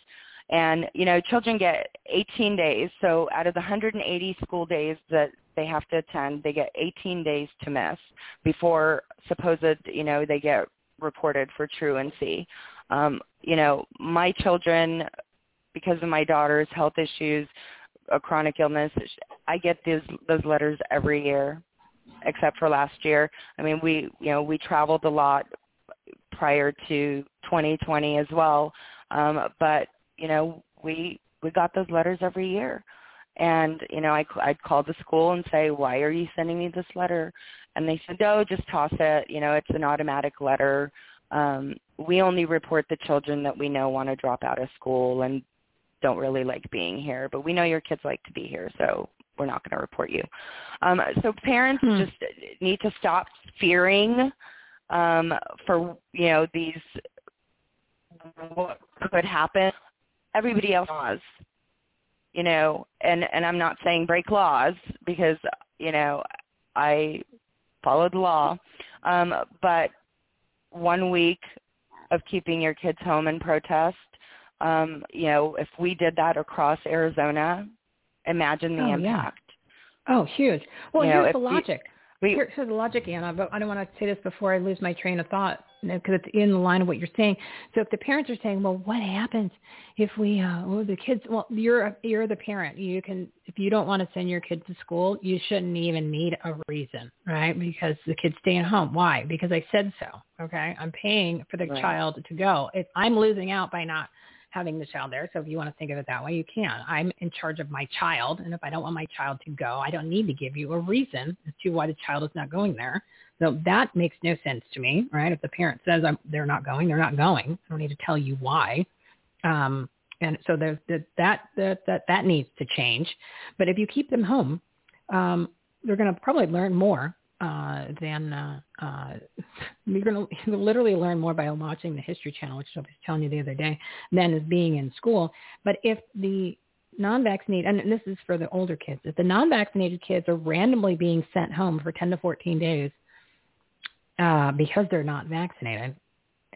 And, you know, children get 18 days. So out of the 180 school days that they have to attend, they get 18 days to miss before supposed, you know, they get reported for truancy. Um, you know, my children because of my daughter's health issues, a chronic illness, I get those those letters every year, except for last year. I mean, we you know we traveled a lot prior to 2020 as well, um, but you know we we got those letters every year. And you know, I I'd call the school and say, "Why are you sending me this letter?" And they said, "Oh, just toss it. You know, it's an automatic letter. Um, we only report the children that we know want to drop out of school and don't really like being here, but we know your kids like to be here, so we're not going to report you. Um, so parents Hmm. just need to stop fearing um, for you know these what could happen. Everybody else laws, you know, and and I'm not saying break laws because you know I follow the law, um, but one week of keeping your kids home in protest um, you know, if we did that across Arizona, imagine the Oh, yeah. impact. Oh, huge. Well, You know, here's the logic. we- Here- here's the logic, Anna, but I don't want to say this before I lose my train of thought because it's in the line of what you're saying. So if the parents are saying, well, what happens if we, uh, well, the kids, well, you're, you're the parent. You can, if you don't want to send your kid to school, you shouldn't even need a reason, right? Because the kid's staying home. Why? Because I said so. Okay. I'm paying for the Right. child to go. If I'm losing out by not having the child there. So if you want to think of it that way, you can. I'm in charge of my child, and if I don't want my child to go, I don't need to give you a reason as to why the child is not going there. So that makes no sense to me, right? If the parent says I'm, they're not going, they're not going. I don't need to tell you why. Um, and so there's that that that that that needs to change. But if you keep them home, um, they're going to probably learn more uh, than uh, uh, you're going to literally learn more by watching the History Channel, which I was telling you the other day, than is being in school. But if the non-vaccinated, and this is for the older kids, if the non-vaccinated kids are randomly being sent home for 10 to 14 days uh, because they're not vaccinated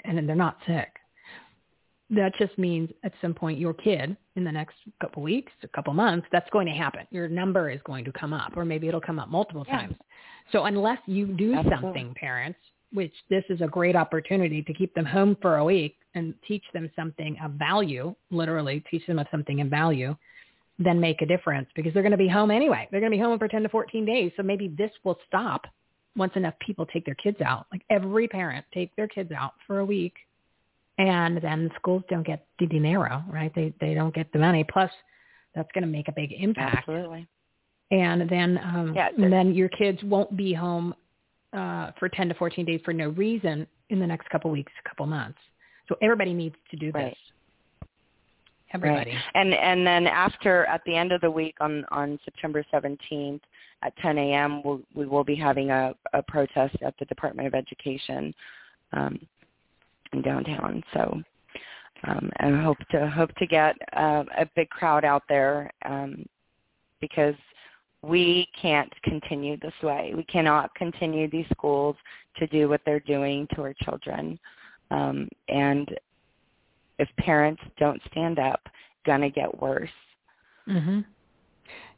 and they're not sick, that just means at some point your kid in the next couple weeks, a couple months, that's going to happen. Your number is going to come up, or maybe it'll come up multiple Yeah. times. So unless you do Absolutely. something, parents, which this is a great opportunity to keep them home for a week and teach them something of value, literally teach them of something of value, then make a difference because they're going to be home anyway. They're going to be home for 10 to 14 days. So maybe this will stop once enough people take their kids out. Like every parent take their kids out for a week and then schools don't get the dinero, right? They they don't get the money. Plus, that's going to make a big impact. Absolutely. and then um, Yeah, and then your kids won't be home uh, for 10 to 14 days for no reason in the next couple weeks, couple months. So everybody needs to do Right. this. Everybody. Right. And and then after at the end of the week on on September 17th at 10 a.m. We'll, we will be having a, a protest at the Department of Education um, downtown. So um, I hope to hope to get uh, a big crowd out there um, because we can't continue this way. We cannot continue these schools to do what they're doing to our children. Um, and if parents don't stand up, gonna get worse. hmm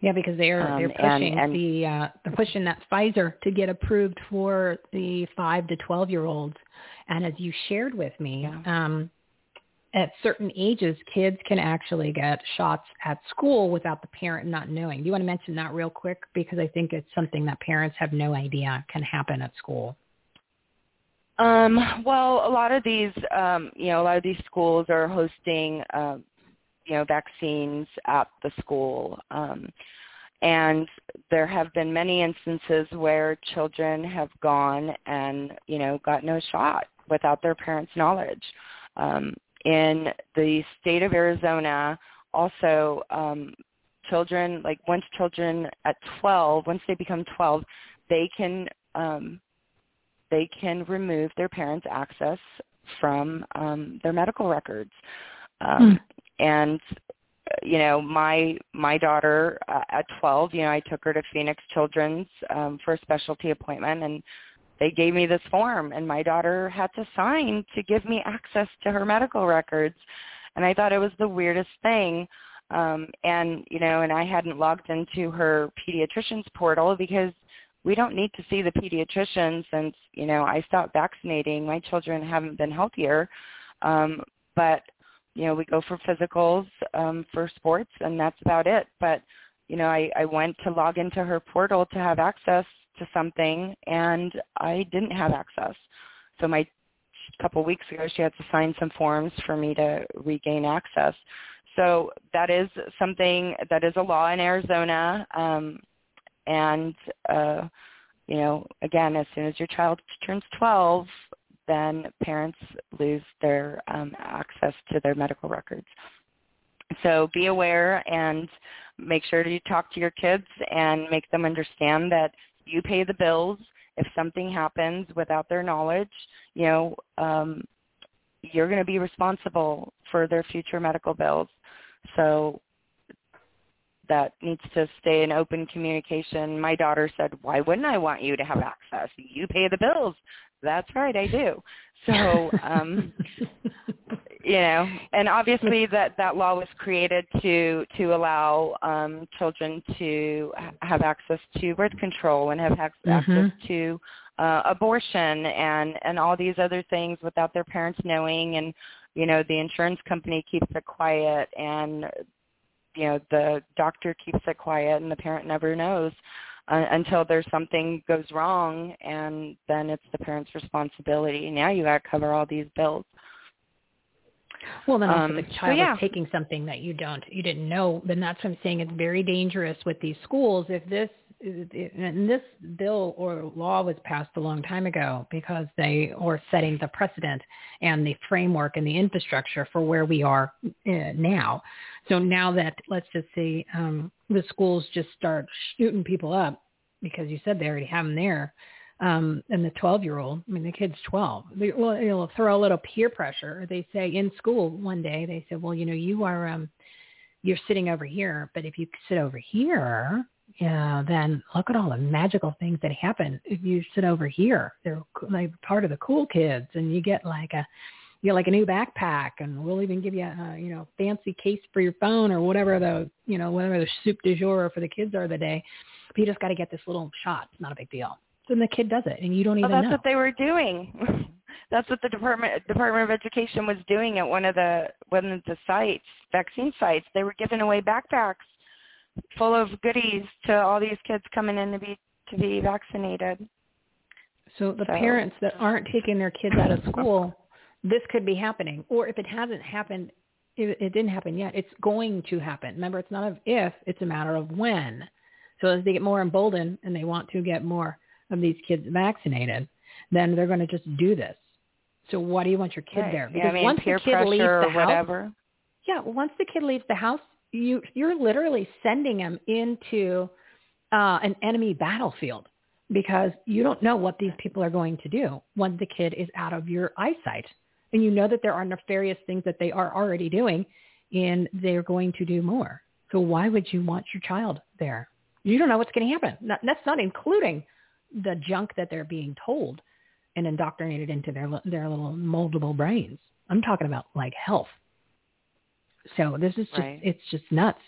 Yeah, because they're Um, they're pushing and- the uh, they're pushing that Pfizer to get approved for the five to twelve year olds, and as you shared with me, um, at certain ages, kids can actually get shots at school without the parent not knowing. Do you want to mention that real quick because I think it's something that parents have no idea can happen at school. Um, well, a lot of these, um, you know, a lot of these schools are hosting, um, you know, vaccines at the school. Um, and there have been many instances where children have gone and, you know, got no shot without their parents' knowledge. Um, in the state of Arizona, also, um, children, like once children at 12, once they become 12, they can um, they can remove their parents' access from um, their medical records. Um, And you know, my my daughter uh, at 12, you know, I took her to Phoenix Children's um, for a specialty appointment, and they gave me this form, and my daughter had to sign to give me access to her medical records, and I thought it was the weirdest thing. Um, and you know, and I hadn't logged into her pediatrician's portal because we don't need to see the pediatrician since you know I stopped vaccinating. My children haven't been healthier, um, but you know we go for physicals um, for sports, and that's about it. But you know I, I went to log into her portal to have access to something, and I didn't have access. So my a couple weeks ago, she had to sign some forms for me to regain access. So that is something that is a law in Arizona. Um, and uh you know again as soon as your child turns 12 then parents lose their um access to their medical records. So be aware and make sure to talk to your kids and make them understand that you pay the bills. If something happens without their knowledge you know um you're going to be responsible for their future medical bills. So that needs to stay in open communication. My daughter said, "Why wouldn't I want you to have access? You pay the bills." That's right, I do. So, um you know, and obviously that that law was created to to allow um children to have access to birth control and have ac- access to uh abortion and and all these other things without their parents knowing and you know the insurance company keeps it quiet and you know the doctor keeps it quiet and the parent never knows uh, until there's something goes wrong and then it's the parent's responsibility now you got to cover all these bills Well, then also Um, the so child yeah. is taking something that you don't, you didn't know. Then that's what I'm saying. It's very dangerous with these schools. If this, and this bill or law was passed a long time ago because they were setting the precedent and the framework and the infrastructure for where we are uh, now. So now that let's just say um, the schools just start shooting people up because you said they already have them there um, and the 12 year old, I mean, the kid's 12, they, well, you'll throw a little peer pressure. They say in school one day, they said, well, you know, you are, um, you're sitting over here, but if you sit over here, yeah, then look at all the magical things that happen if you sit over here. They're like part of the cool kids, and you get like a, you get like a new backpack, and we'll even give you a, you know, fancy case for your phone or whatever the, you know, whatever the soup du jour for the kids are the day. But you just got to get this little shot. It's not a big deal. Then the kid does it, and you don't well, even that's know. what they were doing that's what the department department of education was doing at one of the one of the sites vaccine sites they were giving away backpacks full of goodies to all these kids coming in to be to be vaccinated So the So- parents that aren't taking their kids out of school, this could be happening. Or if it hasn't happened, if it didn't happen yet, it's going to happen. Remember, it's not of if, it's a matter of when. So as they get more emboldened and they want to get more of these kids vaccinated, then they're going to just do this. So why do you want your kid Right. there? Yeah, I Because mean, once the kid leaves the or house, yeah, once the kid leaves the house, you you're literally sending him into uh, an enemy battlefield because you don't know what these people are going to do once the kid is out of your eyesight, and you know that there are nefarious things that they are already doing, and they're going to do more. So why would you want your child there? You don't know what's going to happen. Not, that's not including the junk that they're being told and indoctrinated into their their little moldable brains. I'm talking about like health. So this is just Right. it's just nuts.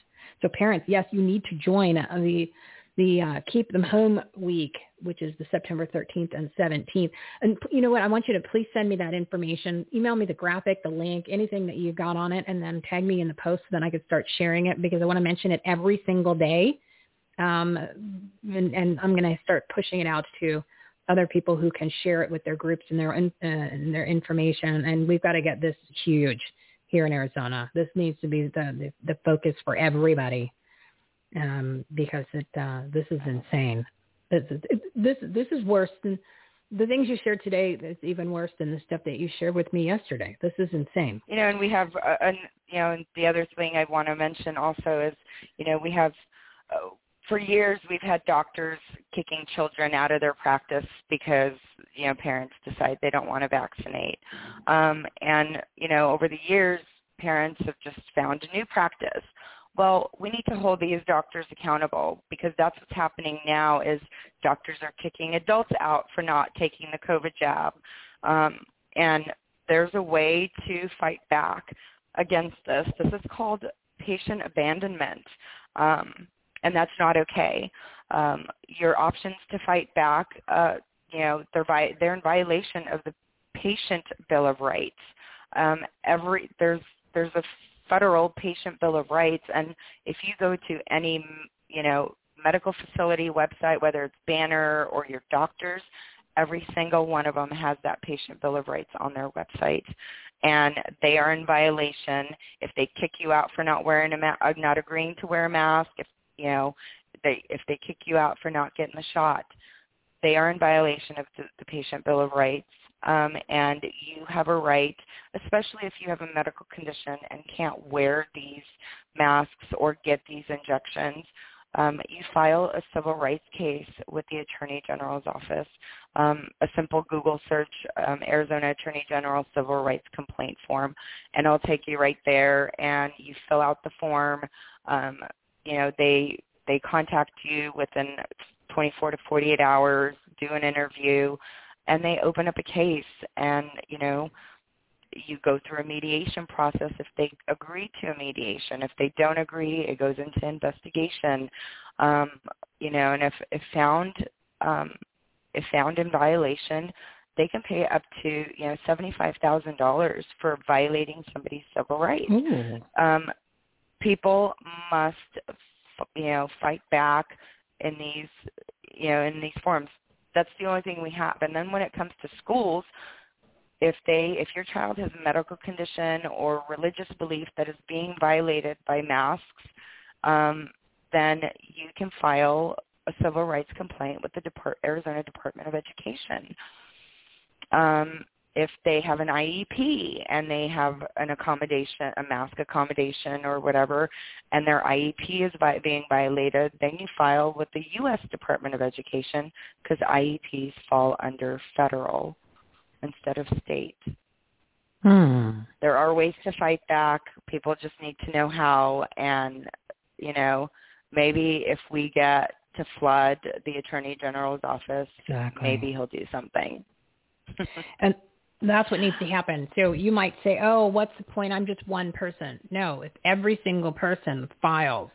So parents, yes, you need to join uh, the the uh, Keep Them Home Week, which is the September 13th and 17th. And you know what? I want you to please send me that information. Email me the graphic, the link, anything that you got on it, and then tag me in the post so then I could start sharing it because I want to mention it every single day. Um, and, and I'm going to start pushing it out to other people who can share it with their groups and their uh, and their information. And we've got to get this huge here in Arizona. This needs to be the the, the focus for everybody um, because it uh, this is insane. This this this is worse than the things you shared today. Is even worse than the stuff that you shared with me yesterday. This is insane. you know, and we have, uh, and you know, and the other thing I want to mention also is, you know, we have, uh, for years we've had doctors kicking children out of their practice because you know parents decide they don't want to vaccinate, um, and you know, over the years parents have just found a new practice. Well, we need to hold these doctors accountable because that's what's happening now is doctors are kicking adults out for not taking the COVID jab. Um, and there's a way to fight back against this. This is called patient abandonment, um, and that's not okay. Um, your options to fight back, uh, you know, they're, vi- they're in violation of the Patient Bill of Rights. Um, every there's there's a federal Patient Bill of Rights, and if you go to any you know medical facility website, whether it's Banner or your doctors, every single one of them has that patient bill of rights on their website and they are in violation if they kick you out for not wearing a ma- uh, not agreeing to wear a mask if you know they if they kick you out for not getting the shot they are in violation of the, the patient bill of rights um, and you have a right especially if you have a medical condition and can't wear these masks or get these injections um, you file a civil rights case with the Attorney General's office. Um, a simple Google search, um, Arizona Attorney General Civil Rights Complaint Form, and it'll take you right there. And you fill out the form. You know, they they contact you within 24 to 48 hours, do an interview, and they open up a case. And you know, you go through a mediation process if they agree to a mediation. If they don't agree, it goes into investigation. Um, you know, and if, if found um, if found in violation, they can pay up to you know seventy five thousand dollars for violating somebody's civil rights. Um, people must you know fight back in these you know in these forms. That's the only thing we have. And then when it comes to schools, if they if your child has a medical condition or religious belief that is being violated by masks, um, then you can file a civil rights complaint with the Depart- Arizona Department of Education. Um, if they have an IEP and they have an accommodation, a mask accommodation or whatever, and their IEP is vi- being violated, then you file with the U.S. Department of Education because IEPs fall under federal instead of state. Hmm. There are ways to fight back. People just need to know how. And, you know, maybe if we get to flood the Attorney General's office, Exactly. maybe he'll do something. And that's what needs to happen. So you might say, oh, what's the point? I'm just one person. No, if every single person files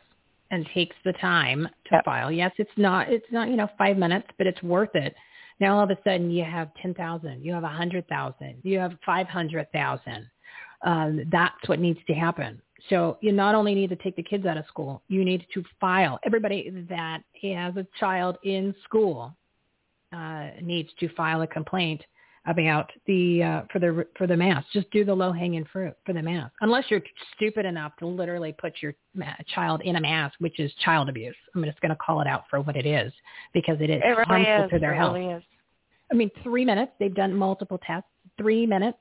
and takes the time to file, yes, it's not, it's not, you know, five minutes, but it's worth it. Now all of a sudden you have 10,000, you have 100,000, you have 500,000. Um, that's what needs to happen. So you not only need to take the kids out of school, you need to file. Everybody that has a child in school uh, needs to file a complaint about the uh, for the for the mask. Just do the low hanging fruit for the mask, unless you're stupid enough to literally put your ma- child in a mask, which is child abuse. I'm just going to call it out for what it is because it is It really harmful is. to their it health. really is. I mean, three minutes. They've done multiple tests. Three minutes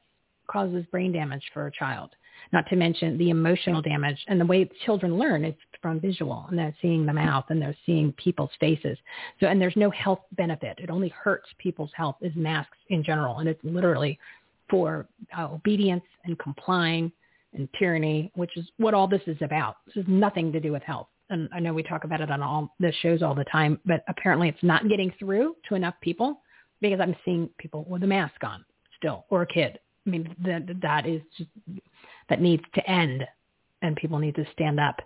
causes brain damage for a child. Not to mention the emotional damage and the way children learn is from visual, and they're seeing the mouth and they're seeing people's faces. So, and there's no health benefit. It only hurts people's health. Is masks in general, and it's literally for uh, obedience and complying and tyranny, which is what all this is about. This has nothing to do with health. And I know we talk about it on all the shows all the time, but apparently it's not getting through to enough people because I'm seeing people with a mask on still or a kid. I mean, that that is just, that needs to end, and people need to stand up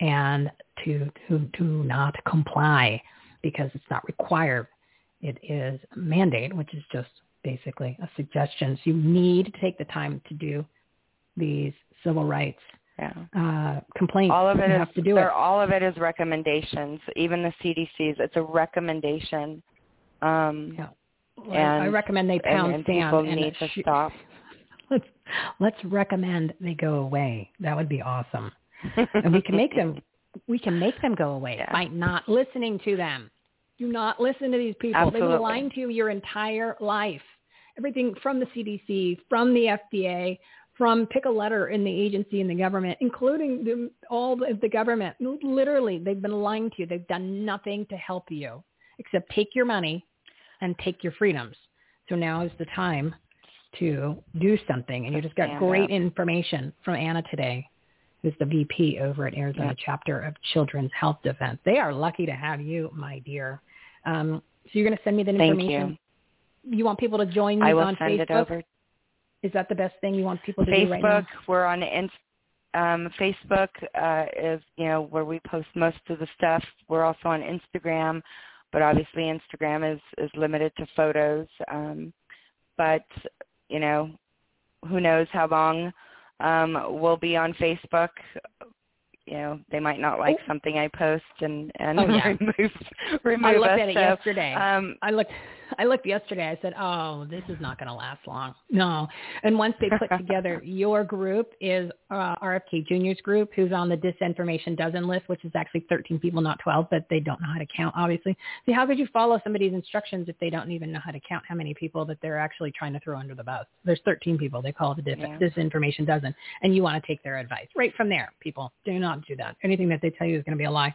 and to to to not comply because it's not required. It is a mandate, which is just basically a suggestion. So you need to take the time to do these civil rights Yeah. uh, complaints. All of it you is have to do it. all of it is recommendations. Even the CDC's, it's a recommendation. Um, yeah. Well, and I recommend they pound and sand and need to sh- stop. Let's let's recommend they go away. That would be awesome. and we can make them we can make them go away by not listening to them. Do not listen to these people. They've been lying to you your entire life. Everything from the CDC, from the FDA, from pick a letter in the agency in the government, including the, all the, the government. Literally, they've been lying to you. They've done nothing to help you except take your money and take your freedoms. So now is the time to do something. And you just got great up. information from Anna today, who's the VP over at Arizona chapter of Children's Health Defense. They are lucky to have you, my dear. Um, so you're going to send me the Thank information. You. want people to join you I will on send Facebook? it over. Is that the best thing you want people to do right now? Facebook, we're on in, um, Facebook uh, is you know where we post most of the stuff. We're also on Instagram, but obviously Instagram is is limited to photos. Um, but you know, who knows how long um, we'll be on Facebook. You know, they might not like something I post and and Oh, yeah. remove remove I looked us. at it So, yesterday. Um, I looked I looked yesterday. I said, "Oh, this is not going to last long." No. And once they put together your group is uh, RFK Junior's group, who's on the disinformation dozen list, which is actually 13 people, not 12, but they don't know how to count. Obviously, see how could you follow somebody's instructions if they don't even know how to count how many people that they're actually trying to throw under the bus? There's 13 people. They call it the dis- Yeah. disinformation dozen, and you want to take their advice right from there. People do not do that. Anything that they tell you is going to be a lie.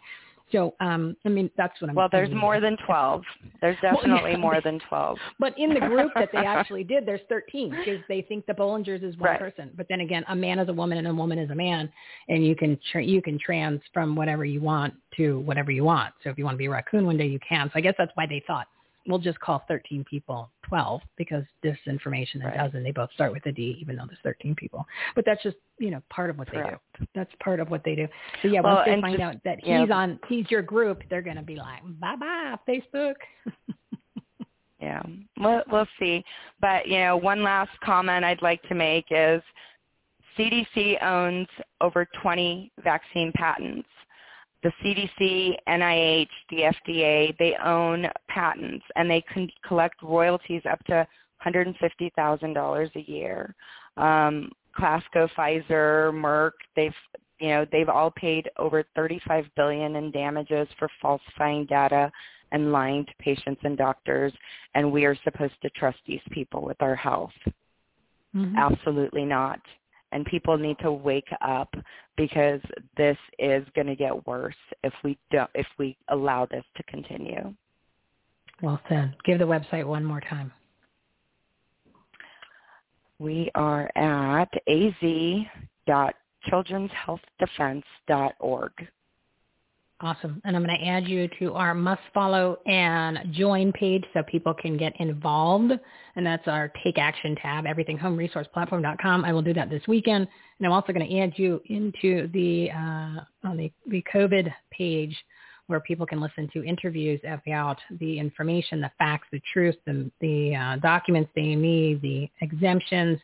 So, um, I mean, that's what I'm. well, there's more than twelve. There's definitely more than twelve. But in the group that they actually did, there's 13 because they think the Bollingers is one Right. person. But then again, a man is a woman and a woman is a man, and you can tra- you can trans from whatever you want to whatever you want. So if you want to be a raccoon one day, you can. So I guess that's why they thought we'll just call 13 people 12 because disinformation and Right. dozen they both start with a D, even though there's 13 people. But that's just you know part of what they do. That's part of what they do. So yeah, Well, once they find just- out that he's yeah. on he's your group, they're gonna be like, bye bye Facebook. Yeah, we'll, we'll see. But, you know, one last comment I'd like to make is CDC owns over 20 vaccine patents. The CDC, NIH, the FDA, they own patents and they can collect royalties up to $150,000 a year. Um, Glaxo, Pfizer, Merck, they've you know, they've all paid over 35 billion in damages for falsifying data and lying to patients and doctors, and we are supposed to trust these people with our health. Mhm. Absolutely not. And people need to wake up because this is going to get worse if we don't if we allow this to continue. Well said. Give the website one more time. We are at az.childrenshealthdefense.org. Awesome. And I'm going to add you to our must follow and join page so people can get involved. And that's our take action tab, everythinghomeresourceplatform.com. I will do that this weekend. And I'm also going to add you into the, uh, on the, the COVID page where people can listen to interviews about the information, the facts, the truth, the, the uh, documents they need, the exemptions,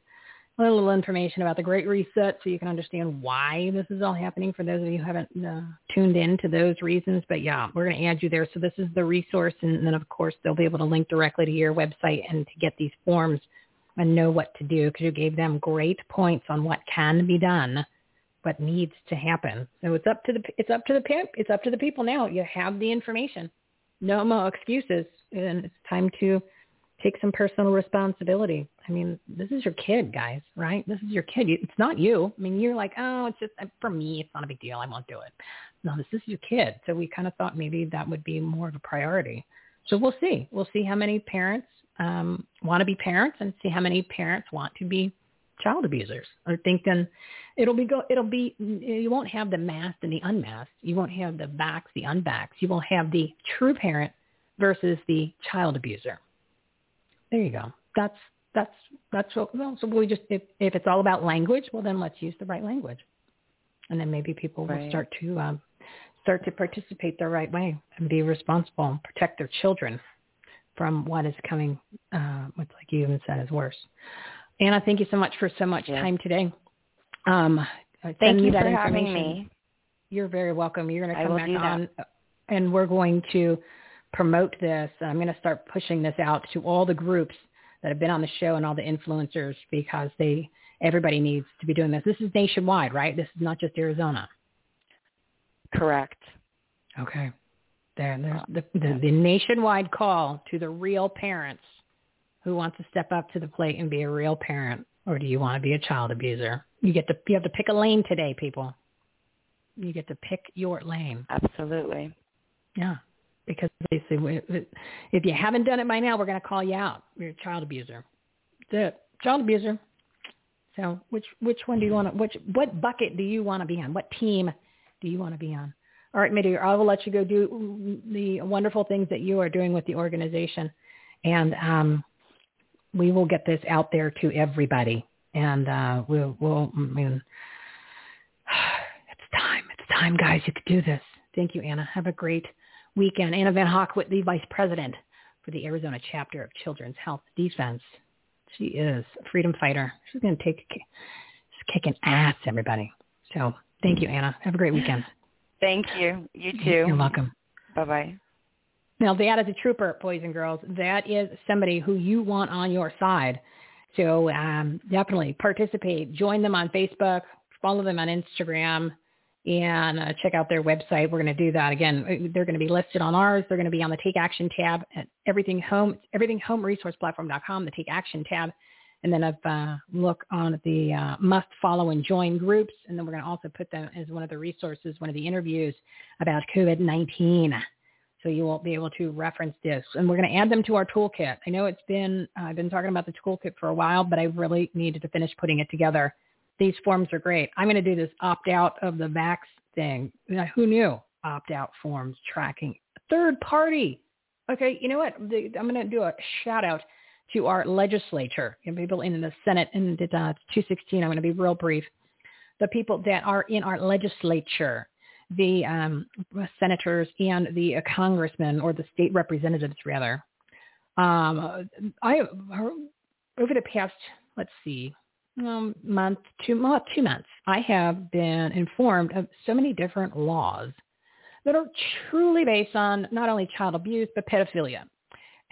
a little information about the Great Reset so you can understand why this is all happening for those of you who haven't uh, tuned in to those reasons. But yeah, we're going to add you there. So this is the resource. And then, of course, they'll be able to link directly to your website and to get these forms and know what to do because you gave them great points on what can be done, what needs to happen. So it's up to the it's up to the pimp, it's up to the people now. You have the information. No more excuses, and it's time to take some personal responsibility. I mean, this is your kid, guys, right? This is your kid. It's not you. I mean, you're like, oh, it's just for me. It's not a big deal. I won't do it. No, this is your kid. So we kind of thought maybe that would be more of a priority. So we'll see. We'll see how many parents um, want to be parents and see how many parents want to be child abusers or thinking it'll be go it'll be you won't have the masked and the unmasked you won't have the backs the unbacks you will have the true parent versus the child abuser there you go that's that's that's what well, so we just if if it's all about language well then let's use the right language and then maybe people Right. will start to um start to participate the right way and be responsible and protect their children from what is coming, uh, what's like you even said is worse. Anna, thank you so much for so much time today. Um, Thank you for having me. You're very welcome. You're going to come back on, and we're going to promote this. I'm going to start pushing this out to all the groups that have been on the show and all the influencers because they everybody needs to be doing this. This is nationwide, right? This is not just Arizona. Correct. Okay. There, there's uh, the, the, the nationwide call to the real parents who want to step up to the plate and be a real parent, or do you want to be a child abuser? You get to you have to pick a lane today, people. You get to pick your lane. Absolutely. Yeah, because they say if you haven't done it by now, we're going to call you out. You're a child abuser. That's it, child abuser. So which which one do you want to which what bucket do you want to be on? What team do you want to be on? All right, Mitty, I will let you go do the wonderful things that you are doing with the organization, and um, we will get this out there to everybody. And uh, we'll, we'll, I mean, it's time. It's time, guys. You could do this. Thank you, Anna. Have a great weekend. Anna Van Hockwit, the Vice President for the Arizona chapter of Children's Health Defense. She is a freedom fighter. She's going to take, she's kicking ass, everybody. So thank you, Anna. Have a great weekend. Thank you. You too. You're welcome. Bye bye. Now that is a trooper, boys and girls. That is somebody who you want on your side. So um, definitely participate. Join them on Facebook. Follow them on Instagram, and uh, check out their website. We're going to do that again. They're going to be listed on ours. They're going to be on the Take Action tab at Everything Home, Everything Home Resource Platform.com, the Take Action tab. And then I've uh, look on the uh, must follow and join groups. And then we're going to also put them as one of the resources, one of the interviews about COVID-19 so you won't be able to reference this. And we're going to add them to our toolkit. I know it's been, uh, I've been talking about the toolkit for a while, but I really needed to finish putting it together. These forms are great. I'm going to do this opt out of the vax thing. Now, who knew opt out forms tracking third party? Okay, you know what? The, I'm going to do a shout out to our legislature and people in the Senate and uh, 216. I'm going to be real brief. The people that are in our legislature the um, senators and the uh, congressmen or the state representatives rather. Um, I over the past let's see um, month two well, two months. I have been informed of so many different laws that are truly based on not only child abuse but pedophilia,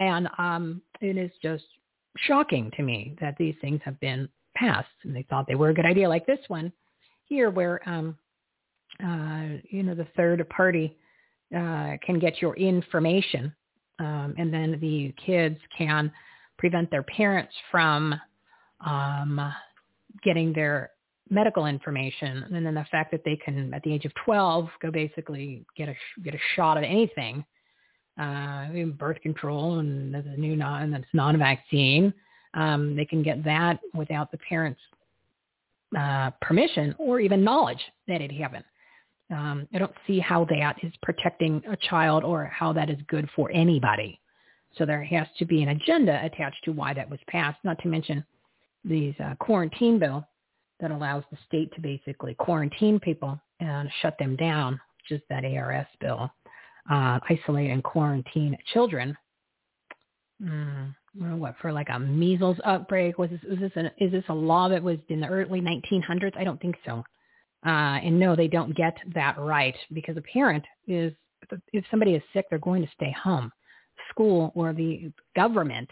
and um, it is just shocking to me that these things have been passed and they thought they were a good idea like this one here where um, uh, you know, the third party uh, can get your information, um, and then the kids can prevent their parents from um, getting their medical information, and then the fact that they can, at the age of 12, go basically get a get a shot of anything, uh, birth control, and the new non that's non-vaccine. Um, they can get that without the parents' uh, permission or even knowledge that it happened. Um, I don't see how that is protecting a child or how that is good for anybody. So there has to be an agenda attached to why that was passed, not to mention these uh, quarantine bill that allows the state to basically quarantine people and shut them down, which is that ARS bill, uh, isolate and quarantine children. Mm, what for like a measles outbreak? Was this, was this an, is this a law that was in the early 1900s? I don't think so. Uh, and no, they don't get that right because a parent is, if somebody is sick, they're going to stay home. School or the government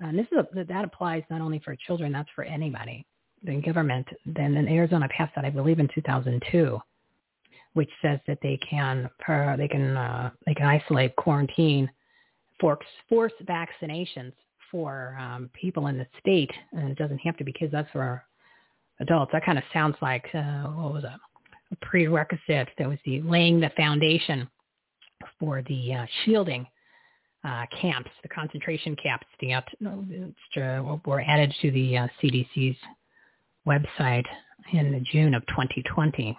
And this is a, that applies not only for children, that's for anybody. The government, then in Arizona passed that, I believe, in 2002, which says that they can uh, they can uh, they can isolate, quarantine, force force vaccinations for um, people in the state, and it doesn't have to be kids. That's for adults. That kind of sounds like uh, what was it? A prerequisite that was the laying the foundation for the uh, shielding uh, camps, the concentration camps that uh, were added to the uh, CDC's website in June of 2020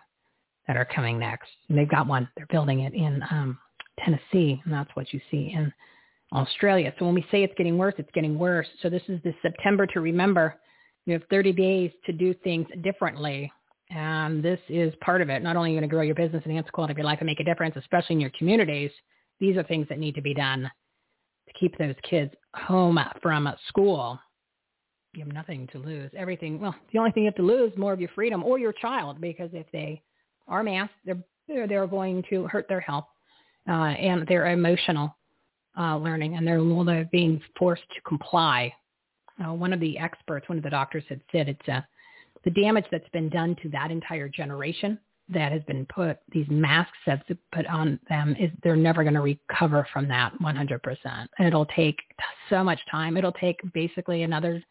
that are coming next. And they've got one. They're building it in um, Tennessee, and that's what you see in Australia. So when we say it's getting worse, it's getting worse. So this is the September to remember. You have 30 days to do things differently. And this is part of it. Not only are you going to grow your business, and enhance the quality of your life, and make a difference, especially in your communities, these are things that need to be done keep those kids home from school, you have nothing to lose. Everything. Well, the only thing you have to lose more of your freedom or your child, because if they are masked, they're they're, going to hurt their health uh, and their emotional uh, learning, and they're, they're being forced to comply. Uh, one of the experts, one of the doctors, had said it's uh, the damage that's been done to that entire generation that has been put, these masks that's put on them, is they're never going to recover from that 100%. And it'll take so much time. It'll take basically another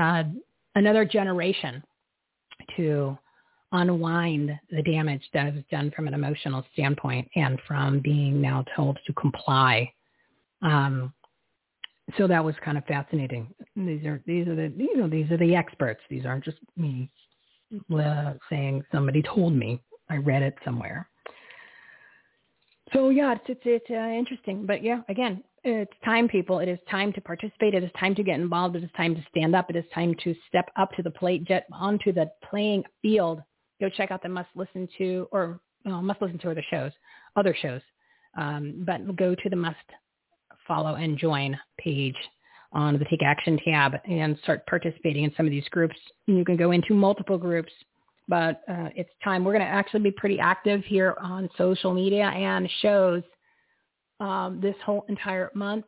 uh, another generation to unwind the damage that was done from an emotional standpoint and from being now told to comply. Um, so that was kind of fascinating. These are these are the you know these are the experts. These aren't just me saying somebody told me. I read it somewhere. So yeah, it's it's, it's uh, interesting, but yeah, again, it's time, people. It is time to participate. It is time to get involved. It is time to stand up. It is time to step up to the plate, get onto the playing field. Go check out the must listen to or well, must listen to other shows, other shows, um, but go to the must follow and join page on the Take Action tab and start participating in some of these groups. You can go into multiple groups, but uh, it's time. We're going to actually be pretty active here on social media and shows um, this whole entire month.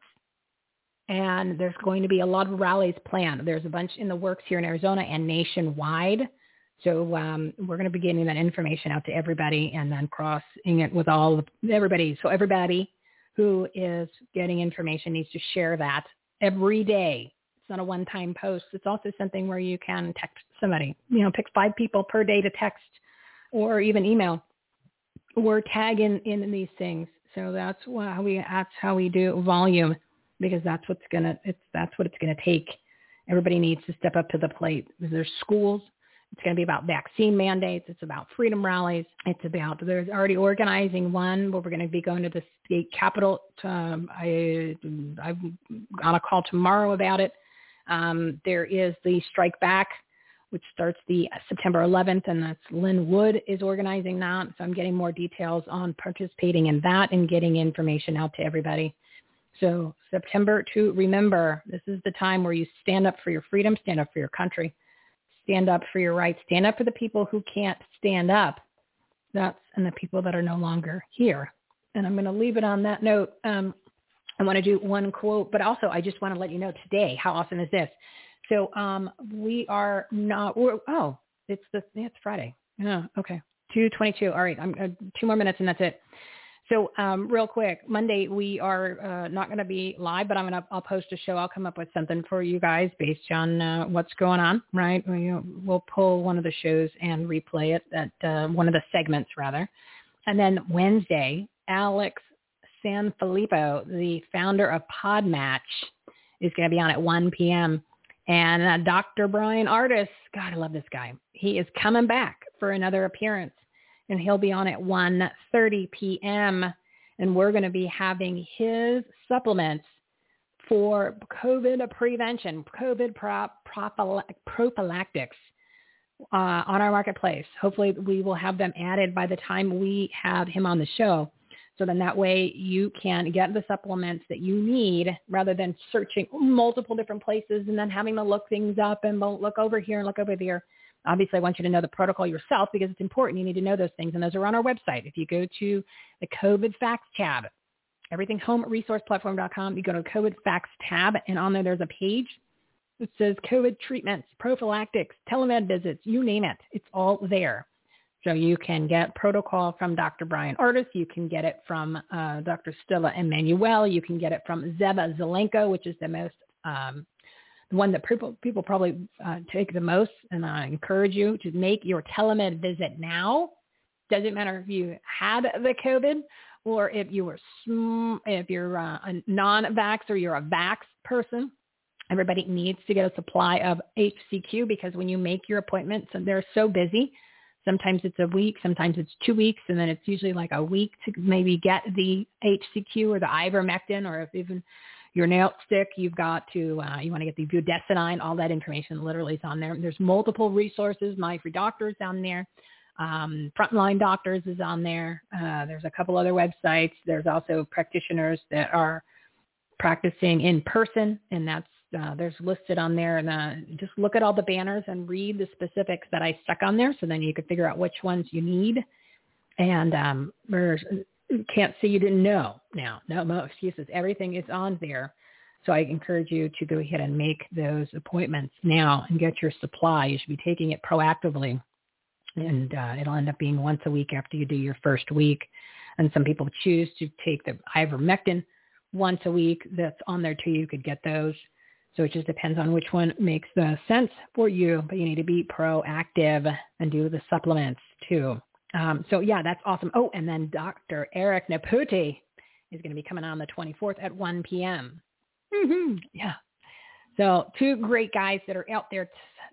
And there's going to be a lot of rallies planned. There's a bunch in the works here in Arizona and nationwide. So um, we're going to be getting that information out to everybody and then crossing it with all of everybody. So everybody who is getting information needs to share that every day. It's not a one-time post. It's also something where you can text somebody. You know, pick five people per day to text or even email or tag in, in these things. So that's how we that's how we do volume because that's what's gonna it's that's what it's gonna take. Everybody needs to step up to the plate. There's schools, it's going to be about vaccine mandates. It's about freedom rallies. It's about, there's already organizing one where we're going to be going to the state capitol. To, um, I, I'm on a call tomorrow about it. Um, there is the Strike Back, which starts the September 11th, and that's Lin Wood is organizing that. So I'm getting more details on participating in that and getting information out to everybody. So September to remember, this is the time where you stand up for your freedom, stand up for your country stand up for your rights, stand up for the people who can't stand up. That's and the people that are no longer here. And I'm going to leave it on that note. Um, I want to do one quote, but also I just want to let you know today. How awesome is this? So um, we are not. Oh, it's the yeah, it's Friday. Yeah, okay. Two twenty-two. All right, I'm uh, two more minutes and that's it. So um, real quick, Monday we are uh, not going to be live, but I'm going to I'll post a show. I'll come up with something for you guys based on uh, what's going on. Right? We, we'll pull one of the shows and replay it at uh, one of the segments rather. And then Wednesday, Alex Sanfilippo, the founder of Podmatch, is going to be on at 1 p.m. And uh, Dr. Bryan Ardis, God, I love this guy. He is coming back for another appearance and he'll be on at 1.30 p.m. And we're going to be having his supplements for COVID prevention, COVID prophylactics uh, on our marketplace. Hopefully we will have them added by the time we have him on the show. So then that way you can get the supplements that you need rather than searching multiple different places and then having to look things up and look over here and look over there. Obviously, I want you to know the protocol yourself because it's important. You need to know those things, and those are on our website. If you go to the COVID facts tab, everythinghomeresourceplatform.com. You go to COVID facts tab, and on there there's a page that says COVID treatments, prophylactics, telemed visits, you name it. It's all there. So you can get protocol from Dr. Bryan Ardis. You can get it from uh, Dr. Stella Immanuel. You can get it from Zev Zelenko, which is the most um, one that people people probably uh, take the most. And I encourage you to make your telemed visit now. Doesn't matter if you had the COVID or if you were sm- if you're uh, a non-vax or you're a vax person. Everybody needs to get a supply of HCQ because when you make your appointments, and they're so busy Sometimes it's a week, sometimes it's two weeks, and then it's usually like a week to maybe get the HCQ or the ivermectin, or if even your nail stick, you've got to, uh, you want to get the budesonide, all that information literally is on there. There's multiple resources. My Free Doctors is on there. Um, Frontline Doctors is on there. Uh, there's a couple other websites. There's also practitioners that are practicing in person, and that's uh, there's listed on there and uh, just look at all the banners and read the specifics that I stuck on there so then you can figure out which ones you need. And um, there's, can't see, you didn't know now. No, no excuses. Everything is on there. So I encourage you to go ahead and make those appointments now and get your supply. You should be taking it proactively. And uh, it'll end up being once a week after you do your first week. And some people choose to take the ivermectin once a week. That's on there too. You could get those. So it just depends on which one makes the sense for you, but you need to be proactive and do the supplements too. Um, so yeah, that's awesome. Oh, and then Dr. Eric Nepute is going to be coming on the 24th at 1 p.m. Mm-hmm. Yeah. So two great guys that are out there t-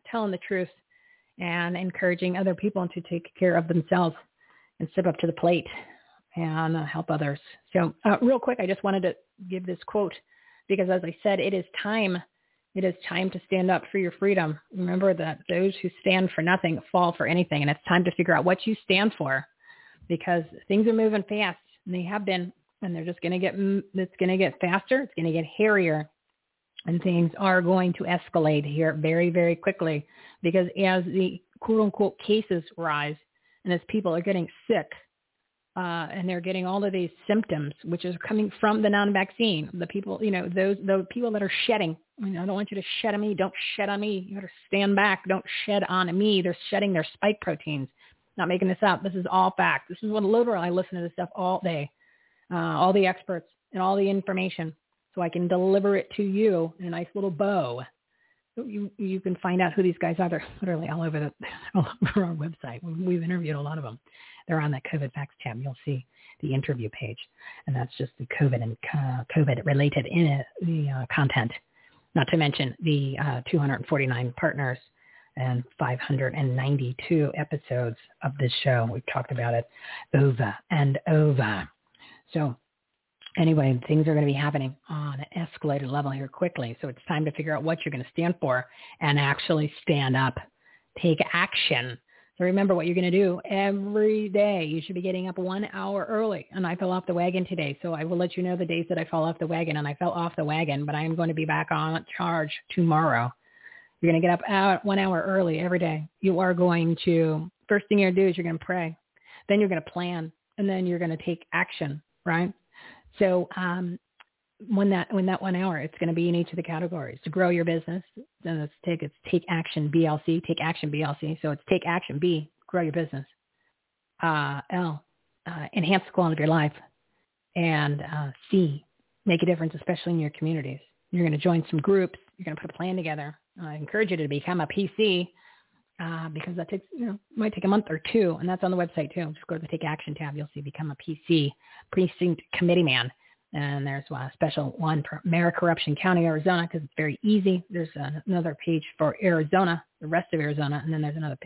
telling the truth and encouraging other people to take care of themselves and step up to the plate and uh, help others. So uh, real quick, I just wanted to give this quote because as I said, it is time. It is time to stand up for your freedom. Remember that those who stand for nothing fall for anything. And it's time to figure out what you stand for because things are moving fast and they have been, and they're just going to get, it's going to get faster. It's going to get hairier and things are going to escalate here very, very quickly because as the quote unquote cases rise and as people are getting sick, uh, and they're getting all of these symptoms, which is coming from the non-vaccine. The people, you know, those the people that are shedding. I, mean, I don't want you to shed on me. Don't shed on me. You to stand back. Don't shed on me. They're shedding their spike proteins. Not making this up. This is all fact. This is what literally I listen to this stuff all day, uh, all the experts and all the information, so I can deliver it to you in a nice little bow. You you can find out who these guys are. They're literally all over the all over our website. We've interviewed a lot of them they're on that COVID facts tab. You'll see the interview page, and that's just the COVID and uh, COVID related in it, the uh, content. Not to mention the uh, 249 partners and 592 episodes of this show. We've talked about it over and over. So anyway, things are going to be happening on an escalated level here quickly. So it's time to figure out what you're going to stand for and actually stand up, take action so remember what you're going to do every day. You should be getting up one hour early. And I fell off the wagon today. So I will let you know the days that I fall off the wagon. And I fell off the wagon, but I am going to be back on charge tomorrow. You're going to get up out one hour early every day. You are going to, first thing you're going to do is you're going to pray. Then you're going to plan. And then you're going to take action, right? So um, when that when that one hour, it's going to be in each of the categories to grow your business. Then it's take it's take action BLC, take action BLC. So it's take action B, grow your business. Uh, L, uh, enhance the quality of your life, and uh, C, make a difference, especially in your communities. You're going to join some groups. You're going to put a plan together. I encourage you to become a PC uh, because that takes, you know, might take a month or two, and that's on the website too. Just go to the Take Action tab. You'll see Become a PC Precinct Committee Man. And there's a special one for Maricorruption County, Arizona, because it's very easy. There's another page for Arizona, the rest of Arizona, and then there's another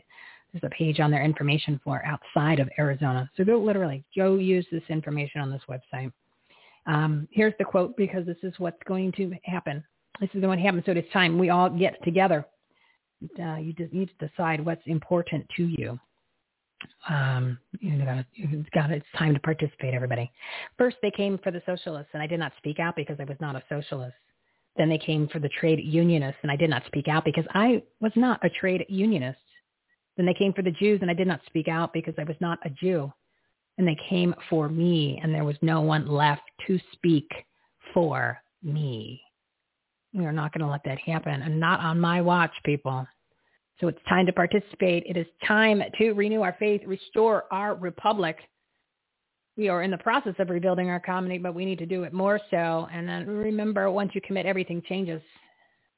there's a page on their information for outside of Arizona. So go literally go use this information on this website. Um, here's the quote because this is what's going to happen. This is going to happen. So it's time we all get together. Uh, you just need to decide what's important to you um, you know, it's got it's time to participate, everybody. First, they came for the socialists, and I did not speak out because I was not a socialist. Then they came for the trade unionists, and I did not speak out because I was not a trade unionist. Then they came for the Jews, and I did not speak out because I was not a Jew. and they came for me, and there was no one left to speak for me. We are not going to let that happen, and not on my watch, people. So it's time to participate. It is time to renew our faith, restore our republic. We are in the process of rebuilding our community, but we need to do it more so. And then remember, once you commit, everything changes.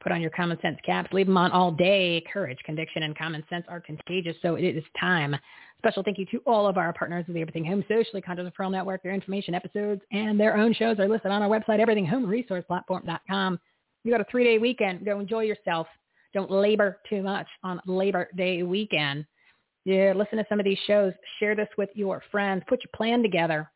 Put on your common sense caps. Leave them on all day. Courage, conviction, and common sense are contagious. So it is time. Special thank you to all of our partners of the Everything Home Socially Conscious Referral Network. Their information, episodes, and their own shows are listed on our website, everythinghomeresourceplatform.com. You got a three-day weekend. Go enjoy yourself. Don't labor too much on Labor Day weekend. Yeah, listen to some of these shows. Share this with your friends. Put your plan together.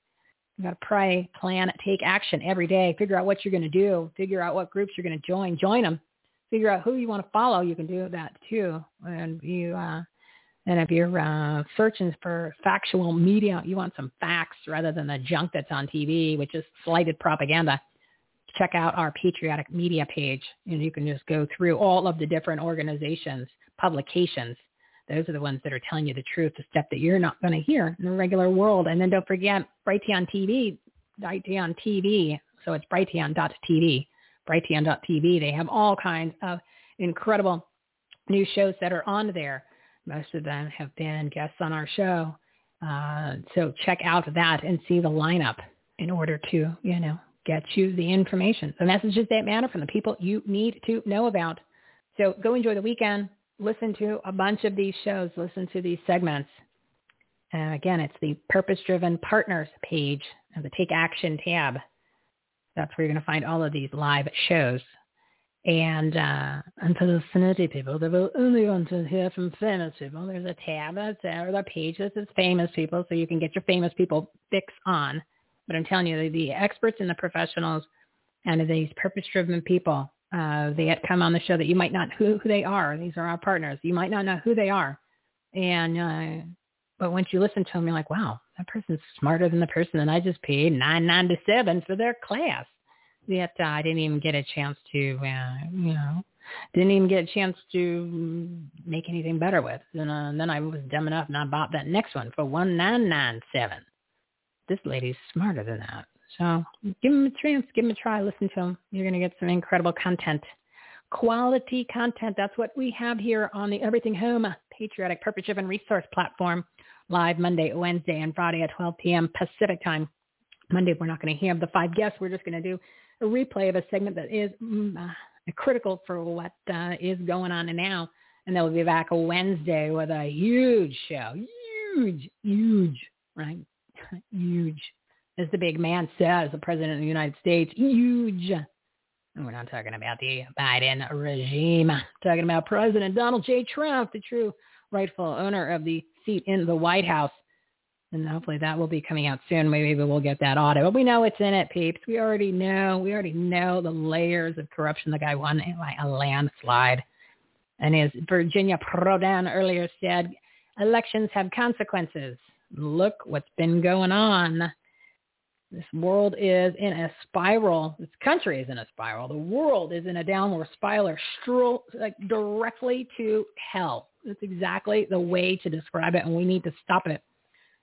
You got to pray, plan, take action every day. Figure out what you're going to do. Figure out what groups you're going to join. Join them. Figure out who you want to follow. You can do that too. And you, uh, and if you're uh, searching for factual media, you want some facts rather than the junk that's on TV, which is slighted propaganda check out our patriotic media page and you can just go through all of the different organizations, publications. Those are the ones that are telling you the truth, the stuff that you're not going to hear in the regular world. And then don't forget Brighteon TV, Brighteon TV. So it's Brighteon.tv, Brighteon.tv. They have all kinds of incredible new shows that are on there. Most of them have been guests on our show. Uh, so check out that and see the lineup in order to, you know, get you the information, the messages that matter from the people you need to know about. So go enjoy the weekend. Listen to a bunch of these shows. Listen to these segments. And again, it's the Purpose-Driven Partners page of the Take Action tab. That's where you're going to find all of these live shows. And uh, and for the celebrity people they will only want to hear from famous people, there's a tab that's there, or the page that says famous people, so you can get your famous people fix on. But I'm telling you, the experts and the professionals and these purpose-driven people, uh, they come on the show that you might not who, who they are. These are our partners. You might not know who they are. And, uh, but once you listen to them, you're like, wow, that person's smarter than the person that I just paid nine ninety seven for their class. Yet uh, I didn't even get a chance to, uh, you know, didn't even get a chance to make anything better with. And, uh, and then I was dumb enough and I bought that next one for one nine nine seven this lady's smarter than that. So give him a chance, give him a try, listen to him. You're going to get some incredible content. Quality content. That's what we have here on the Everything Home Patriotic Purpose-Driven Resource Platform, live Monday, Wednesday, and Friday at 12 p.m. Pacific Time. Monday, we're not going to have the five guests. We're just going to do a replay of a segment that is mm, uh, critical for what uh, is going on now. And then we'll be back Wednesday with a huge show. Huge, huge, right? Huge. As the big man says, the president of the United States, huge. And we're not talking about the Biden regime. talking about President Donald J. Trump, the true rightful owner of the seat in the White House. And hopefully that will be coming out soon. Maybe we'll get that audit. But we know it's in it, peeps. We already know. We already know the layers of corruption. The guy won by a landslide. And as Virginia Prodan earlier said, elections have consequences look what's been going on. This world is in a spiral. This country is in a spiral. The world is in a downward spiral, like directly to hell. That's exactly the way to describe it, and we need to stop it.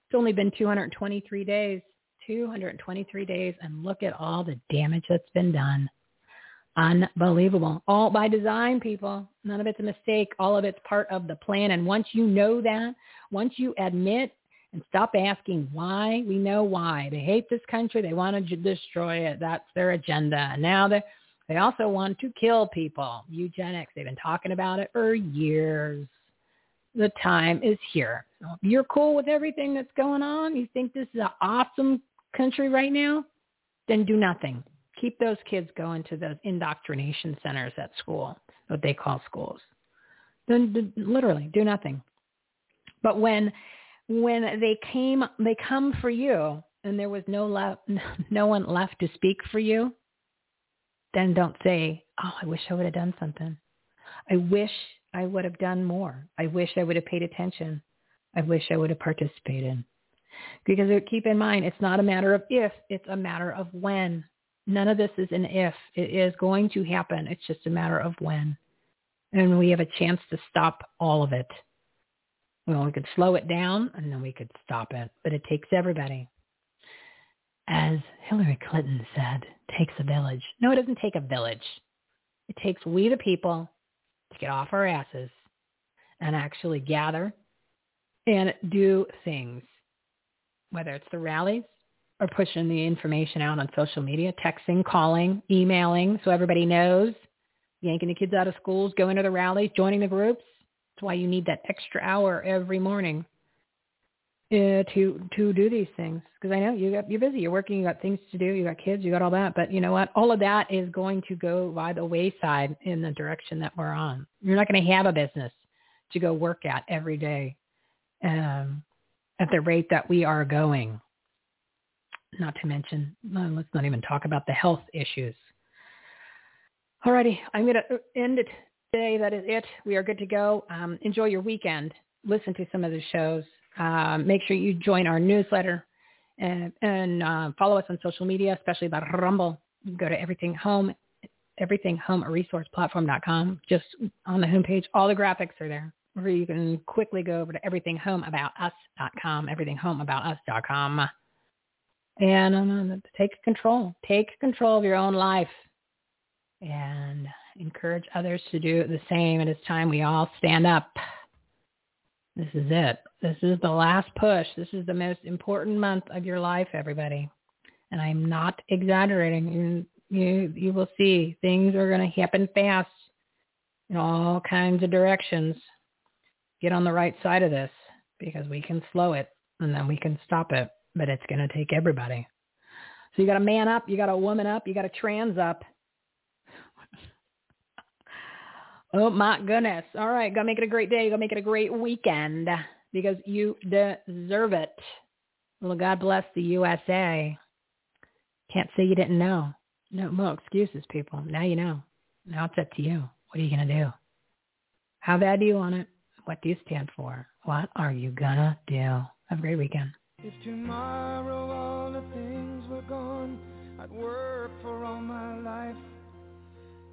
It's only been 223 days. 223 days, and look at all the damage that's been done. Unbelievable. All by design, people. None of it's a mistake. All of it's part of the plan. And once you know that, once you admit and stop asking why. We know why. They hate this country. They want to destroy it. That's their agenda. Now they they also want to kill people. Eugenics. They've been talking about it for years. The time is here. So if you're cool with everything that's going on, you think this is an awesome country right now, then do nothing. Keep those kids going to those indoctrination centers at school, what they call schools. Then literally do nothing. But when when they came, they come for you and there was no no one left to speak for you, then don't say, oh, I wish I would have done something. I wish I would have done more. I wish I would have paid attention. I wish I would have participated. Because keep in mind, it's not a matter of if, it's a matter of when. None of this is an if. It is going to happen. It's just a matter of when. And we have a chance to stop all of it. Well, we could slow it down and then we could stop it. But it takes everybody. As Hillary Clinton said, takes a village. No, it doesn't take a village. It takes we the people to get off our asses and actually gather and do things, whether it's the rallies or pushing the information out on social media, texting, calling, emailing, so everybody knows, yanking the kids out of schools, going to the rallies, joining the groups. That's why you need that extra hour every morning uh, to to do these things. Because I know you got you're busy, you're working, you got things to do, you got kids, you got all that. But you know what? All of that is going to go by the wayside in the direction that we're on. You're not going to have a business to go work at every day um, at the rate that we are going. Not to mention, let's not even talk about the health issues. Alrighty, I'm going to end it today. That is it. We are good to go. Um, enjoy your weekend. Listen to some of the shows. Um, make sure you join our newsletter and, and uh, follow us on social media, especially about Rumble. Go to Everything Home, everythinghomeresourceplatform.com. Just on the homepage, all the graphics are there. Or you can quickly go over to everythinghomeaboutus.com, everythinghomeaboutus.com. And uh, take control. Take control of your own life and encourage others to do the same. It is time we all stand up. This is it. This is the last push. This is the most important month of your life, everybody. And I'm not exaggerating. You, you, you will see things are going to happen fast in all kinds of directions. Get on the right side of this because we can slow it and then we can stop it, but it's going to take everybody. So you got to man up, you got to woman up, you got to trans up. Oh my goodness. All right. Go make it a great day. Go make it a great weekend because you deserve it. Well, God bless the USA. Can't say you didn't know. No more excuses, people. Now you know. Now it's up to you. What are you going to do? How bad do you want it? What do you stand for? What are you going to do? Have a great weekend. If tomorrow all the things were gone, I'd work for all my life.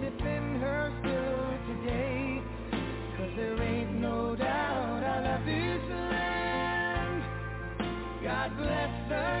defend her still today. 'Cause there ain't no doubt I love this land. God bless her